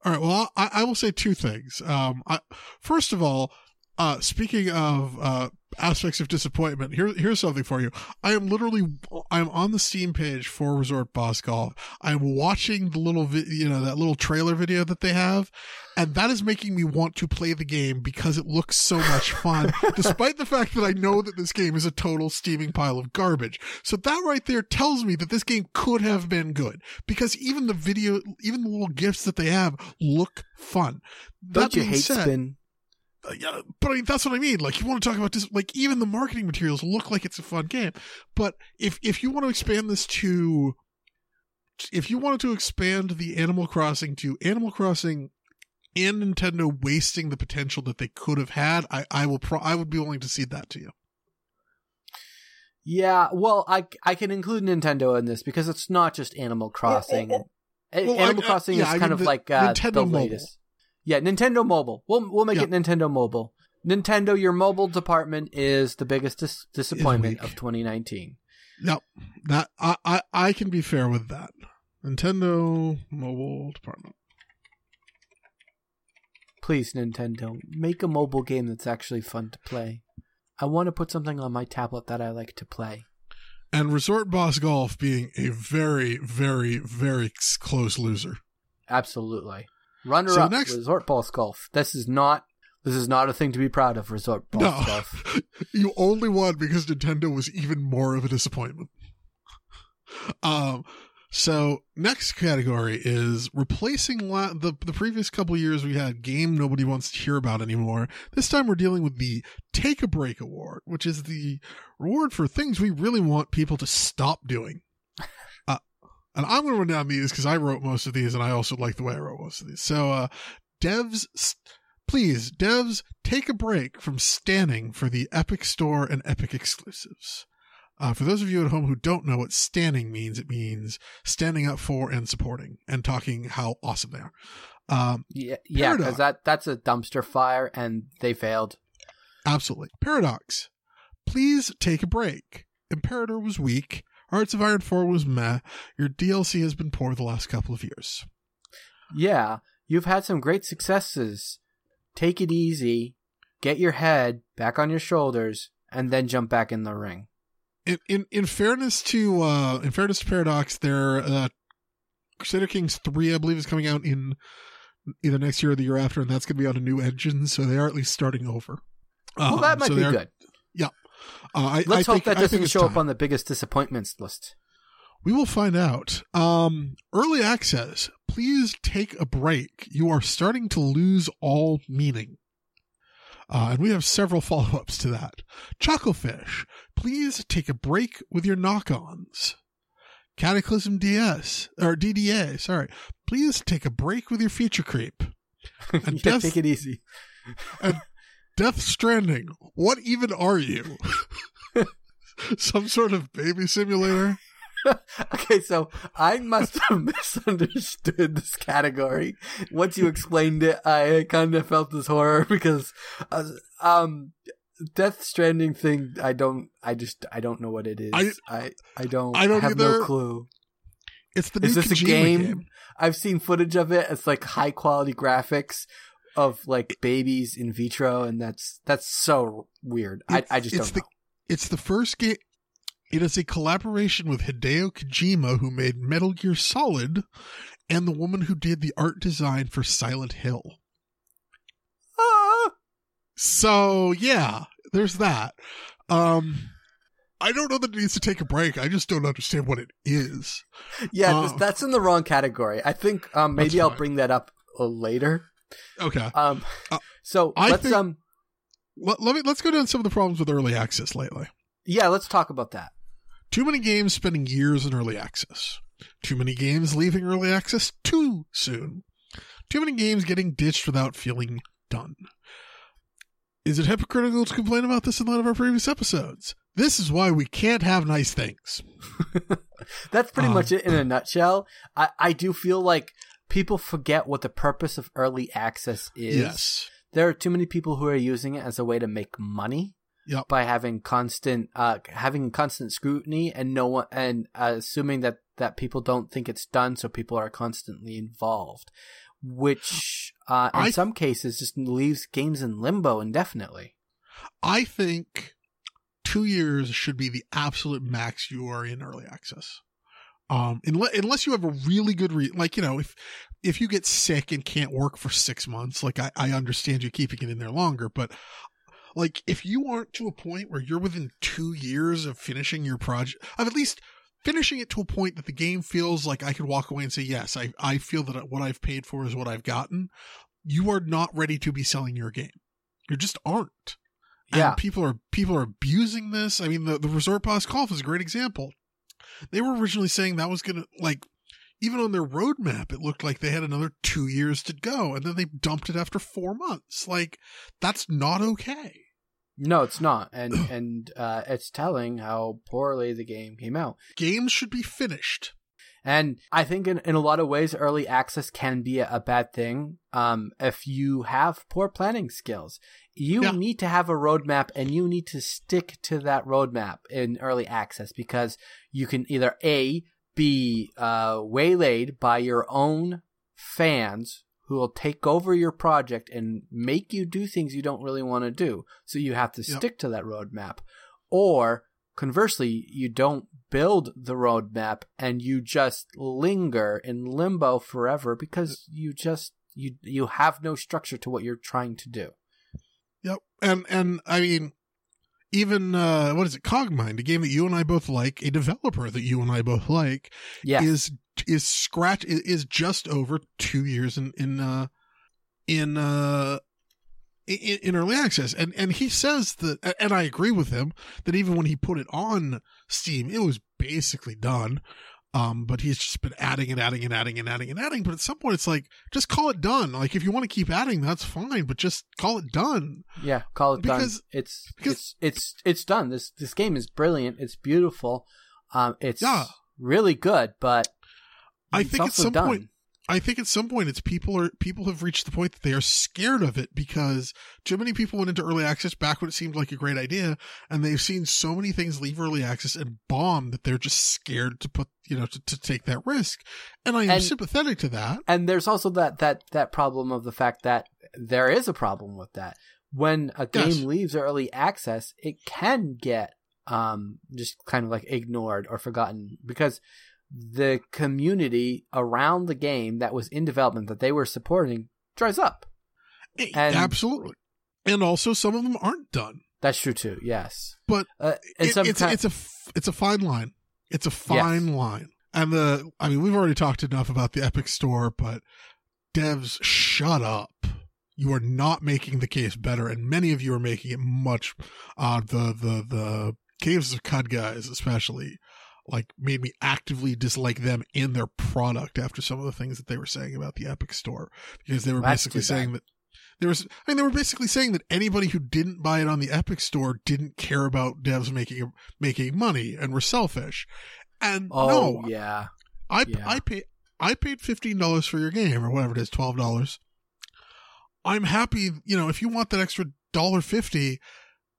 All right. Well, I, I will say two things. Um, I, first of all, uh, speaking of uh, aspects of disappointment, here here's something for you. I am literally I'm on the Steam page for Resort Boss Golf. I'm watching the little vi- you know that little trailer video that they have, and that is making me want to play the game because it looks so much fun, despite the fact that I know that this game is a total steaming pile of garbage. So that right there tells me that this game could have been good because even the video, even the little gifts that they have look fun. Don't you hate said- spin? Uh, yeah, but I mean, that's what I mean. Like, you want to talk about this? Like, even the marketing materials look like it's a fun game. But if if you want to expand this to, if you wanted to expand the Animal Crossing to Animal Crossing and Nintendo wasting the potential that they could have had, I I will pro- I would be willing to cede that to you. Yeah, well, I I can include Nintendo in this because it's not just Animal Crossing. well, Animal I- Crossing yeah, is I kind mean of the like uh, Nintendo the Mobile. Yeah, Nintendo Mobile. We'll we'll make Yeah. it Nintendo Mobile. Nintendo, your mobile department is the biggest dis- disappointment of 2019. No, that I, I I can be fair with that. Nintendo mobile department. Please, Nintendo, make a mobile game that's actually fun to play. I want to put something on my tablet that I like to play. And Resort Boss Golf being a very, very, very close loser. Absolutely. Runner So up, next- Resort Boss Golf. This is not this is not a thing to be proud of, Resort Boss No. Golf. you only won because Nintendo was even more of a disappointment. Um, so next category is replacing la- the the previous couple years we had game nobody wants to hear about anymore. This time we're dealing with the Take a Break Award, which is the reward for things we really want people to stop doing. And I'm going to run down these because I wrote most of these, and I also like the way I wrote most of these. So, uh, devs Please, devs, take a break from standing for the Epic Store and Epic exclusives. Uh, for those of you at home who don't know what standing means, it means standing up for and supporting and talking how awesome they are. Um, Yeah, yeah, because that that's a dumpster fire, and they failed. absolutely. Paradox, please take a break. Imperator was weak. Hearts of Iron 4 was meh. Your DLC has been poor the last couple of years. Yeah, you've had some great successes. Take it easy, get your head back on your shoulders, and then jump back in the ring. in in, in fairness to uh in fairness to paradox their uh crusader kings 3 i believe is coming out in either next year or the year after and that's going to be on a new engine so they are at least starting over Well, Um, that might so be good. Uh, I, Let's I hope think, that doesn't show up on the biggest disappointments list. we will find out um early access please take a break you are starting to lose all meaning uh, and we have several follow-ups to that. Chucklefish, please take a break with your knock-ons. Cataclysm DS or DDA, sorry. Please take a break with your feature creep. And yeah, Death- take it easy. Death Stranding, what even are you? Some sort of baby simulator? okay, so I must have misunderstood this category. Once you explained it, I kind of felt this horror because, uh, um, Death Stranding thing. I don't. I just. I don't know what it is. I- I. I, don't. I don't have either. no clue. It's the Is this a Kojima game? I've seen footage of it. It's like high quality graphics of like babies in vitro, and that's that's so weird. I, I just it's don't the- know. It's the first game. It is a collaboration with Hideo Kojima, who made Metal Gear Solid, and the woman who did the art design for Silent Hill. Ah! So yeah, there's that. Um, I don't know that it needs to take a break. I just don't understand what it is. Yeah, Uh, that's in the wrong category. I think um, maybe I'll bring that up uh, later. Okay, Um, Uh, so I let's think- um, let, let me let's go down some of the problems with early access lately. yeah, let's talk about that. Too many games spending years in early access. Too many games leaving early access too soon. Too many games getting ditched without feeling done. Is it hypocritical to complain about this in light of our previous episodes? This is why we can't have nice things. That's pretty Um, much it in a nutshell. I I do feel like people forget what the purpose of early access is. Yes. there are too many people who are using it as a way to make money Yep. by having constant uh having constant scrutiny and no one and uh, assuming that that people don't think it's done so people are constantly involved which uh in I- some cases just leaves games in limbo indefinitely I think two years should be the absolute max you are in early access. Um, unless, unless you have a really good re- like, you know, if, if you get sick and can't work for six months, like I, I understand you keeping it in there longer, but like if you aren't to a point where you're within two years of finishing your project, of at least finishing it to a point that the game feels like I could walk away and say, yes, I, I feel that what I've paid for is what I've gotten. You are not ready to be selling your game. You just aren't. And Yeah. people are people are abusing this. I mean, the the Resort Boss Golf is a great example. They were originally saying that was gonna like even on their roadmap, it looked like they had another two years to go, and then they dumped it after four months. Like that's not okay. no it's not and and uh it's telling how poorly the game came out Games should be finished. And I think in, in a lot of ways, early access can be a, a bad thing um, if you have poor planning skills. You Yeah. need to have a roadmap and you need to stick to that roadmap in early access because you can either A, be uh, waylaid by your own fans who will take over your project and make you do things you don't really want to do. So you have to Yep. stick to that roadmap. Or conversely, you don't build the roadmap and you just linger in limbo forever because you just you you have no structure to what you're trying to do. Yep. And and I mean, even uh what is it, Cogmind, a game that you and I both like, a developer that you and I both like, Yes. is is scratch is- is just over two years in in uh in uh in, in early access and and he says that and i agree with him that even when he put it on steam it was basically done Um, but he's just been adding and adding and adding and adding and adding. But at some point, it's like just call it done. Like if you want to keep adding, that's fine, but just call it done. Yeah, call it Because- done. It's because- it's it's it's done. This this game is brilliant. It's beautiful. Um, it's Yeah. really good, but I think at some done. point, I think at some point it's people are people have reached the point that they are scared of it because too many people went into early access back when it seemed like a great idea, and they've seen so many things leave early access and bomb that they're just scared to put you know to, to take that risk. And I am And- sympathetic to that. and there's also that that that problem of the fact that there is a problem with that when a game Yes. leaves early access it can get um just kind of like ignored or forgotten because the community around the game that was in development that they were supporting dries up and- Absolutely. And also, some of them aren't done. that's true too yes But uh, It- it's ki- it's a it's a fine line. It's a fine line. And the I mean, we've already talked enough about the Epic Store, but devs, shut up. You are not making the case better, and many of you are making it much. Uh, the the the Caves of Qud guys, especially, like made me actively dislike them and their product after some of the things that they were saying about the Epic Store because they were That's basically saying that there was I mean they were basically saying that anybody who didn't buy it on the Epic Store didn't care about devs making making money and were selfish. And oh no, yeah I yeah. I pay I paid fifteen dollars for your game or whatever it is, twelve dollars. I'm happy, you know, if you want that extra dollar fifty,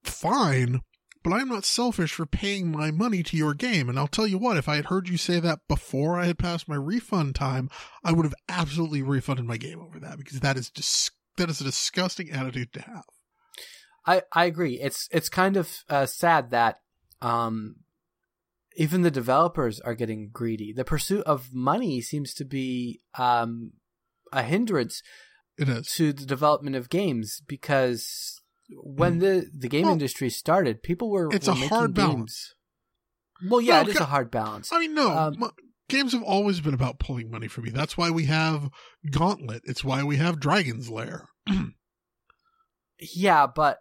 fine. But I'm not selfish for paying my money to your game. And I'll tell you what, if I had heard you say that before I had passed my refund time, I would have absolutely refunded my game over that because that is dis- that is a disgusting attitude to have. I, I agree. It's it's kind of uh, sad that um, even the developers are getting greedy. The pursuit of money seems to be um, a hindrance to the development of games because when the, the game Well, industry started, people were it's were a making hard games- balance. Well, yeah, Well, it is a hard balance. I mean, no. Um, games have always been about pulling money from you. That's why we have Gauntlet. It's why we have Dragon's Lair. Yeah, but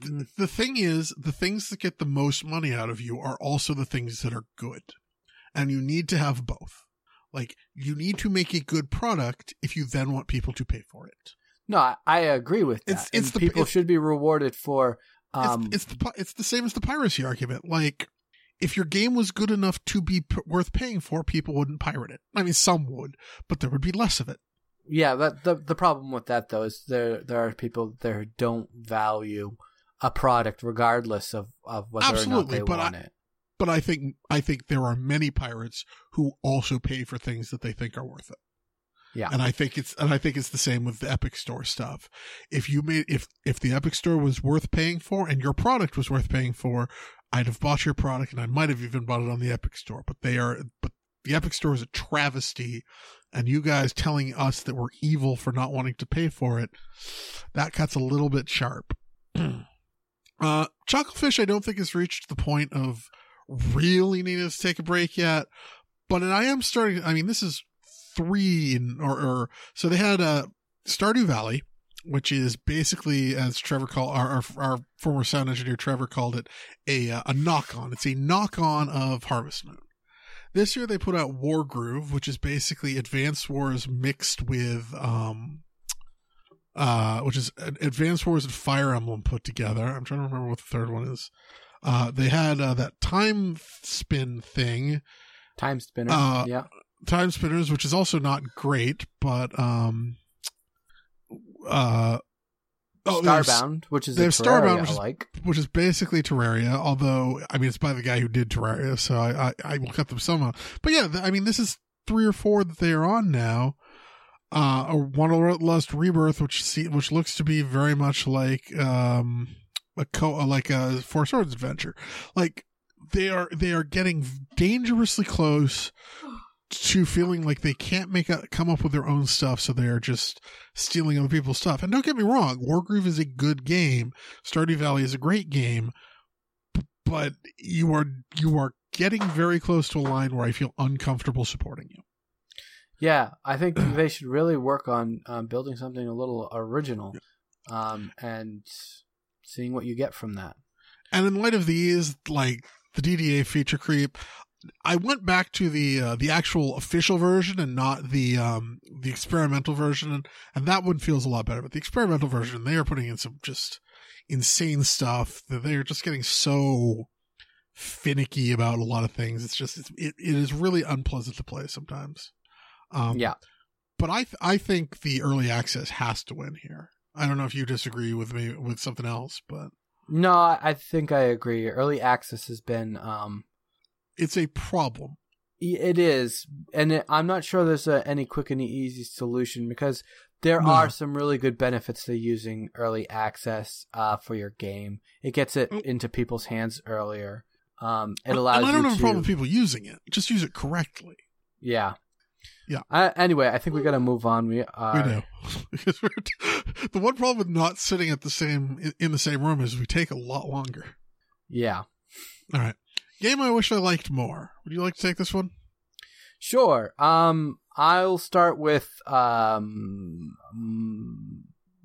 the, the thing is, the things that get the most money out of you are also the things that are good. And you need to have both. Like, you need to make a good product if you then want people to pay for it. No, I, I agree with that. It's- it's the- people it's- should be rewarded for um, it's, it's the it's the same as the piracy argument. Like, if your game was good enough to be p- worth paying for, people wouldn't pirate it. I mean, some would, but there would be less of it. Yeah, that the the problem with that though is there there are people there who don't value a product regardless of, of whether Absolutely, or not but they I- want it. But I think I think there are many pirates who also pay for things that they think are worth it. Yeah. And I think it's and I think it's the same with the Epic Store stuff. If you made if if the Epic Store was worth paying for and your product was worth paying for, I'd have bought your product and I might have even bought it on the Epic Store. But they are but the Epic Store is a travesty and you guys telling us that we're evil for not wanting to pay for it, that cuts a little bit sharp. uh Chucklefish I don't think has reached the point of really needing to take a break yet. But I am starting I mean this is three in, or, or so they had uh Stardew Valley, which is basically as Trevor called our, our our former sound engineer Trevor called it a uh, a knock on. It's a knock on of Harvest Moon. This year they put out Wargroove, which is basically Advanced Wars mixed with um uh which is Advanced Wars and Fire Emblem put together. I'm trying to remember what the third one is. Uh they had uh, that time spin thing Timespinner. Uh, yeah. Time spinners which is also not great but um uh oh, Starbound, which is they have Starbound, which is- like. which is basically terraria although i mean it's by the guy who did terraria so i i, I will cut them some out. But yeah i mean this is three or four that they are on now. Uh or Wanderlust rebirth which see, which looks to be very much like um a co like a four swords adventure. Like they are they are getting dangerously close to feeling like they can't make a, come up with their own stuff, so they are just stealing other people's stuff. And don't get me wrong, Wargroove is a good game. Stardew Valley is a great game, but you are you are getting very close to a line where I feel uncomfortable supporting you. Yeah, I think they should really work on um, building something a little original, um, and seeing what you get from that. And in light of these, like the DDA feature creep, I went back to the uh, the actual official version and not the um the experimental version, and, and that one feels a lot better. But the experimental version, they are putting in some just insane stuff that they are just getting so finicky about a lot of things. It's just it's, it, it is really unpleasant to play sometimes. Um, yeah, but I th- I think the early access has to win here. I don't know if you disagree with me with something else, but no, I think I agree. Early access has been um, it's a problem. It is, and it, I'm not sure there's a, any quick and easy solution because there No. are some really good benefits to using early access uh, for your game. It gets it Mm. into people's hands earlier. Um, it allows and I don't you have to, a problem with people using it. Just use it correctly. yeah, Yeah. Uh, anyway, I think we got to move on. We are, we do because the one problem with not sitting at the same in the same room is we take a lot longer. yeah, All right, game I wish I liked more. Would you like to take this one? sure. Um, I'll start with um,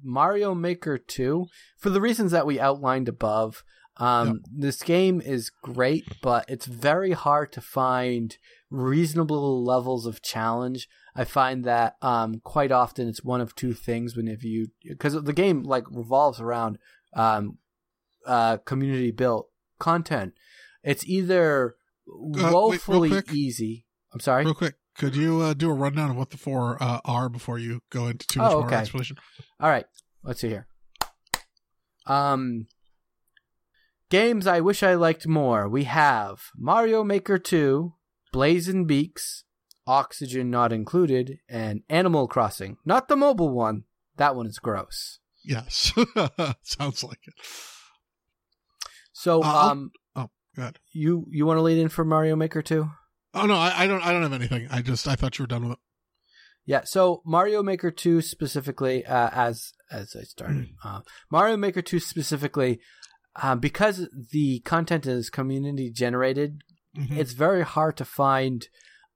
Mario Maker Two for the reasons that we outlined above. Um, This game is great, but it's very hard to find reasonable levels of challenge. I find that um, quite often it's one of two things whenever you because the game like revolves around um, uh, community built content. It's either wait, woefully quick. easy. I'm sorry. Real quick, could you uh, do a rundown of what the four uh, are before you go into too much Oh, more explanation? All right, let's see here. Um, games I wish I liked more. We have Mario Maker 2, Blazing Beaks, Oxygen Not Included, and Animal Crossing. Not the mobile one. That one is gross. Yes, sounds like it. So, Uh, um, Go ahead. you you want to lead in for Mario Maker 2? Oh no, I, I don't. I don't have anything. I just I thought you were done with it. Yeah, so Mario Maker 2 specifically, uh, as as I started, uh, Mario Maker 2 specifically, uh, because the content is community generated, Mhm. it's very hard to find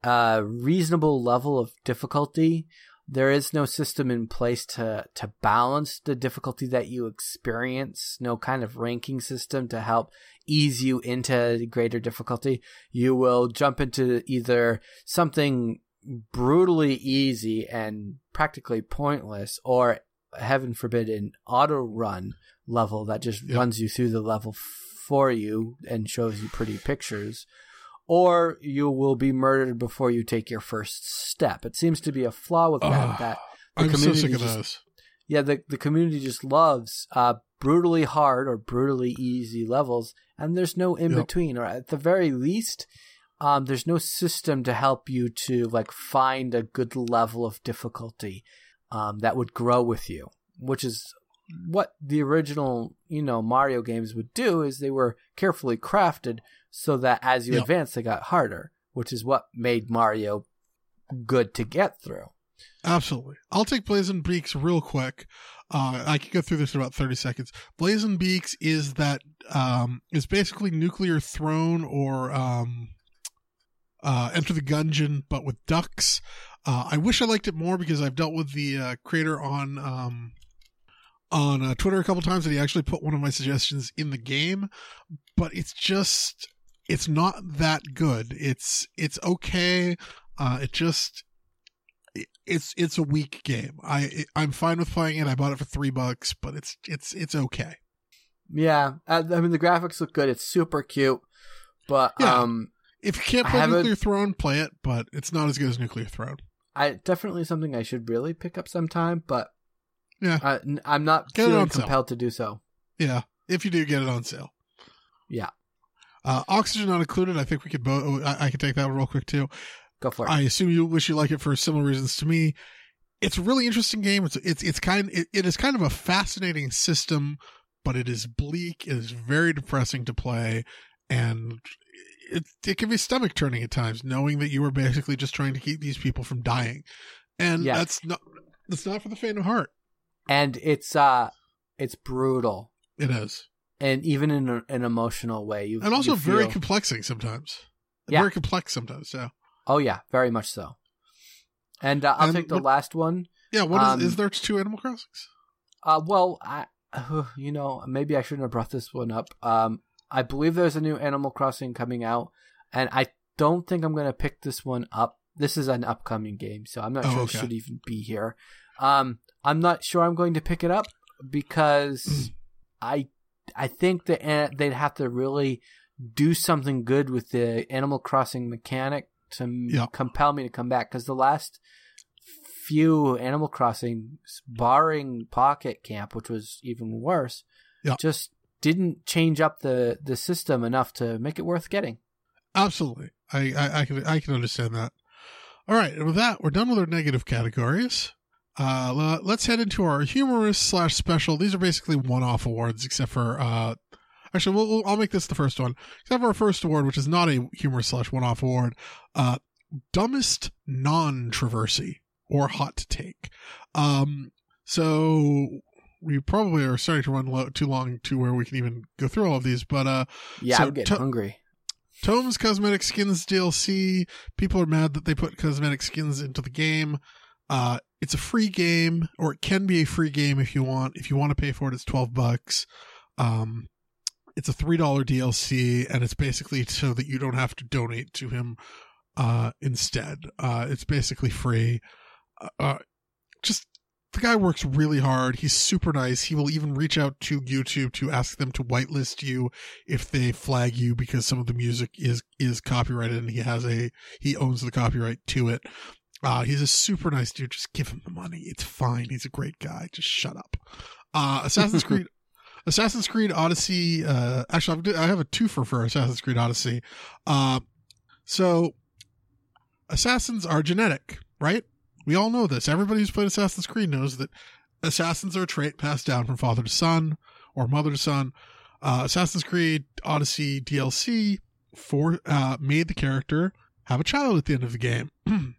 a reasonable level of difficulty. There is no system in place to to balance the difficulty that you experience. No kind of ranking system to help ease you into greater difficulty. You will jump into either something brutally easy and practically pointless, or heaven forbid, an auto run level that just Yep. runs you through the level for you and shows you pretty pictures. Or you will be murdered before you take your first step. It seems to be a flaw with that. Ugh, that the I'm so community sick of just- those. yeah, the the community just loves uh, brutally hard or brutally easy levels, and there's no in Yep. between, or at the very least, um, there's no system to help you to like find a good level of difficulty um, that would grow with you, which is what the original you know Mario games would do. Is they were carefully crafted so that as you Yep. advance, they got harder, which is what made Mario good to get through. Absolutely. I'll take Blazing Beaks real quick. Uh, I can go through this in about 30 seconds. Blazing Beaks is that, um, is basically Nuclear Throne or, um, uh, Enter the Gungeon, but with ducks. Uh, I wish I liked it more because I've dealt with the, uh, creator on, um, on uh, Twitter a couple times and he actually put one of my suggestions in the game, but it's just, it's not that good. It's, it's okay. Uh, it just, it's it's a weak game. I I'm fine with playing it. I bought it for three bucks, but it's it's it's okay. Yeah, I mean the graphics look good. It's super cute, but Yeah. um, If you can't play Nuclear Throne, play it, but it's not as good as Nuclear Throne. I definitely something I should really pick up sometime. But Yeah. I, I'm not Get feeling on sale. compelled to do so. Yeah, if you do get it on sale. Yeah. Uh, oxygen not included. I think we could both. I, I could take that real quick too. Go for it. I assume you wish you like it for similar reasons to me. It's a really interesting game. It's it's it's kind it, it is kind of a fascinating system, but it is bleak. It is very depressing to play, and it it can be stomach turning at times, knowing that you are basically just trying to keep these people from dying, and Yeah. that's not that's not for the faint of heart. and it's uh, it's brutal, It is, and even in a, an emotional way. You and also you very feel- complexing sometimes. Yeah. Very complex sometimes. So oh yeah, very much so. And uh, I'll And take the what- last one. yeah, what is Um, is there two Animal Crossings? Uh, well, I, you know, maybe I shouldn't have brought this one up. Um, I believe there's a new Animal Crossing coming out, and I don't think I'm going to pick this one up. This is an upcoming game, so I'm not Oh, sure okay. it should even be here. Um, I'm not sure I'm going to pick it up because I I think that uh, they'd have to really do something good with the Animal Crossing mechanic to Yeah. compel me to come back. Because the last few Animal Crossing, barring Pocket Camp, which was even worse, Yeah. just didn't change up the the system enough to make it worth getting. Absolutely. I, I, I can I can understand that. All right, and with that, we're done with our negative categories. Uh, let's head into our humorous slash special. These are basically one-off awards, except for uh, actually, we'll, we'll, I'll make this the first one, except for our first award, which is not a humor slash one-off award. Uh, dumbest non-traversy or hot take. Um, so we probably are starting to run too long to where we can even go through all of these, but uh. Yeah, So I'm getting to- hungry. Tomes Cosmetic Skins DLC. People are mad that they put cosmetic skins into the game. Uh, it's a free game, or it can be a free game if you want. If you want to pay for it, it's twelve bucks. Um, it's a three dollar DLC, and it's basically so that you don't have to donate to him. Uh, instead, uh, it's basically free. Uh, uh, just the guy works really hard. He's super nice. He will even reach out to YouTube to ask them to whitelist you if they flag you because some of the music is is copyrighted and he has a he owns the copyright to it. Uh, he's a super nice dude. Just give him the money. It's fine. He's a great guy. Just shut up. Uh, Assassin's Creed, Assassin's Creed Odyssey. Uh, actually, I have a twofer for Assassin's Creed Odyssey. Uh, so assassins are genetic, right? We all know this. Everybody who's played Assassin's Creed knows that assassins are a trait passed down from father to son or mother to son. Uh, Assassin's Creed Odyssey DLC for uh, made the character have a child at the end of the game.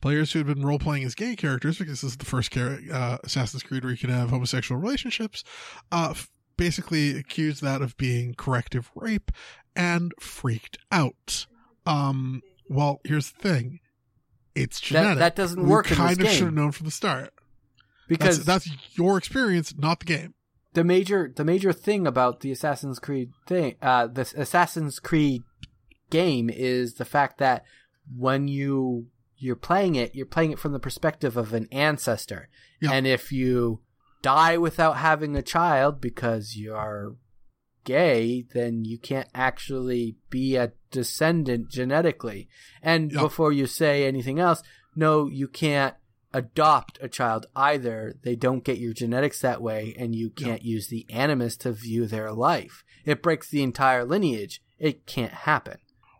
Players who had been role playing as gay characters, because this is the first char- uh, Assassin's Creed where you can have homosexual relationships, uh, f- basically accused that of being corrective rape and freaked out. Um, well, here's the thing: it's That genetic. that doesn't we work in kind of should have known from the start. because that's, that's your experience, not the game. the major the major thing about the Assassin's Creed thing, uh, this Assassin's Creed game is the fact that when you you're playing it, you're playing it from the perspective of an ancestor, Yeah. and if you die without having a child because you're gay, then you can't actually be a descendant genetically. And Yeah. before you say anything else, no, you can't adopt a child either. They don't get your genetics that way, and you can't use the animus to view their life. It breaks the entire lineage. It can't happen.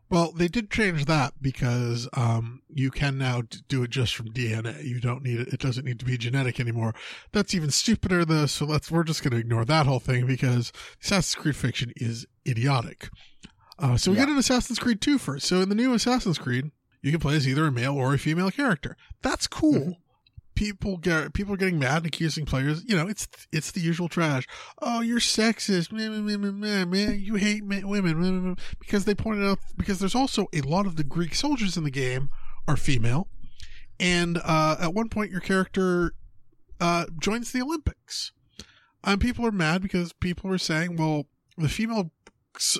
Well, they did change that because um, you can now do it just from DNA. You don't need it; it doesn't need to be genetic anymore. That's even stupider, though. So let's we're just going to ignore that whole thing because Assassin's Creed fiction is idiotic. Uh, so we Yeah. get an Assassin's Creed 2 first. So in the new Assassin's Creed, you can play as either a male or a female character. That's cool. People get people are getting mad and accusing players. You know, it's it's the usual trash. Oh, you're sexist, man, meh, meh, meh, meh. You hate men, women meh, meh. because they pointed out because there's also a lot of the Greek soldiers in the game are female, and uh, at one point your character uh, joins the Olympics. And people are mad because people are saying, well, the female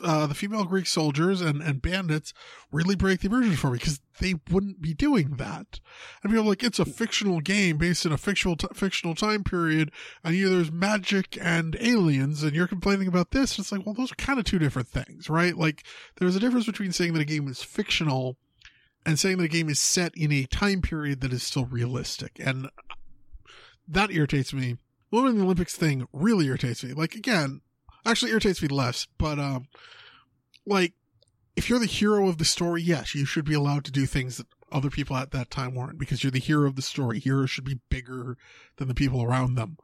uh, the female Greek soldiers and, and bandits really break the immersion for me because they wouldn't be doing that. And people are like, it's a fictional game based in a fictional t- fictional time period, and you know, there's magic and aliens, and you're complaining about this. It's like, well, those are kind of two different things, right? Like, there's a difference between saying that a game is fictional and saying that a game is set in a time period that is still realistic. And that irritates me. The Women in the Olympics thing really irritates me. Like, again, actually irritates me less, but, um, like, if you're the hero of the story, yes, you should be allowed to do things that other people at that time weren't because you're the hero of the story. Heroes should be bigger than the people around them.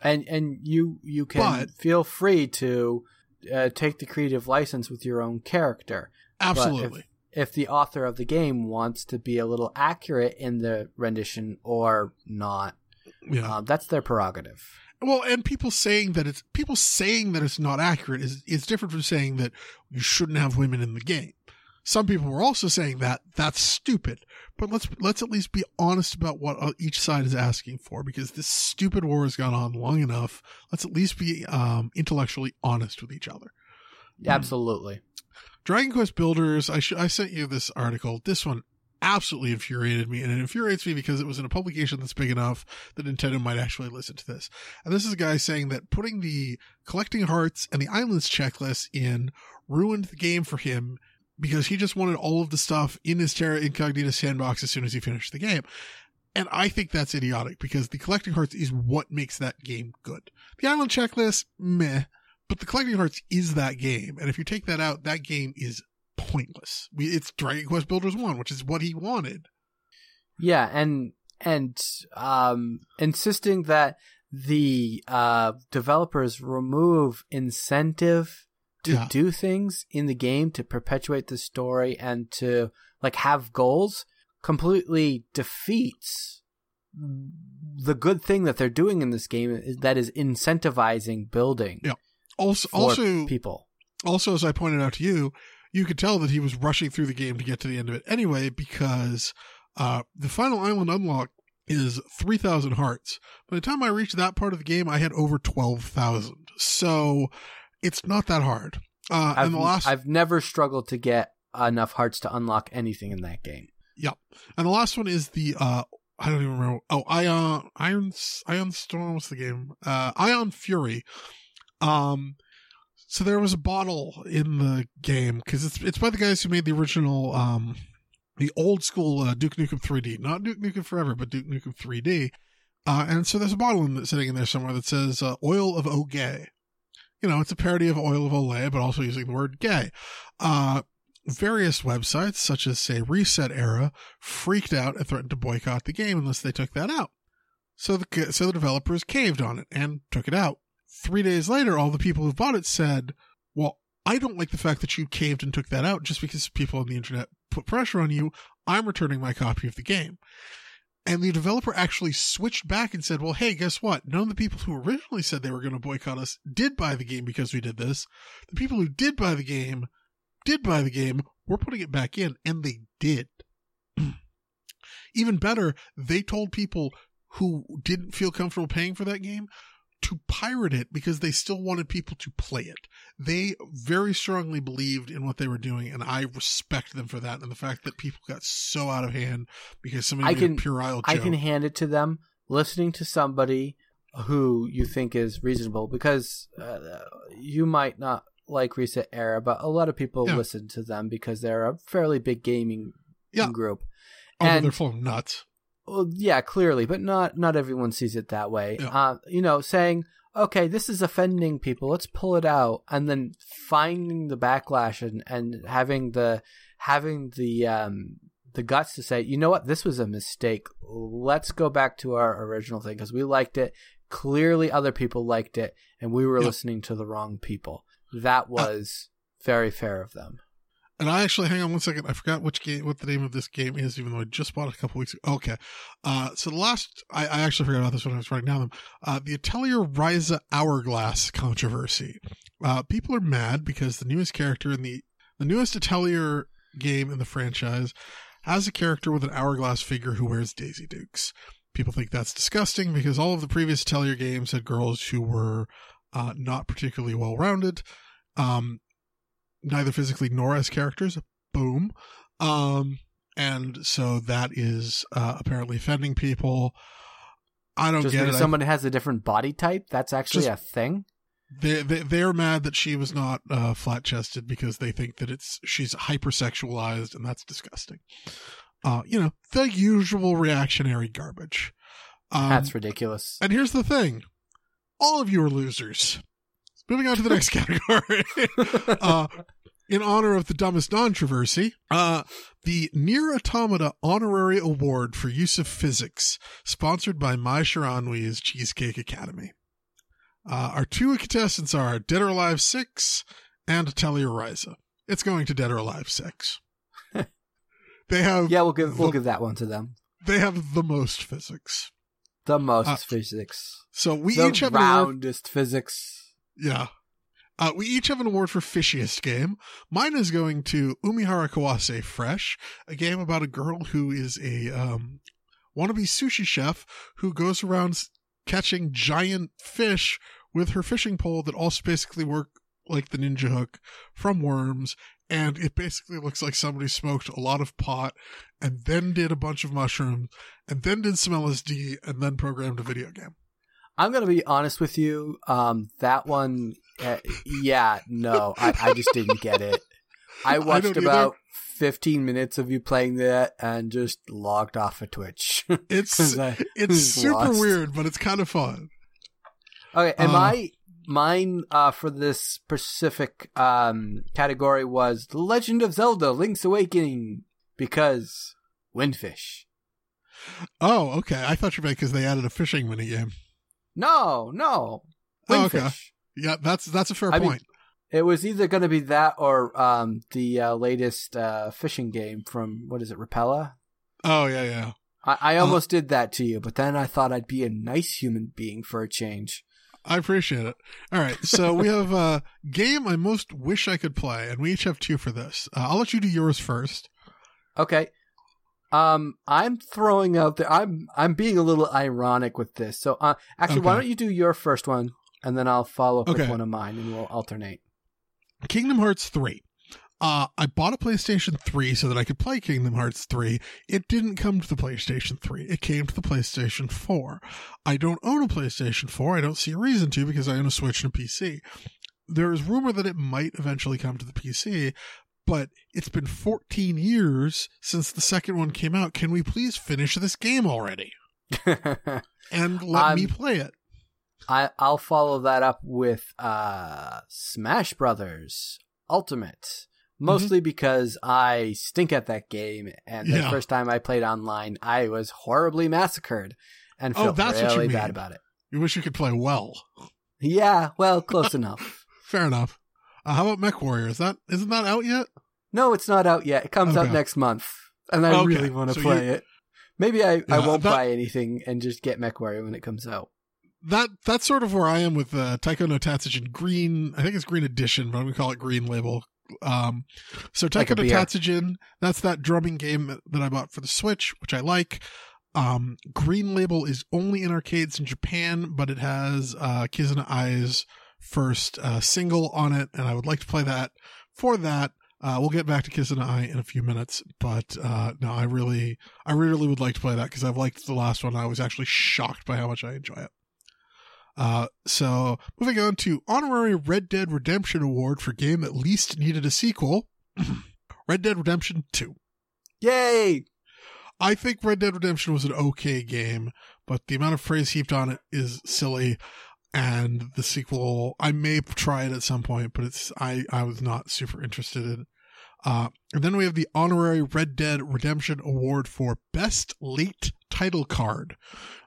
And and you you can But- feel free to uh, take the creative license with your own character. Absolutely. if the author of the game wants to be a little accurate in the rendition or not, yeah. uh, that's their prerogative. Well, and people saying that it's people saying that it's not accurate is is different from saying that you shouldn't have women in the game. Some people were also saying that that's stupid. But let's let's at least be honest about what uh, each side is asking for because this stupid war has gone on long enough. Let's at least be um, intellectually honest with each other. Absolutely. Dragon Quest Builders, I sh- I sent you this article. This one absolutely infuriated me, and it infuriates me because it was in a publication that's big enough that Nintendo might actually listen to this. And this is a guy saying that putting the collecting hearts and the islands checklist in ruined the game for him because he just wanted all of the stuff in his Terra Incognita sandbox as soon as he finished the game. And I think that's idiotic because the collecting hearts is what makes that game good. The island checklist, meh, but the collecting hearts is that game. And if you take that out, that game is pointless. We, it's Dragon Quest Builders 1, which is what he wanted. Yeah, and and um insisting that the uh developers remove incentive to Yeah. do things in the game to perpetuate the story and to like have goals completely defeats the good thing that they're doing in this game that is incentivizing building Yeah. Also, also, people. also, as I pointed out to you, you could tell that he was rushing through the game to get to the end of it anyway, because uh, the final island unlock is 3,000 hearts. By the time I reached that part of the game, I had over 12,000. So it's not that hard. Uh, I've, and the last, I've never struggled to get enough hearts to unlock anything in that game. Yep. And the last one is the, uh, I don't even remember. Oh, Ion, Iron, Ion Storm, what's the game? Uh, Ion Fury. Um, so there was a bottle in the game because it's it's by the guys who made the original um the old school uh, Duke Nukem 3D, not Duke Nukem Forever, but Duke Nukem 3D. Uh, and so there's a bottle in, sitting in there somewhere that says uh, "Oil of Ogay." You know, it's a parody of Oil of Olay, but also using the word "gay." Uh, various websites, such as say Reset Era, freaked out and threatened to boycott the game unless they took that out. So the so the developers caved on it and took it out. Three days later, all the people who bought it said, "Well, I don't like the fact that you caved and took that out just because people on the internet put pressure on you. I'm returning my copy of the game." And the developer actually switched back and said, "Well, hey, guess what? None of the people who originally said they were going to boycott us did buy the game because we did this. The people who did buy the game did buy the game. We're putting it back in, and they did." Even better, they told people who didn't feel comfortable paying for that game to pirate it because they still wanted people to play it. They very strongly believed in what they were doing, and I respect them for that. And the fact that people got so out of hand because somebody I can- a puerile I can hand it to them listening to somebody who you think is reasonable because uh, you might not like Reset Era, but a lot of people Yeah. listen to them because they're a fairly big gaming Yeah. group. Although and- they're full of nuts. Well, yeah, clearly, but not not everyone sees it that way. Yeah. Uh, you know, saying, "Okay, this is offending people. Let's pull it out," and then finding the backlash and, and having the having the um the guts to say, "You know what? This was a mistake. Let's go back to our original thing because we liked it. Clearly, other people liked it, and we were Yeah. listening to the wrong people." That was very fair of them. And I actually, hang on one second. I forgot which game, what the name of this game is, even though I just bought it a couple weeks ago. Okay. Uh, so the last, I, I actually forgot about this when I was writing down them. Uh, the Atelier Ryza Hourglass controversy. Uh, people are mad because the newest character in the, the newest Atelier game in the franchise has a character with an hourglass figure who wears Daisy Dukes. People think that's disgusting because all of the previous Atelier games had girls who were, uh, not particularly well rounded. Um, neither physically nor as characters. Boom. Um, and so that is uh, apparently offending people. I don't Just get because it. I- someone has a different body type, that's actually a thing. they, they they're mad that she was not uh, flat chested because they think that it's she's hypersexualized and that's disgusting. Uh, you know the usual reactionary garbage. Um, That's ridiculous. And here's the thing: all of you are losers. Moving on to the next category. uh, in honor of the dumbest controversy, uh, the Nier Automata Honorary Award for Use of Physics, sponsored by Mai Shiranui's Cheesecake Academy. Uh, our two contestants are Dead or Alive 6 and Atelier Ryza. It's going to Dead or Alive 6. they have Yeah, we'll give we'll the- give that one to them. they have the most physics. The most Uh, physics. So we the each have roundest physics. Yeah. Uh, we each have an award for fishiest game. Mine is going to Umihara Kawase Fresh, a game about a girl who is a um, wannabe sushi chef who goes around catching giant fish with her fishing pole that also basically work like the ninja hook from Worms, and it basically looks like somebody smoked a lot of pot and then did a bunch of mushrooms and then did some LSD and then programmed a video game. I'm gonna be honest with you. Um, that one, uh, yeah, no, I, I just didn't get it. I watched don't about 15 minutes of you playing that and just logged off of Twitch. It's I it's super lost. weird, but it's kind of fun. Okay, and Uh, my mine uh, for this specific um, category was The Legend of Zelda: Link's Awakening because Windfish. Oh, okay. I thought you meant because they added a fishing mini No, no, Oh, okay. Yeah, that's that's a fair I mean, point. It was either going to be that or um, the uh, latest uh, fishing game from what is it, Repella? oh yeah, yeah. I, I Uh, almost did that to you, but then I thought I'd be a nice human being for a change. I appreciate it. All right, so we have a game I most wish I could play, and we each have two for this. Uh, I'll let you do yours first. Okay. Um, I'm throwing out there. I'm I'm being a little ironic with this. So, uh, actually, why don't you do your first one, and then I'll follow up Okay. with one of mine, and we'll alternate. Kingdom Hearts 3. Uh, I bought a PlayStation 3 so that I could play Kingdom Hearts 3. It didn't come to the PlayStation 3. It came to the PlayStation 4. I don't own a PlayStation 4. I don't see a reason to because I own a Switch and a PC. There is rumor that it might eventually come to the PC, but it's been 14 years since the second one came out. Can we please finish this game already and let me play it? I I'll follow that up with uh Smash Brothers Ultimate. Mostly because I stink at that game, and the Yeah. first time I played online, I was horribly massacred and Oh, felt you really bad about it. You wish you could play well. Yeah, well, close enough. Fair enough. Uh, how about Mech Warrior? Is that isn't that out yet? No, it's not out yet. It comes out next month, and I Okay, really want to so play you- it. Maybe I, I won't that- buy anything and just get MechWarrior when it comes out. That that's sort of where I am with uh, Taiko no Tatsujin Green. I think it's Green Edition, but I'm gonna call it Green Label. Um, so Like Taiko a no. Tatsujin, that's that drumming game that I bought for the Switch, which I like. Um, Green Label is only in arcades in Japan, but it has uh, Kizuna Ai's first uh, single on it, and I would like to play that. For that, uh, we'll get back to Kizuna Ai in a few minutes, but uh, no, I really, I really would like to play that because I've liked the last one. I was actually shocked by how much I enjoy it. Uh, so moving on to honorary Red Dead Redemption Award for game that least needed a sequel. Red Dead Redemption 2. Yay! I think Red Dead Redemption was an okay game, but the amount of praise heaped on it is silly. And the sequel, I may try it at some point, but it's I I was not super interested in. Uh, and then we have the honorary Red Dead Redemption Award for Best Late Title Card,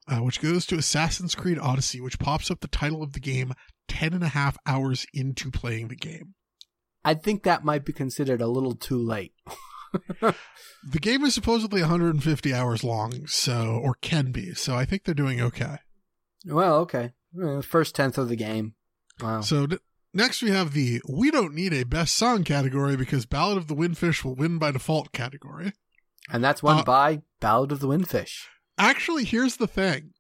uh, which goes to Assassin's Creed Odyssey, which pops up the title of the game 10 and a half hours into playing the game. I think that might be considered a little too late. The game is supposedly 150 hours long, so, or can be, so I think they're doing okay. Well, okay. First tenth of the game. Wow. So d- next we have the we don't need a best song category because Ballad of the Windfish will win by default category. And that's won uh, by Ballad of the Windfish. Actually, here's the thing.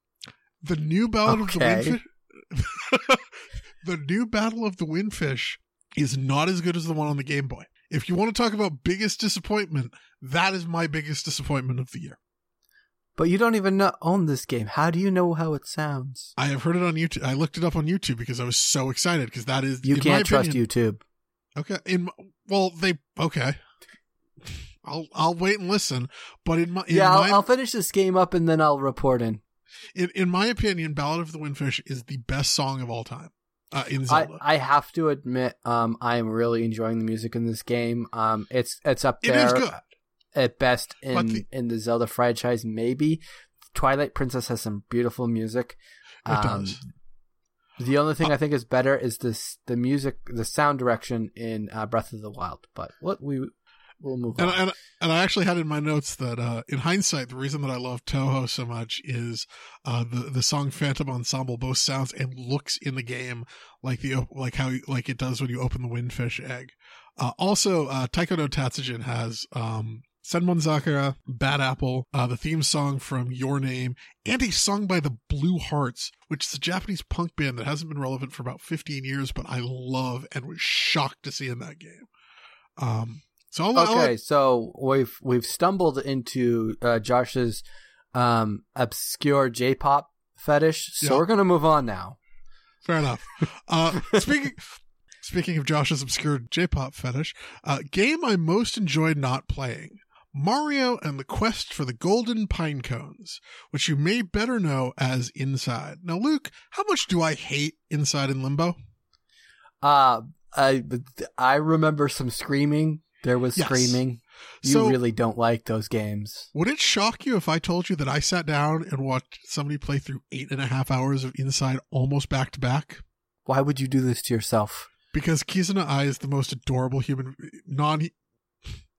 The new Ballad Okay. of the Windfish The new Battle of the Windfish is not as good as the one on the Game Boy. If you want to talk about biggest disappointment, that is my biggest disappointment of the year. But you don't even own this game. How do you know how it sounds? I have heard it on YouTube. I looked it up on YouTube because I was so excited because that is You in my can't trust opinion- YouTube. Okay. In well, they okay. I'll I'll wait and listen. But in my in yeah, I'll, I'll finish this game up and then I'll report in. in, in my opinion, Ballad of the Windfish is the best song of all time. Uh, in I, Zelda, I have to admit, um, I am really enjoying the music in this game. Um, it's it's up it It is good. At best in the- in the Zelda franchise. Maybe Twilight Princess has some beautiful music. It Um, does. The only thing Uh, I think is better is this the music, the sound direction in uh, Breath of the Wild. But what we we'll move And, on. and and I actually had in my notes that uh, in hindsight, the reason that I love Touhou so much is uh, the the song Phantom Ensemble both sounds and looks in the game like the like how like it does when you open the Windfish egg. Uh, also, uh, Taiko no Tatsujin has um, Senbonzakura, Bad Apple, uh, the theme song from Your Name, and a song by the Blue Hearts, which is a Japanese punk band that hasn't been relevant for about 15 years, but I love and was shocked to see in that game. Um, so I'll, okay, I'll, so we've we've stumbled into uh, Josh's um, obscure J-pop fetish, so Yeah. we're gonna move on now. Fair enough. Uh, speaking speaking of Josh's obscure J-pop fetish, uh, game I most enjoyed not playing: Mario and the Quest for the Golden Pine Cones, which you may better know as Inside. Now, Luke, how much do I hate Inside in Limbo? Uh, I I remember some screaming. There was Yes. screaming. You So- really don't like those games. Would it shock you if I told you that I sat down and watched somebody play through eight and a half hours of Inside almost back to back? Why would you do this to yourself? Because Kizuna Ai is the most adorable human, non,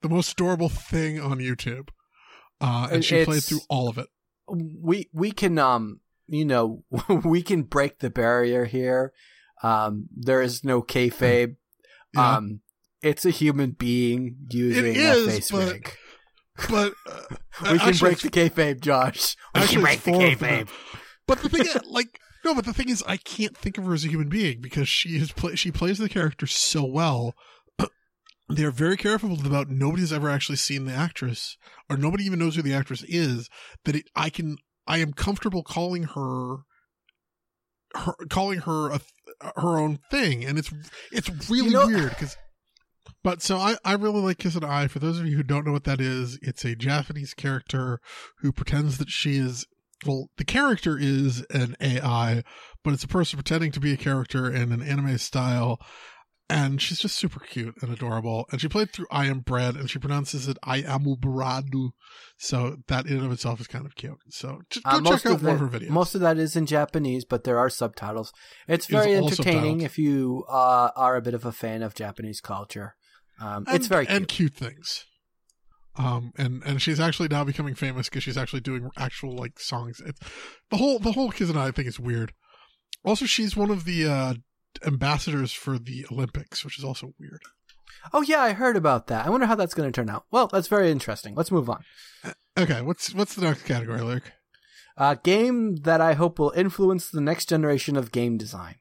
the most adorable thing on YouTube. Uh, and she played through all of it. we we can um you know we can break the barrier here. Um, there is no kayfabe. Yeah. Um, it's a human being using It a face but- but uh, We can actually, break the kayfabe, Josh. We can break the four of them. kayfabe. But the thing, is, like, no, but the thing is, I can't think of her as a human being because she is play, she plays the character so well. They're very careful about nobody's ever actually seen the actress, or nobody even knows who the actress is. That it, I can, I am comfortable calling her, her calling her a, her own thing, and it's it's really You know- weird because. But so I, I really like Kizuna Ai. For those of you who don't know what that is, it's a Japanese character who pretends that she is well, the character is an AI, but it's a person pretending to be a character in an anime style. And she's just super cute and adorable. And she played through I Am Bread and she pronounces it I Amu Baradu. So that in and of itself is kind of cute. So just go Uh, most check out of one the- of her videos. Most of that is in Japanese, but there are subtitles. It's It's very all entertaining if you uh, are a bit of a fan of Japanese culture. Um, and, it's very cute. and cute things. Um, and, and she's actually now becoming famous because she's actually doing actual like songs. It's, the whole, the whole I think is weird. Also, she's one of the, uh, ambassadors for the Olympics, which is also weird. Oh yeah, I heard about that. I wonder how that's going to turn out. Well, that's very interesting. Let's move on. Okay, what's what's the next category, Luke? A game that I hope will influence the next generation of game design,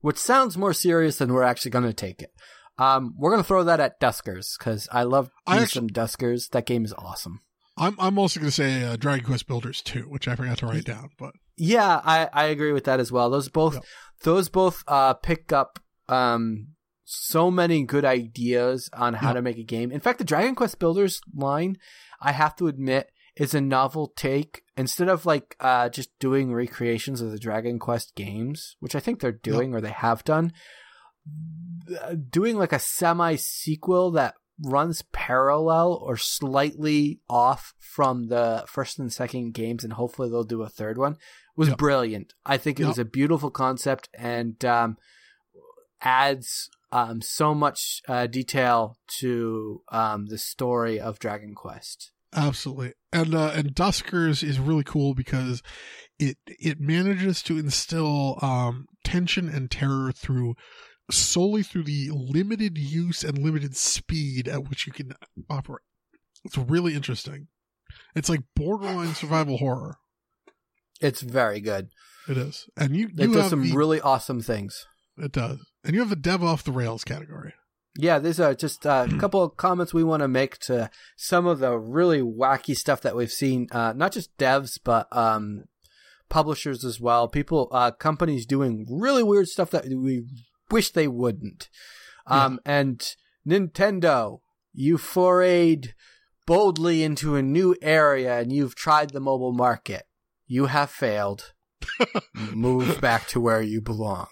which sounds more serious than we're actually going to take it. Um, we're going to throw that at Duskers because I love I me actu- some Duskers. That game is awesome. I'm I'm also going to say uh, Dragon Quest Builders 2, which I forgot to write down, but Yeah, I, I agree with that as well. Those both those both uh, pick up um, so many good ideas on how to make a game. In fact, the Dragon Quest Builders line, I have to admit, is a novel take. Instead of like uh, just doing recreations of the Dragon Quest games, which I think they're doing or they have done, uh, doing like a semi sequel that runs parallel or slightly off from the first and second games, and hopefully they'll do a third one, was Yep. brilliant. I think it Yep. was a beautiful concept and um, adds um, so much uh, detail to um, the story of Dragon Quest. absolutely. And uh, and Duskers is really cool because it it manages to instill um, tension and terror through solely through the limited use and limited speed at which you can operate. It's really interesting. It's like borderline survival horror. It's very good. It is, and you It does have some the, really awesome things. it does, and you have a dev off the rails category. Yeah, these are just uh, a couple of comments we want to make to some of the really wacky stuff that we've seen. Uh, not just devs, but um, publishers as well. People, uh, companies doing really weird stuff that we wish they wouldn't. Um, and Nintendo, you forayed boldly into a new area and you've tried the mobile market. You have failed. Move back to where you belong.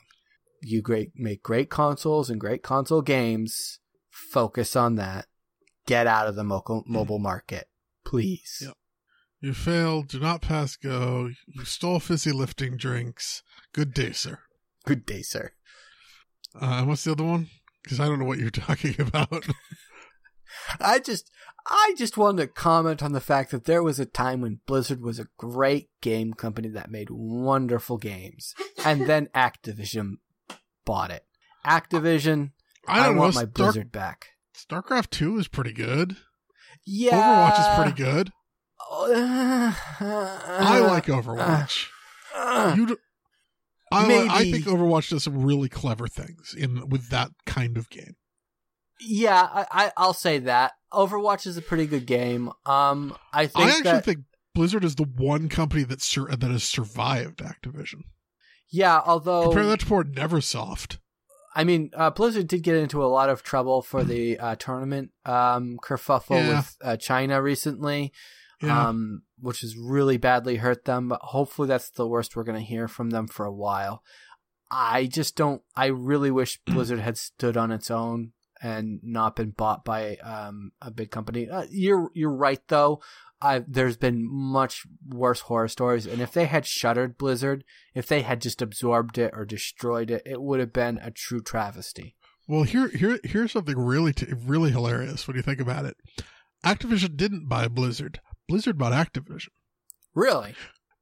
You great make great consoles and great console games. Focus on that. Get out of the mo- mobile market, please. Yep. You failed. Do not pass go. You stole fizzy lifting drinks. Good day, sir. Good day, sir. Uh, what's the other one? Because I don't know what you're talking about. I just I just wanted to comment on the fact that there was a time when Blizzard was a great game company that made wonderful games. And then Activision bought it. Activision, I I, want know. my Star- Blizzard back. StarCraft Two is pretty good. Yeah, Overwatch is pretty good. I like Overwatch. Uh, you, d- I, li- I think Overwatch does some really clever things in with that kind of game. Yeah, I, I I'll say that Overwatch is a pretty good game. Um, I think I actually that, think Blizzard is the one company that sur- that has survived Activision. yeah, although Compare that to poor Neversoft. I mean, uh, Blizzard did get into a lot of trouble for the uh, tournament um, kerfuffle Yeah. with uh, China recently, Yeah. um, which has really badly hurt them. But hopefully, that's the worst we're going to hear from them for a while. I just don't. I really wish Blizzard had stood on its own and not been bought by um, a big company. Uh, you're you're right though. I, there's been much worse horror stories, and if they had shuttered Blizzard, if they had just absorbed it or destroyed it, it would have been a true travesty. Well, here, here, here's something really, t- really hilarious when you think about it. Activision didn't buy Blizzard. Blizzard bought Activision. Really?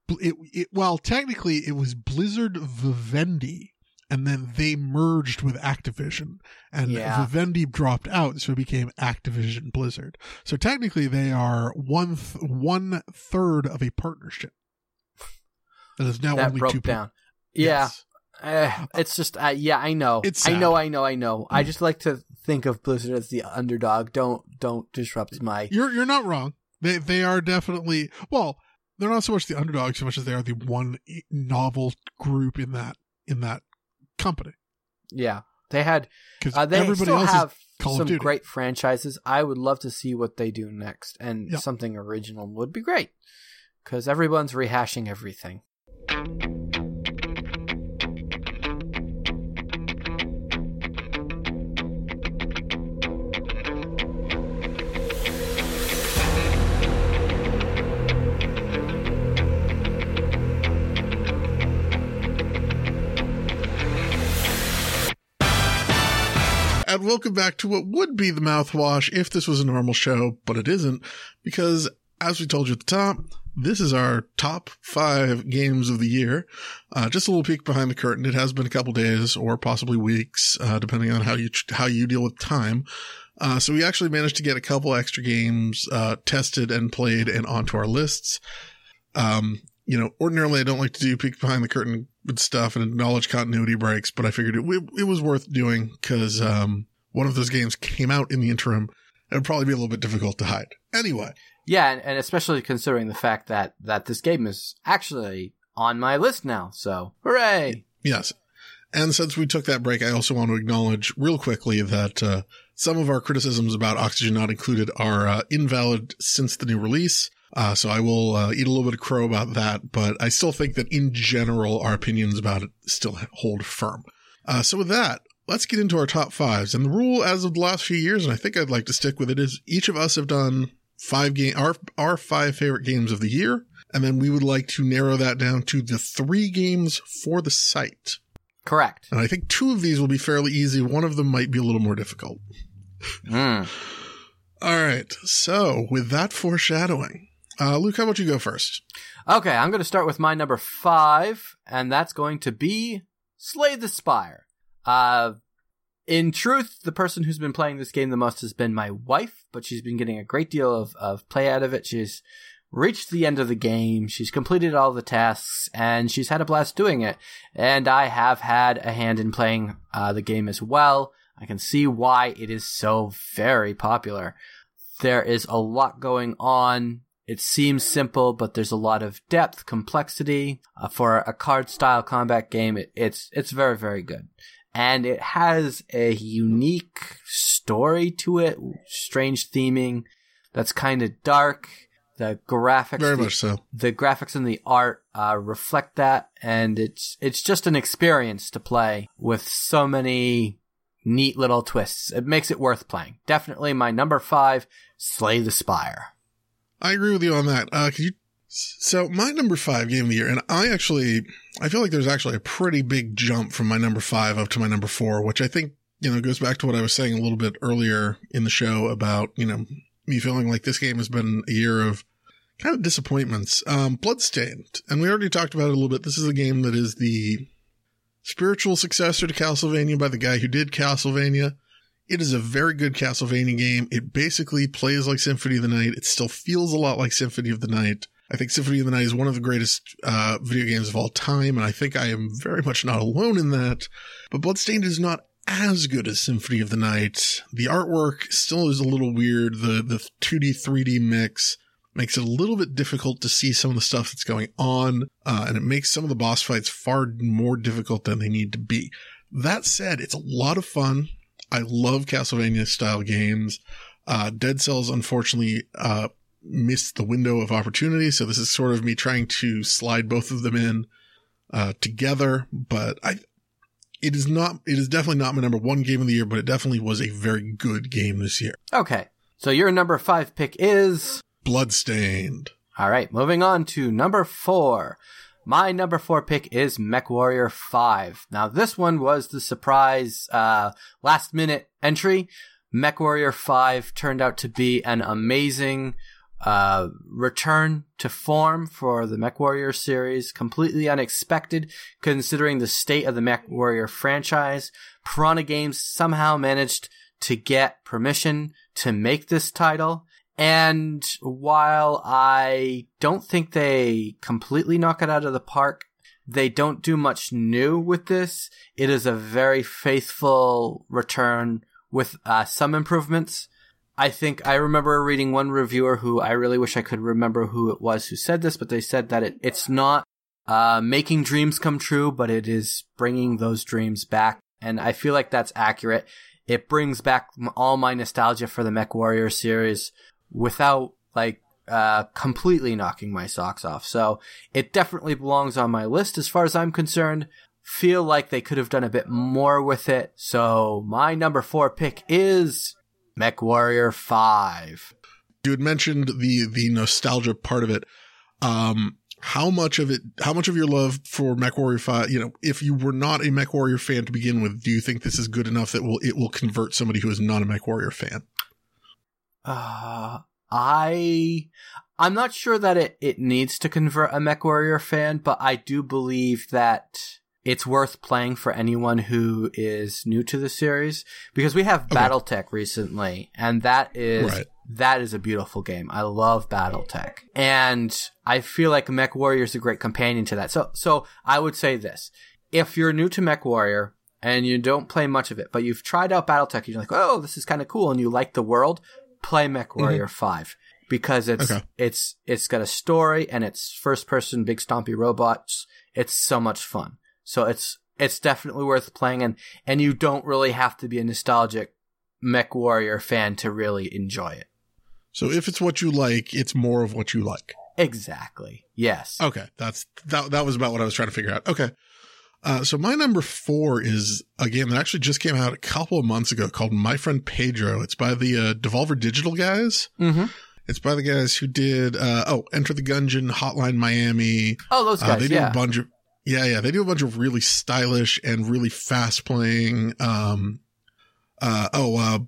It, it, well, technically, it was Blizzard Vivendi, and then they merged with Activision, and Yeah. Vivendi dropped out, so it became Activision Blizzard. So technically, they are one th- one third of a partnership. That is now that only broke two people. down. Yeah. Yes. Uh, it's just, uh, yeah, I know. It's I know, I know, I know. I just like to think of Blizzard as the underdog. Don't, don't disrupt my. You're you're not wrong. They they are definitely well. They're not so much the underdog so much as they are the one novel group in that in that company Yeah, they had. because Uh, they everybody still else have is Call of some great franchises. I would love to see what they do next, and Yeah. something original would be great. Because everyone's rehashing everything. And welcome back to what would be the mouthwash if this was a normal show, but it isn't because as we told you at the top, this is our top five games of the year. Uh, just a little peek behind the curtain. It has been a couple days or possibly weeks, uh, depending on how you how you deal with time. Uh, so we actually managed to get a couple extra games uh, tested and played and onto our lists. Um, you know, ordinarily I don't like to do peek behind the curtain with stuff and acknowledge continuity breaks, but I figured it it, was worth doing because um, one of those games came out in the interim. It would probably be a little bit difficult to hide. Anyway, Yeah, and, and especially considering the fact that that this game is actually on my list now. So hooray! Yes. And since we took that break, I also want to acknowledge real quickly that uh, some of our criticisms about Oxygen Not Included are uh, invalid since the new release. Uh, so I will uh, eat a little bit of crow about that, but I still think that in general, our opinions about it still hold firm. Uh, so with that, let's get into our top fives. And the rule as of the last few years, and I think I'd like to stick with it, is each of us have done five game our our five favorite games of the year, and then we would like to narrow that down to the three games for the site. Correct. And I think two of these will be fairly easy. One of them might be a little more difficult. Mm. All right. So with that foreshadowing, uh, Luke, how about you go first? Okay, I'm going to start with my number five, and that's going to be Slay the Spire. Uh, in truth, the person who's been playing this game the most has been my wife, but she's been getting a great deal of, of play out of it. She's reached the end of the game, she's completed all the tasks, and she's had a blast doing it. And I have had a hand in playing uh, the game as well. I can see why it is so very popular. There is a lot going on. It seems simple, but there's a lot of depth, complexity. Uh, for a card style combat game, it, it's it's very very good, and it has a unique story to it, strange theming that's kind of dark. The graphics, Very the, much so. the graphics and the art uh, reflect that, and it's it's just an experience to play with so many neat little twists. It makes it worth playing. Definitely my number five, Slay the Spire. I agree with you on that. Uh, could you? So my number five game of the year, and I actually, I feel like there's actually a pretty big jump from my number five up to my number four, which I think, you know, goes back to what I was saying a little bit earlier in the show about, you know, me feeling like this game has been a year of kind of disappointments. Um, Bloodstained. And we already talked about it a little bit. This is a game that is the spiritual successor to Castlevania by the guy who did Castlevania. It is a very good Castlevania game. It basically plays like Symphony of the Night. It still feels a lot like Symphony of the Night. I think Symphony of the Night is one of the greatest uh, video games of all time, and I think I am very much not alone in that. But Bloodstained is not as good as Symphony of the Night. The artwork still is a little weird. The the 2D 3D mix makes it a little bit difficult to see some of the stuff that's going on, uh, and it makes some of the boss fights far more difficult than they need to be. That said, it's a lot of fun. I love Castlevania style games. Uh, Dead Cells, unfortunately, uh, missed the window of opportunity. So this is sort of me trying to slide both of them in, uh, together. But I, it is not, it is definitely not my number one game of the year, but it definitely was a very good game this year. Okay. So your number five pick is Bloodstained. All right. Moving on to number four. My number four pick is MechWarrior 5. Now, this one was the surprise, uh, last minute entry. MechWarrior 5 turned out to be an amazing, uh, return to form for the MechWarrior series. Completely unexpected considering the state of the MechWarrior franchise. Piranha Games somehow managed to get permission to make this title. And while I don't think they completely knock it out of the park, they don't do much new with this. It is a very faithful return with uh, some improvements. I think I remember reading one reviewer who I really wish I could remember who it was who said this, but they said that it, it's not uh, making dreams come true, but it is bringing those dreams back. And I feel like that's accurate. It brings back all my nostalgia for the Mech Warrior series without like uh, completely knocking my socks off. So it definitely belongs on my list as far as I'm concerned. Feel like they could have done a bit more with it. So my number four pick is MechWarrior 5. You had mentioned the, the nostalgia part of it. Um, how much of it, how much of your love for MechWarrior 5, you know, if you were not a MechWarrior fan to begin with, do you think this is good enough that will, it will convert somebody who is not a MechWarrior fan? Uh, I I'm not sure that it, it needs to convert a MechWarrior fan, but I do believe that it's worth playing for anyone who is new to the series because we have okay. BattleTech recently, and that is right. that is a beautiful game. I love BattleTech, and I feel like MechWarrior is a great companion to that. So so I would say this: if you're new to MechWarrior and you don't play much of it, but you've tried out BattleTech, and you're like, oh, this is kind of cool, and you like the world, play MechWarrior mm-hmm. 5 because it's okay. it's it's got a story and it's first person big stompy robots. It's so much fun. So it's it's definitely worth playing and and you don't really have to be a nostalgic mech warrior fan to really enjoy it. So if it's what you like, it's more of what you like. Exactly. Yes. Okay. That's that that was about what I was trying to figure out. Okay. Uh, so my number four is a game that actually just came out a couple of months ago called My Friend Pedro. It's by the uh, Devolver Digital guys. Mm-hmm. It's by the guys who did uh, oh Enter the Gungeon, Hotline Miami. Oh, those uh, guys. they do yeah. a bunch of yeah, yeah. They do a bunch of really stylish and really fast playing. Um, uh, oh, uh,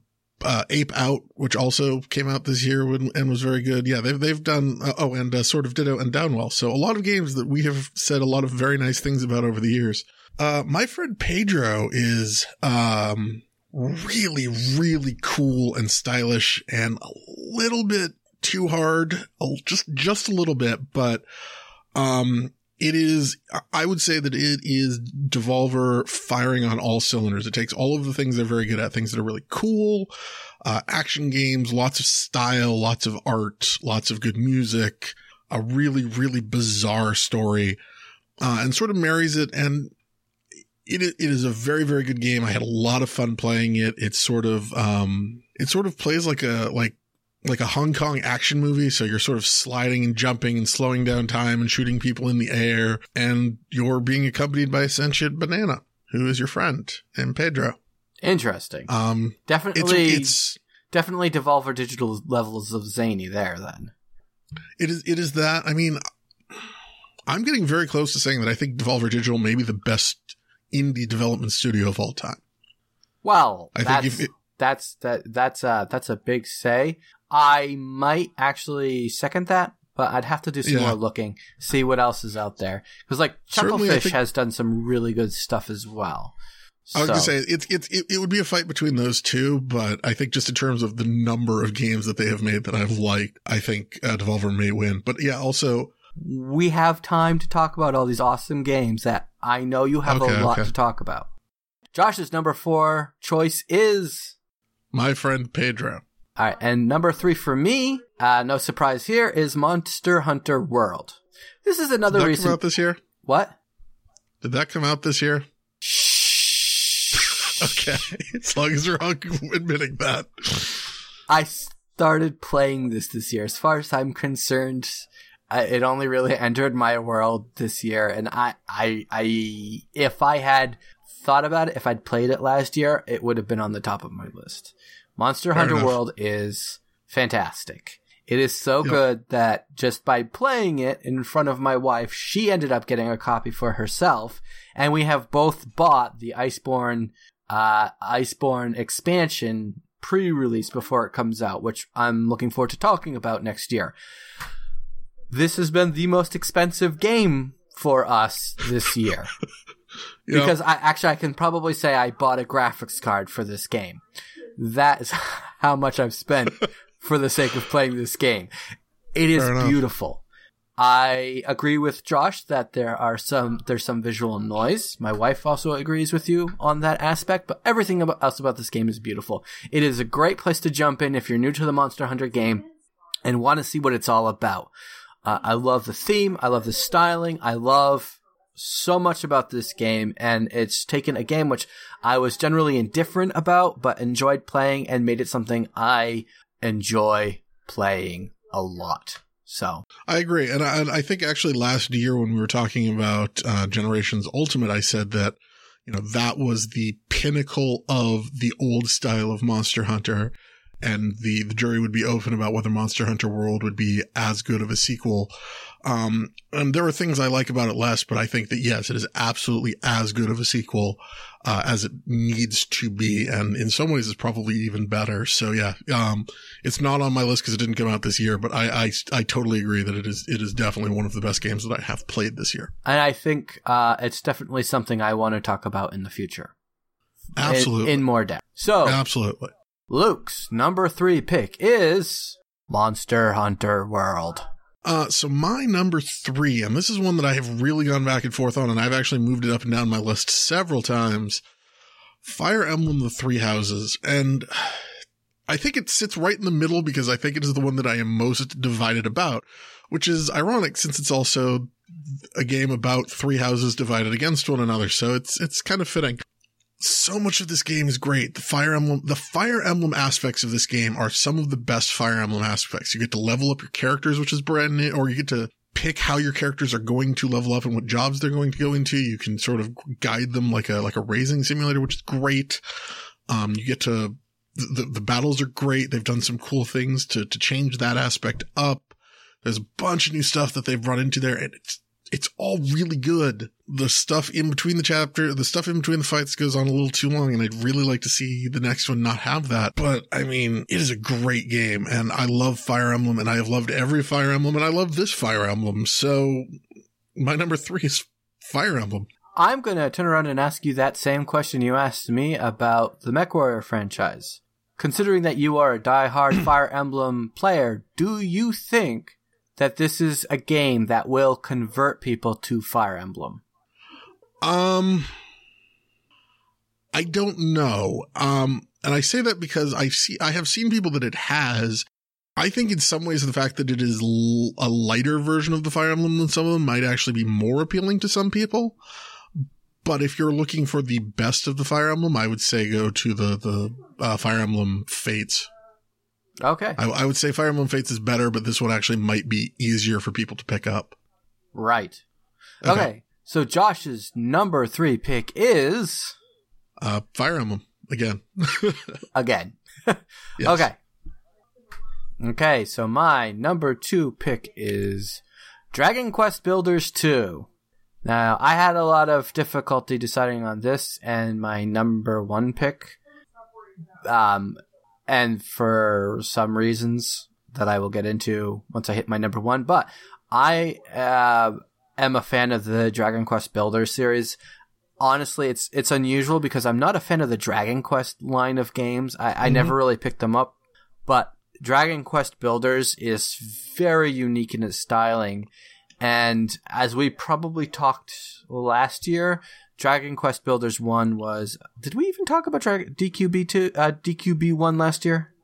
uh, Ape Out, which also came out this year and was very good. Yeah, they've they've done uh, oh, and uh, Sword of Ditto and Downwell. So a lot of games that we have said a lot of very nice things about over the years. Uh, my friend Pedro is um really really cool and stylish and a little bit too hard, just just a little bit, but um it is, I would say that it is Devolver firing on all cylinders. It takes all of the things they're very good at, things that are really cool, uh, action games, lots of style, lots of art, lots of good music, a really, really bizarre story, uh, and sort of marries it. And it, it is a very, very good game. I had a lot of fun playing it. It's sort of, um, it sort of plays like a, like like a Hong Kong action movie. So you're sort of sliding and jumping and slowing down time and shooting people in the air. And you're being accompanied by a sentient banana who is your friend and Pedro. Interesting. Um, definitely, it's, it's definitely Devolver Digital levels of zany there. Then it is. It is that. I mean, I'm getting very close to saying that I think Devolver Digital may be the best indie development studio of all time. Well, I think if it, that's that that's uh that's a big say. I might actually second that, but I'd have to do some yeah. more looking, see what else is out there. Because like Chucklefish think... has done some really good stuff as well. I was So- gonna say it's it's it, it would be a fight between those two, but I think just in terms of the number of games that they have made that I've liked, I think uh, Devolver may win. But yeah, also we have time to talk about all these awesome games that I know you have Okay, a lot okay. to talk about. Josh's number four choice is my friend Pedro. All right, and number three for me, uh, no surprise here, is Monster Hunter World. This is Did another that recent come out this year? what? Did that come out this year? Shh. Okay, as long as you're admitting that. I started playing this this year. As far as I'm concerned, I, it only really entered my world this year, and I, I, I, if I had thought about it, if I'd played it last year, it would have been on the top of my list. Monster Fair Hunter enough. World is fantastic. It is so Yep. good that just by playing it in front of my wife, she ended up getting a copy for herself, and we have both bought the Iceborne, uh, Iceborne expansion pre-release before it comes out, which I'm looking forward to talking about next year. This has been the most expensive game for us this year Yeah. because I actually I can probably say I bought a graphics card for this game. That is how much I've spent for the sake of playing this game. It is beautiful. I agree with Josh that there are some there's some visual noise. My wife also agrees with you on that aspect, but everything about, else about this game is beautiful. It is a great place to jump in if you're new to the Monster Hunter game and want to see what it's all about. Uh, I love the theme. I love the styling. I love so much about this game, and it's taken a game which I was generally indifferent about, but enjoyed playing and made it something I enjoy playing a lot. So, I agree, and I, and I think actually last year when we were talking about uh, Generations Ultimate, I said that you know that was the pinnacle of the old style of Monster Hunter, and the the jury would be open about whether Monster Hunter World would be as good of a sequel. Um, and there are things I like about it less, but I think that yes, it is absolutely as good of a sequel uh, as it needs to be, and in some ways, it's probably even better. So yeah, um, it's not on my list because it didn't come out this year, but I, I I totally agree that it is it is definitely one of the best games that I have played this year. and I think uh, it's definitely something I want to talk about in the future. in- Absolutely, In, more depth. So, absolutely. Luke's number three pick is Monster Hunter World. Uh, so my number three, and this is one that I have really gone back and forth on, and I've actually moved it up and down my list several times. Fire Emblem: The Three Houses, and I think it sits right in the middle because I think it is the one that I am most divided about, which is ironic since it's also a game about three houses divided against one another. So it's it's kind of fitting. So much of this game is great. The Fire Emblem, the Fire Emblem aspects of this game are some of the best Fire Emblem aspects. You get to level up your characters, which is brand new, or you get to pick how your characters are going to level up and what jobs they're going to go into. You can sort of guide them like a like a raising simulator, which is great. Um, you get to the, the battles are great. They've done some cool things to to change that aspect up. There's a bunch of new stuff that they've run into there, and it's it's all really good. The stuff in between the chapter, the stuff in between the fights goes on a little too long, and I'd really like to see the next one not have that. But I mean, it is a great game, and I love Fire Emblem, and I have loved every Fire Emblem, and I love this Fire Emblem. So my number three is Fire Emblem. I'm going to turn around and ask you that same question you asked me about the MechWarrior franchise. Considering that you are a die-hard Fire Emblem player, do you think that this is a game that will convert people to Fire Emblem? Um, I don't know. Um, and I say that because I see, I have seen people that it has. I think in some ways the fact that it is l- a lighter version of the Fire Emblem than some of them might actually be more appealing to some people. But if you're looking for the best of the Fire Emblem, I would say go to the, the, uh, Fire Emblem Fates. Okay. I, I would say Fire Emblem Fates is better, but this one actually might be easier for people to pick up. Right. Okay. So Josh's number three pick is Uh, Fire Emblem again. again. Yes. Okay. Okay, so my number two pick is Dragon Quest Builders 2. Now, I had a lot of difficulty deciding on this and my number one pick. Um, and for some reasons that I will get into once I hit my number one, but I uh, am a fan of the Dragon Quest Builders series. honestly, it's it's unusual because I'm not a fan of the Dragon Quest line of games. I, I Mhm. never really picked them up, but Dragon Quest Builders is very unique in its styling, and as we probably talked last year, Dragon Quest Builders One was. Did we even talk about Dragon DQB two uh, DQB one last year?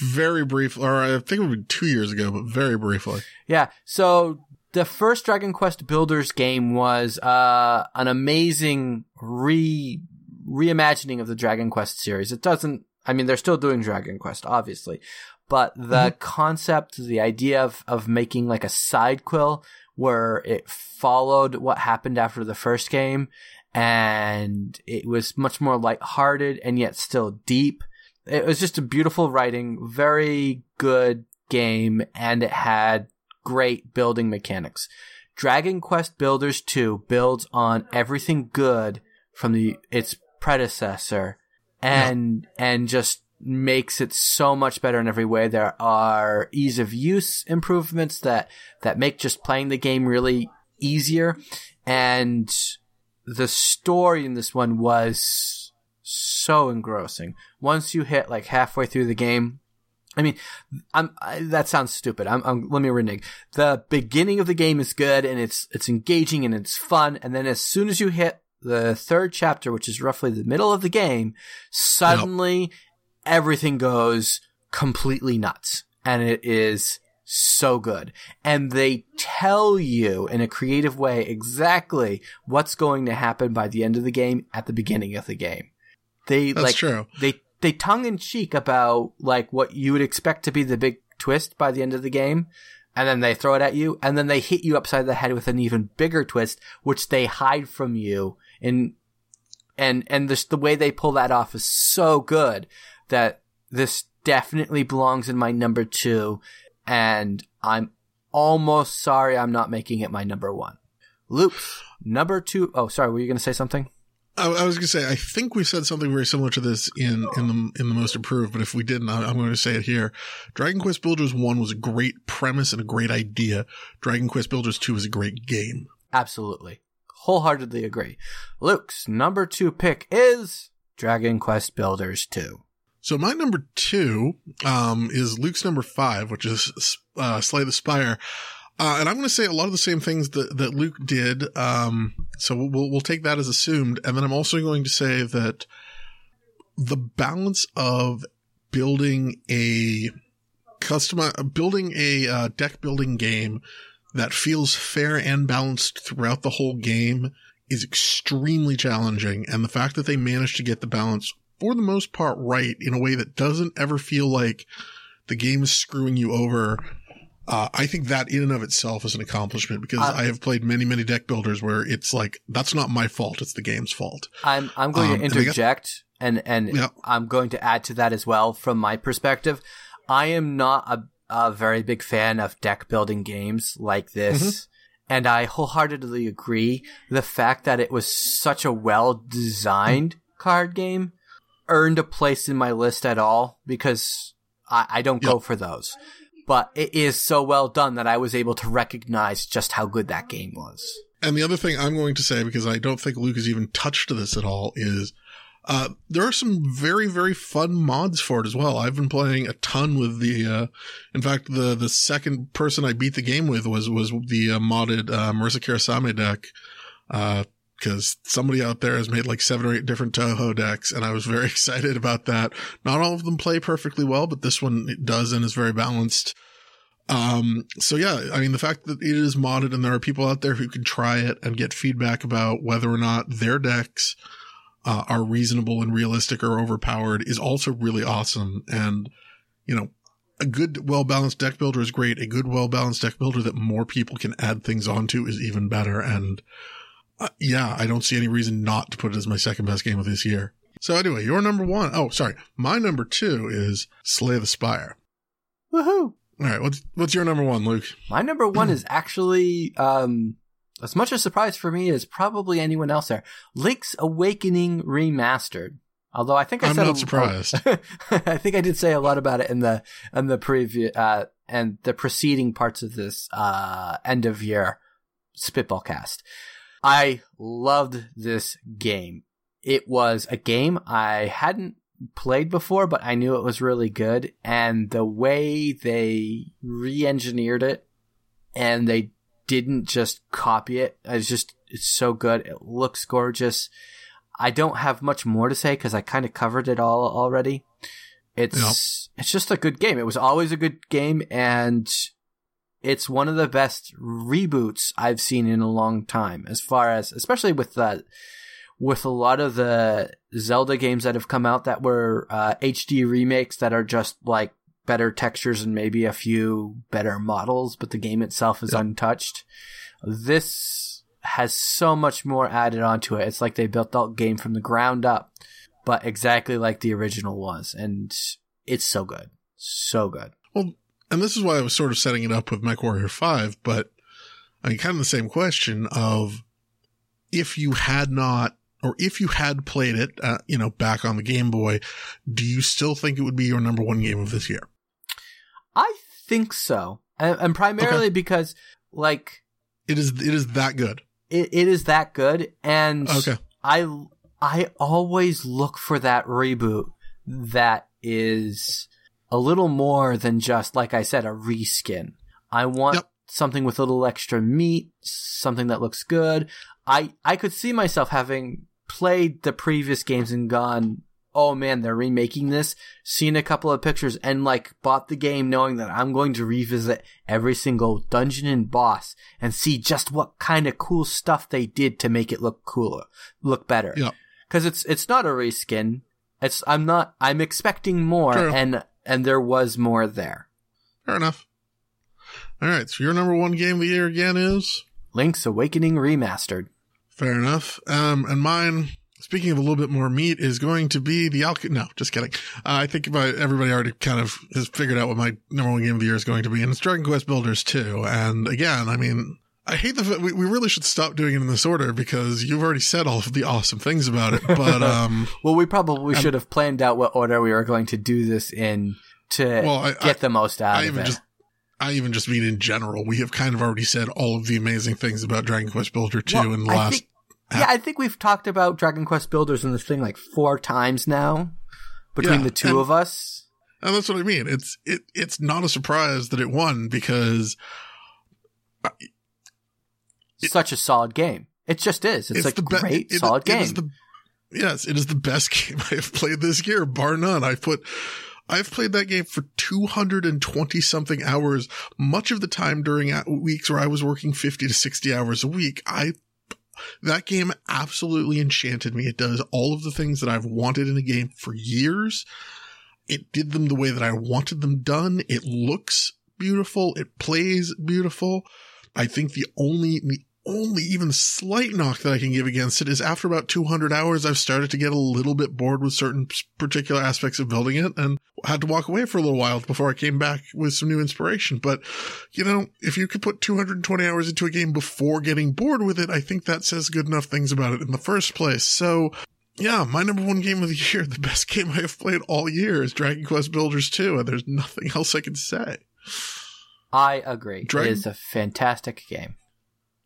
Very brief, or I think it was two years ago, but very briefly. Yeah. So the first Dragon Quest Builders game was uh, an amazing re reimagining of the Dragon Quest series. It doesn't. I mean, they're still doing Dragon Quest, obviously, but the concept, the idea of of making like a side quill where it followed what happened after the first game, and it was much more lighthearted and yet still deep. It was just a beautiful writing, very good game, and it had great building mechanics. Dragon Quest Builders 2 builds on everything good from the its predecessor and and just makes it so much better in every way. There are ease of use improvements that that make just playing the game really easier and the story in this one was so engrossing. Once you hit like halfway through the game, I mean, I'm I, that sounds stupid. I'm, I'm let me renege. The beginning of the game is good and it's it's engaging and it's fun, and then as soon as you hit the third chapter, which is roughly the middle of the game, suddenly everything goes completely nuts, and it is so good. And they tell you in a creative way exactly what's going to happen by the end of the game at the beginning of the game. They That's like true. they they tongue in cheek about like what you would expect to be the big twist by the end of the game, and then they throw it at you, and then they hit you upside the head with an even bigger twist, which they hide from you. And and and this the way they pull that off is so good that this definitely belongs in my number two, and I'm almost sorry I'm not making it my number one. Luke, number two oh sorry, were you gonna say something? I, I was going to say, I think we said something very similar to this in, in the in the most improved, but if we didn't, I, I'm going to say it here. Dragon Quest Builders One was a great premise and a great idea. Dragon Quest Builders Two is a great game. Absolutely. Wholeheartedly agree. Luke's number two pick is Dragon Quest Builders 2. So my number two um, is Luke's number five, which is uh, Slay the Spire. Uh, and I'm going to say a lot of the same things that, that Luke did. Um, so we'll, we'll take that as assumed. And then I'm also going to say that the balance of building a custom, building a uh, deck building game that feels fair and balanced throughout the whole game is extremely challenging. And the fact that they managed to get the balance for the most part right in a way that doesn't ever feel like the game is screwing you over. Uh, I think that in and of itself is an accomplishment because Uh, I have played many, many deck builders where it's like, that's not my fault. It's the game's fault. I'm I'm going Um, to and got- interject and and Yeah. I'm going to add to that as well from my perspective. I am not a, a very big fan of deck building games like this. Mm-hmm. And I wholeheartedly agree. The fact that it was such a well designed card game earned a place in my list at all because I, I don't go for those. But it is so well done that I was able to recognize just how good that game was. And the other thing I'm going to say, because I don't think Luke has even touched this at all, is uh, there are some very, very fun mods for it as well. I've been playing a ton with the, uh, in fact, the, the second person I beat the game with was, was the uh, modded uh, Marisa Kirisame deck. Because somebody out there has made like seven or eight different Touhou decks, and I was very excited about that. Not all of them play perfectly well, but this one does and is very balanced. Um, so yeah, I mean, the fact that it is modded and there are people out there who can try it and get feedback about whether or not their decks uh, are reasonable and realistic or overpowered is also really awesome. And, you know, a good, well balanced deck builder is great. A good, well balanced deck builder that more people can add things onto is even better. And uh, yeah, I don't see any reason not to put it as my second best game of this year. So anyway, your number one, oh, sorry. My number two is Slay the Spire. Woohoo! All right. What's, what's your number one, Luke? My number one is actually um, as much a surprise for me as probably anyone else there. Link's Awakening remastered. Although I think I I'm said not a- surprised. I think I did say a lot about it in the in the preview uh, and the preceding parts of this uh, end of year spitball cast. I loved this game. It was a game I hadn't played before, but I knew it was really good. And the way they re engineered it and they didn't just copy it, it's just, it's so good. It looks gorgeous. I don't have much more to say because I kind of covered it all already. It's, it's just a good game. It was always a good game and it's one of the best reboots I've seen in a long time as far as, especially with the, with a lot of the Zelda games that have come out that were uh, HD remakes that are just like better textures and maybe a few better models, but the game itself is untouched. This has so much more added onto it. It's like they built the game from the ground up, but exactly like the original was. And it's so good. So good. Well, and this is why I was sort of setting it up with MechWarrior 5, but I mean, kind of the same question of if you had not or if you had played it, uh, you know, back on the Game Boy, do you still think it would be your number one game of this year? I think so, and, and primarily okay. because like it is it is that good. It it is that good, and okay. I I always look for that reboot that is a little more than just like I said a reskin. I want yep. something with a little extra meat, something that looks good. I I could see myself having played the previous games and gone, oh man, they're remaking this, seen a couple of pictures and like bought the game knowing that I'm going to revisit every single dungeon and boss and see just what kind of cool stuff they did to make it look cooler, look better. Yeah. Cause it's, it's not a reskin. It's, I'm not, I'm expecting more True. and, and there was more there. Fair enough. All right. So your number one game of the year again is Link's Awakening Remastered. Fair enough. Um, and mine, speaking of a little bit more meat, is going to be the Alchemy. No, just kidding. Uh, I think about everybody already kind of has figured out what my number one game of the year is going to be, and it's Dragon Quest Builders 2. And again, I mean, I hate the fact we, we really should stop doing it in this order because you've already said all of the awesome things about it. But um, well, we probably should have planned out what order we were going to do this in to well, I, get I, the most out I of it. Just, I even just mean in general. We have kind of already said all of the amazing things about Dragon Quest Builder 2 well, in the last. Think, yeah, I think we've talked about Dragon Quest Builders in this thing like four times now between yeah, the two and, of us. And that's what I mean. It's it it's not a surprise that it won because it, such a solid game. It just is. It's, it's like the be- great it, solid game. The, yes, it is the best game I have played this year, bar none. I put I've played that game for 220 something hours, much of the time during weeks where I was working 50 to 60 hours a week. I, that game absolutely enchanted me. It does all of the things that I've wanted in a game for years. It did them the way that I wanted them done. It looks beautiful. It plays beautiful. I think the only, the only even slight knock that I can give against it is after about 200 hours, I've started to get a little bit bored with certain particular aspects of building it and had to walk away for a little while before I came back with some new inspiration. But, you know, if you could put 220 hours into a game before getting bored with it, I think that says good enough things about it in the first place. So, yeah, my number one game of the year, the best game I have played all year is Dragon Quest Builders 2, and there's nothing else I can say. I agree. Dragon- it is a fantastic game.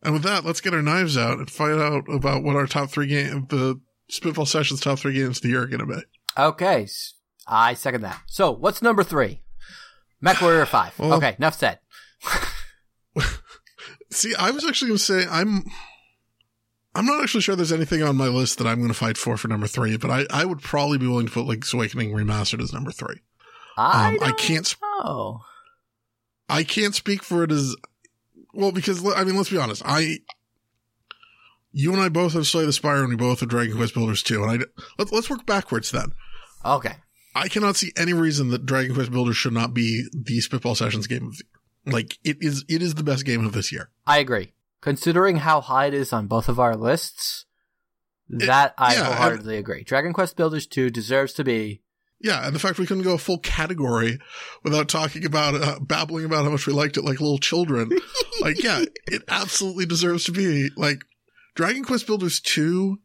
And with that, let's get our knives out and find out about what our top three game, the Spitball Sessions top three games of the year are going to be. Okay. I second that. So what's number three? MechWarrior 5. Well, okay. Enough said. see, I was actually going to say I'm, I'm not actually sure there's anything on my list that I'm going to fight for for number three, but I, I would probably be willing to put Link's Awakening Remastered as number three. I, um, I can't. Know. I can't speak for it as well, because I mean, let's be honest. I, you and I both have Slay the Spire, and we both have Dragon mm-hmm. Quest Builders too. And I let's let's work backwards then. Okay. I cannot see any reason that Dragon Quest Builders should not be the Spitball Sessions game of the year. Like it is, it is the best game of this year. I agree. Considering how high it is on both of our lists, that it, I yeah, wholeheartedly agree. Dragon Quest Builders 2 deserves to be yeah, and the fact we couldn't go a full category without talking about uh, babbling about how much we liked it like little children. like, yeah, it absolutely deserves to be like Dragon Quest Builders 2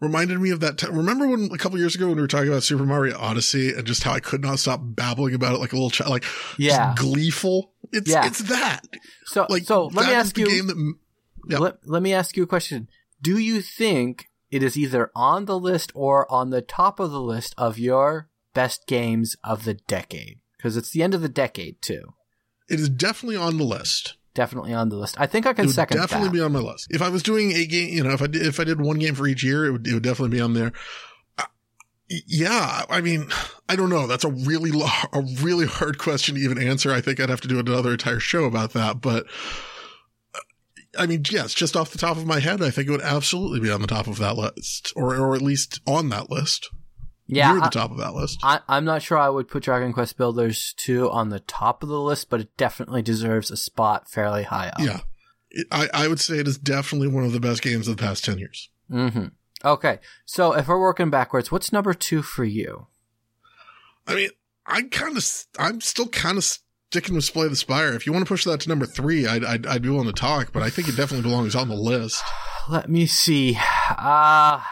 reminded me of that. Remember when a couple years ago when we were talking about Super Mario Odyssey and just how I could not stop babbling about it like a little child, like yeah, gleeful. It's yeah. it's that. So like so let me ask you. game that Yep. let, let me ask you a question. Do you think it is either on the list or on the top of the list of your best games of the decade? Because it's the end of the decade, too. It is definitely on the list. Definitely on the list. I think I can it would second definitely that. be on my list. If I was doing a game, you know, if I did, if I did one game for each year, it would, it would definitely be on there. Uh, yeah, I mean, I don't know. That's a really a really hard question to even answer. I think I'd have to do another entire show about that. But uh, I mean, yes, just off the top of my head, I think it would absolutely be on the top of that list, or or at least on that list, yeah, near the I- top of that list. I, I'm not sure I would put Dragon Quest Builders 2 on the top of the list, but it definitely deserves a spot fairly high up. Yeah, It- I I would say it is definitely one of the best games of the past ten years. hmm Okay, so if we're working backwards, what's number two for you? I mean, I kind of, I'm still kind of sticking with Slay the Spire. If you want to push that to number three, I'd, I'd, I'd be willing to talk, but I think it definitely belongs on the list. Let me see. Ah,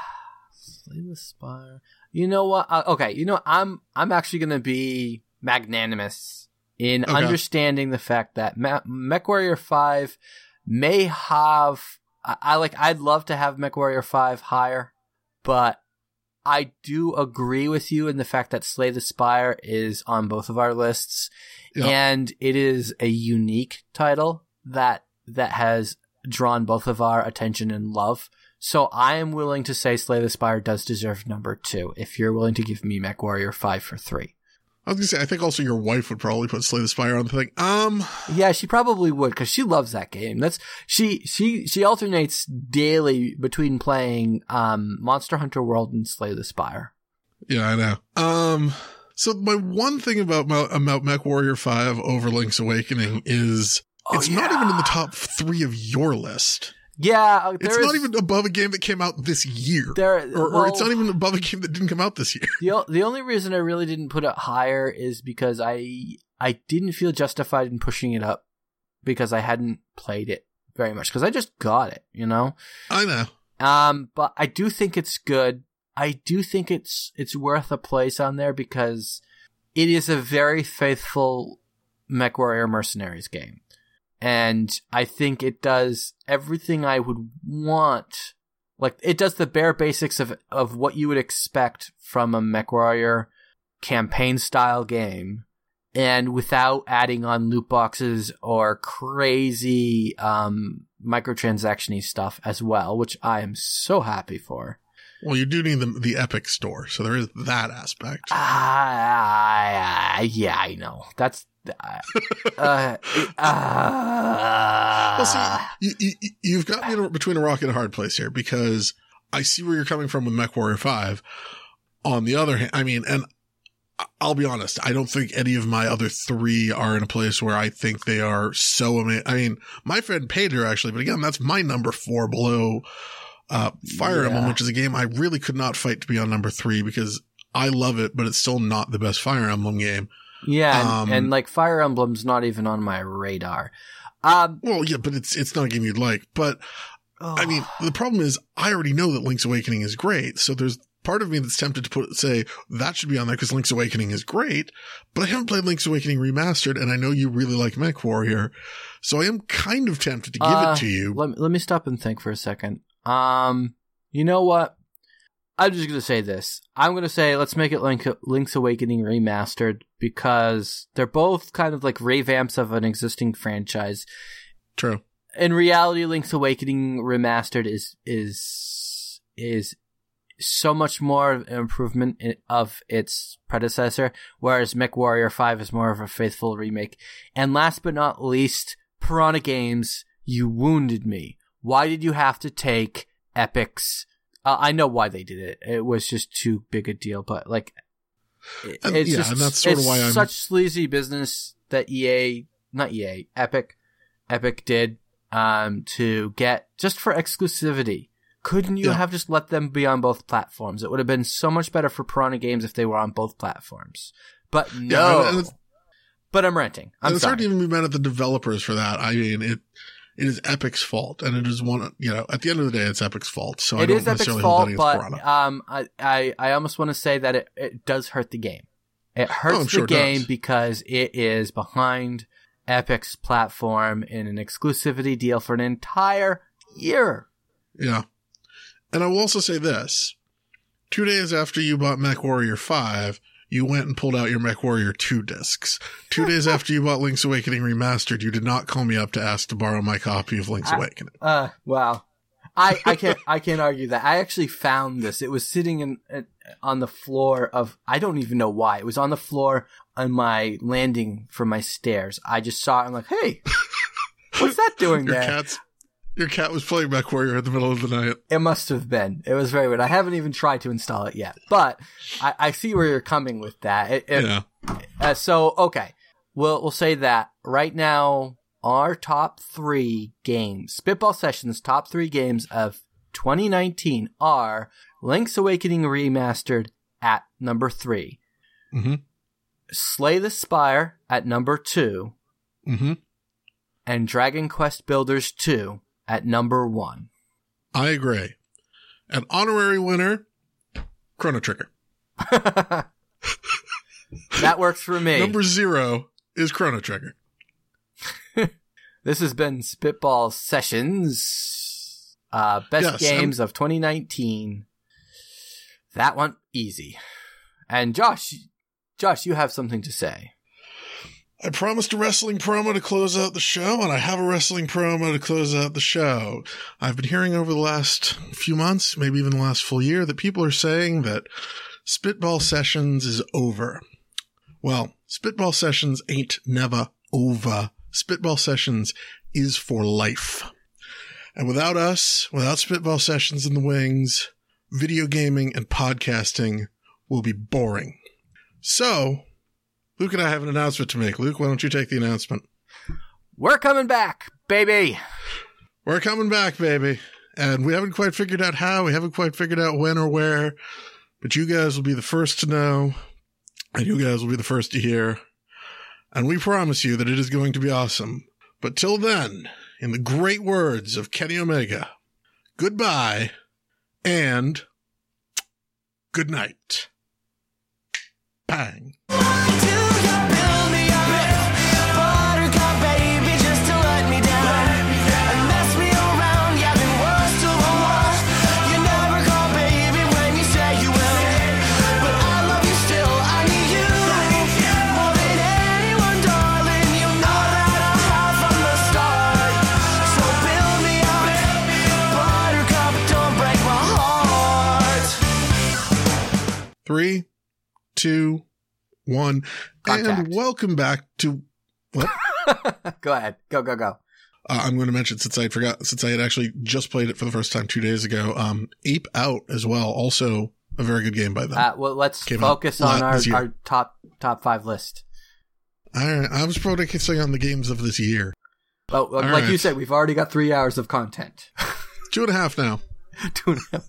Slay the Spire. You know what? Uh, okay, you know I'm I'm actually gonna be magnanimous in Okay. understanding the fact that Ma- MechWarrior Five may have. I, I like. I'd love to have MechWarrior Five higher, but I do agree with you in the fact that Slay the Spire is on both of our lists, and it is a unique title that that has drawn both of our attention and love. So I am willing to say Slay the Spire does deserve number two. If you're willing to give me Mech Warrior five for three, I was gonna say, I think also your wife would probably put Slay the Spire on the thing. Um, yeah, she probably would because she loves that game. That's she she she alternates daily between playing um Monster Hunter World and Slay the Spire. yeah, I know. Um, so my one thing about about Mech Warrior Five over Link's Awakening is Oh, it's not even in the top three of your list. Yeah, It's there not is- even above a game that came out this year. there, or, or it's not even above a game that didn't come out this year. The the only reason I really didn't put it higher is because I I didn't feel justified in pushing it up because I hadn't played it very much because I just got it, you know. I know. Um, but I do think it's good. I do think it's it's worth a place on there because it is a very faithful MechWarrior Mercenaries game, and I think it does everything I would want. Like it does the bare basics of of what you would expect from a MechWarrior campaign style game, and without adding on loot boxes or crazy um, microtransaction stuff as well, which I am so happy for. Well, you do need the, the Epic Store, so there is that aspect. Ah, yeah, I know. That's uh, uh, uh, Well, see, you, you, you've got me between a rock and a hard place here because I see where you're coming from with Mech Warrior 5. On the other hand, I mean, and I'll be honest, I don't think any of my other three are in a place where I think they are so amazing. I mean, my friend Pedro actually, but again, that's my number four below uh, Fire Yeah. Emblem, which is a game I really could not fight to be on number three because I love it, but it's still not the best Fire Emblem game. Yeah, and, um, and like Fire Emblem's not even on my radar. Um, Well, yeah, but it's it's not a game you'd like. But I mean, the problem is I already know that Link's Awakening is great. So there's part of me that's tempted to put say that should be on there because Link's Awakening is great. But I haven't played Link's Awakening remastered, and I know you really like Mech Warrior, so I am kind of tempted to give Uh, it to you. let let me stop and think for a second. Um, you know what? I'm just gonna say this. I'm gonna say let's make it Link, Link's Awakening remastered because they're both kind of like revamps of an existing franchise. True. In reality, Link's Awakening remastered is is is so much more of an improvement of its predecessor, whereas MechWarrior 5 is more of a faithful remake. And last but not least, Piranha Games, you wounded me. Why did you have to take Epic's? Uh, I know why they did it. It was just too big a deal, but like, And- it's yeah, just and that's sort of it's why I'm- such sleazy business that EA, not EA, Epic, Epic did um, to get just for exclusivity. Couldn't you Yeah. have just let them be on both platforms? It would have been so much better for Piranha Games if they were on both platforms. But no. Yeah, and but I'm ranting. I'm and it's hard to even be mad at the developers for that. I mean, it it is Epic's fault, and it is one. You know, at the end of the day, it's Epic's fault. So I don't is Epic's fault, but um, I, I, I almost want to say that it, it does hurt the game. It hurts I'm the sure it game does. because it is behind Epic's platform in an exclusivity deal for an entire year. Yeah. And I will also say this. Two days after you bought Mech Warrior 5, you went and pulled out your Mech Warrior 2 discs. Two days after you bought Link's Awakening Remastered, you did not call me up to ask to borrow my copy of Link's I- Awakening. Uh, wow. I, I can't I can't argue that. I actually found this. It was sitting in uh, on the floor of I don't even know why. It was on the floor on my landing for my stairs. I just saw it. I'm like, hey, what's that doing Your there? cat's your cat was playing Mech Warrior in the middle of the night. It must have been. It was very weird. I haven't even tried to install it yet, but I, I see where you're coming with that. It, it- yeah. uh, so okay, we'll we'll say that right now. Our top three games, Spitball Sessions' top three games of 2019 are Link's Awakening Remastered at number three, Mm-hmm. Slay the Spire at number two, Mm-hmm. and Dragon Quest Builders 2 at number one. I agree. An honorary winner, Chrono Trigger. that works for me. Number zero is Chrono Trigger. This has been Spitball Sessions. Uh, best Yes, games of 2019. That one easy. And Josh, Josh, you have something to say. I promised a wrestling promo to close out the show, and I have a wrestling promo to close out the show. I've been hearing over the last few months, maybe even the last full year, that people are saying that Spitball Sessions is over. Well, Spitball Sessions ain't never over. Spitball Sessions is for life. And without us, without Spitball Sessions in the wings, video gaming and podcasting will be boring. So, Luke and I have an announcement to make. Luke, why don't you take the announcement? We're coming back, baby. We're coming back, baby. And we haven't quite figured out how, we haven't quite figured out when or where, but you guys will be the first to know, and you guys will be the first to hear. And we promise you that it is going to be awesome. But till then, in the great words of Kenny Omega, goodbye and good night. Bang. Three, two, one, Contact. and welcome back to what? go ahead. Go, go, go. Uh, I'm going to mention since I forgot, since I had actually just played it for the first time two days ago. Um, Ape Out as well, also a very good game by them. Uh, well, let's Came focus on our, our top top five list. I, I was focusing on the games of this year. Oh, like All you said, we've already got three hours of content. Two and a half now. Two and a half.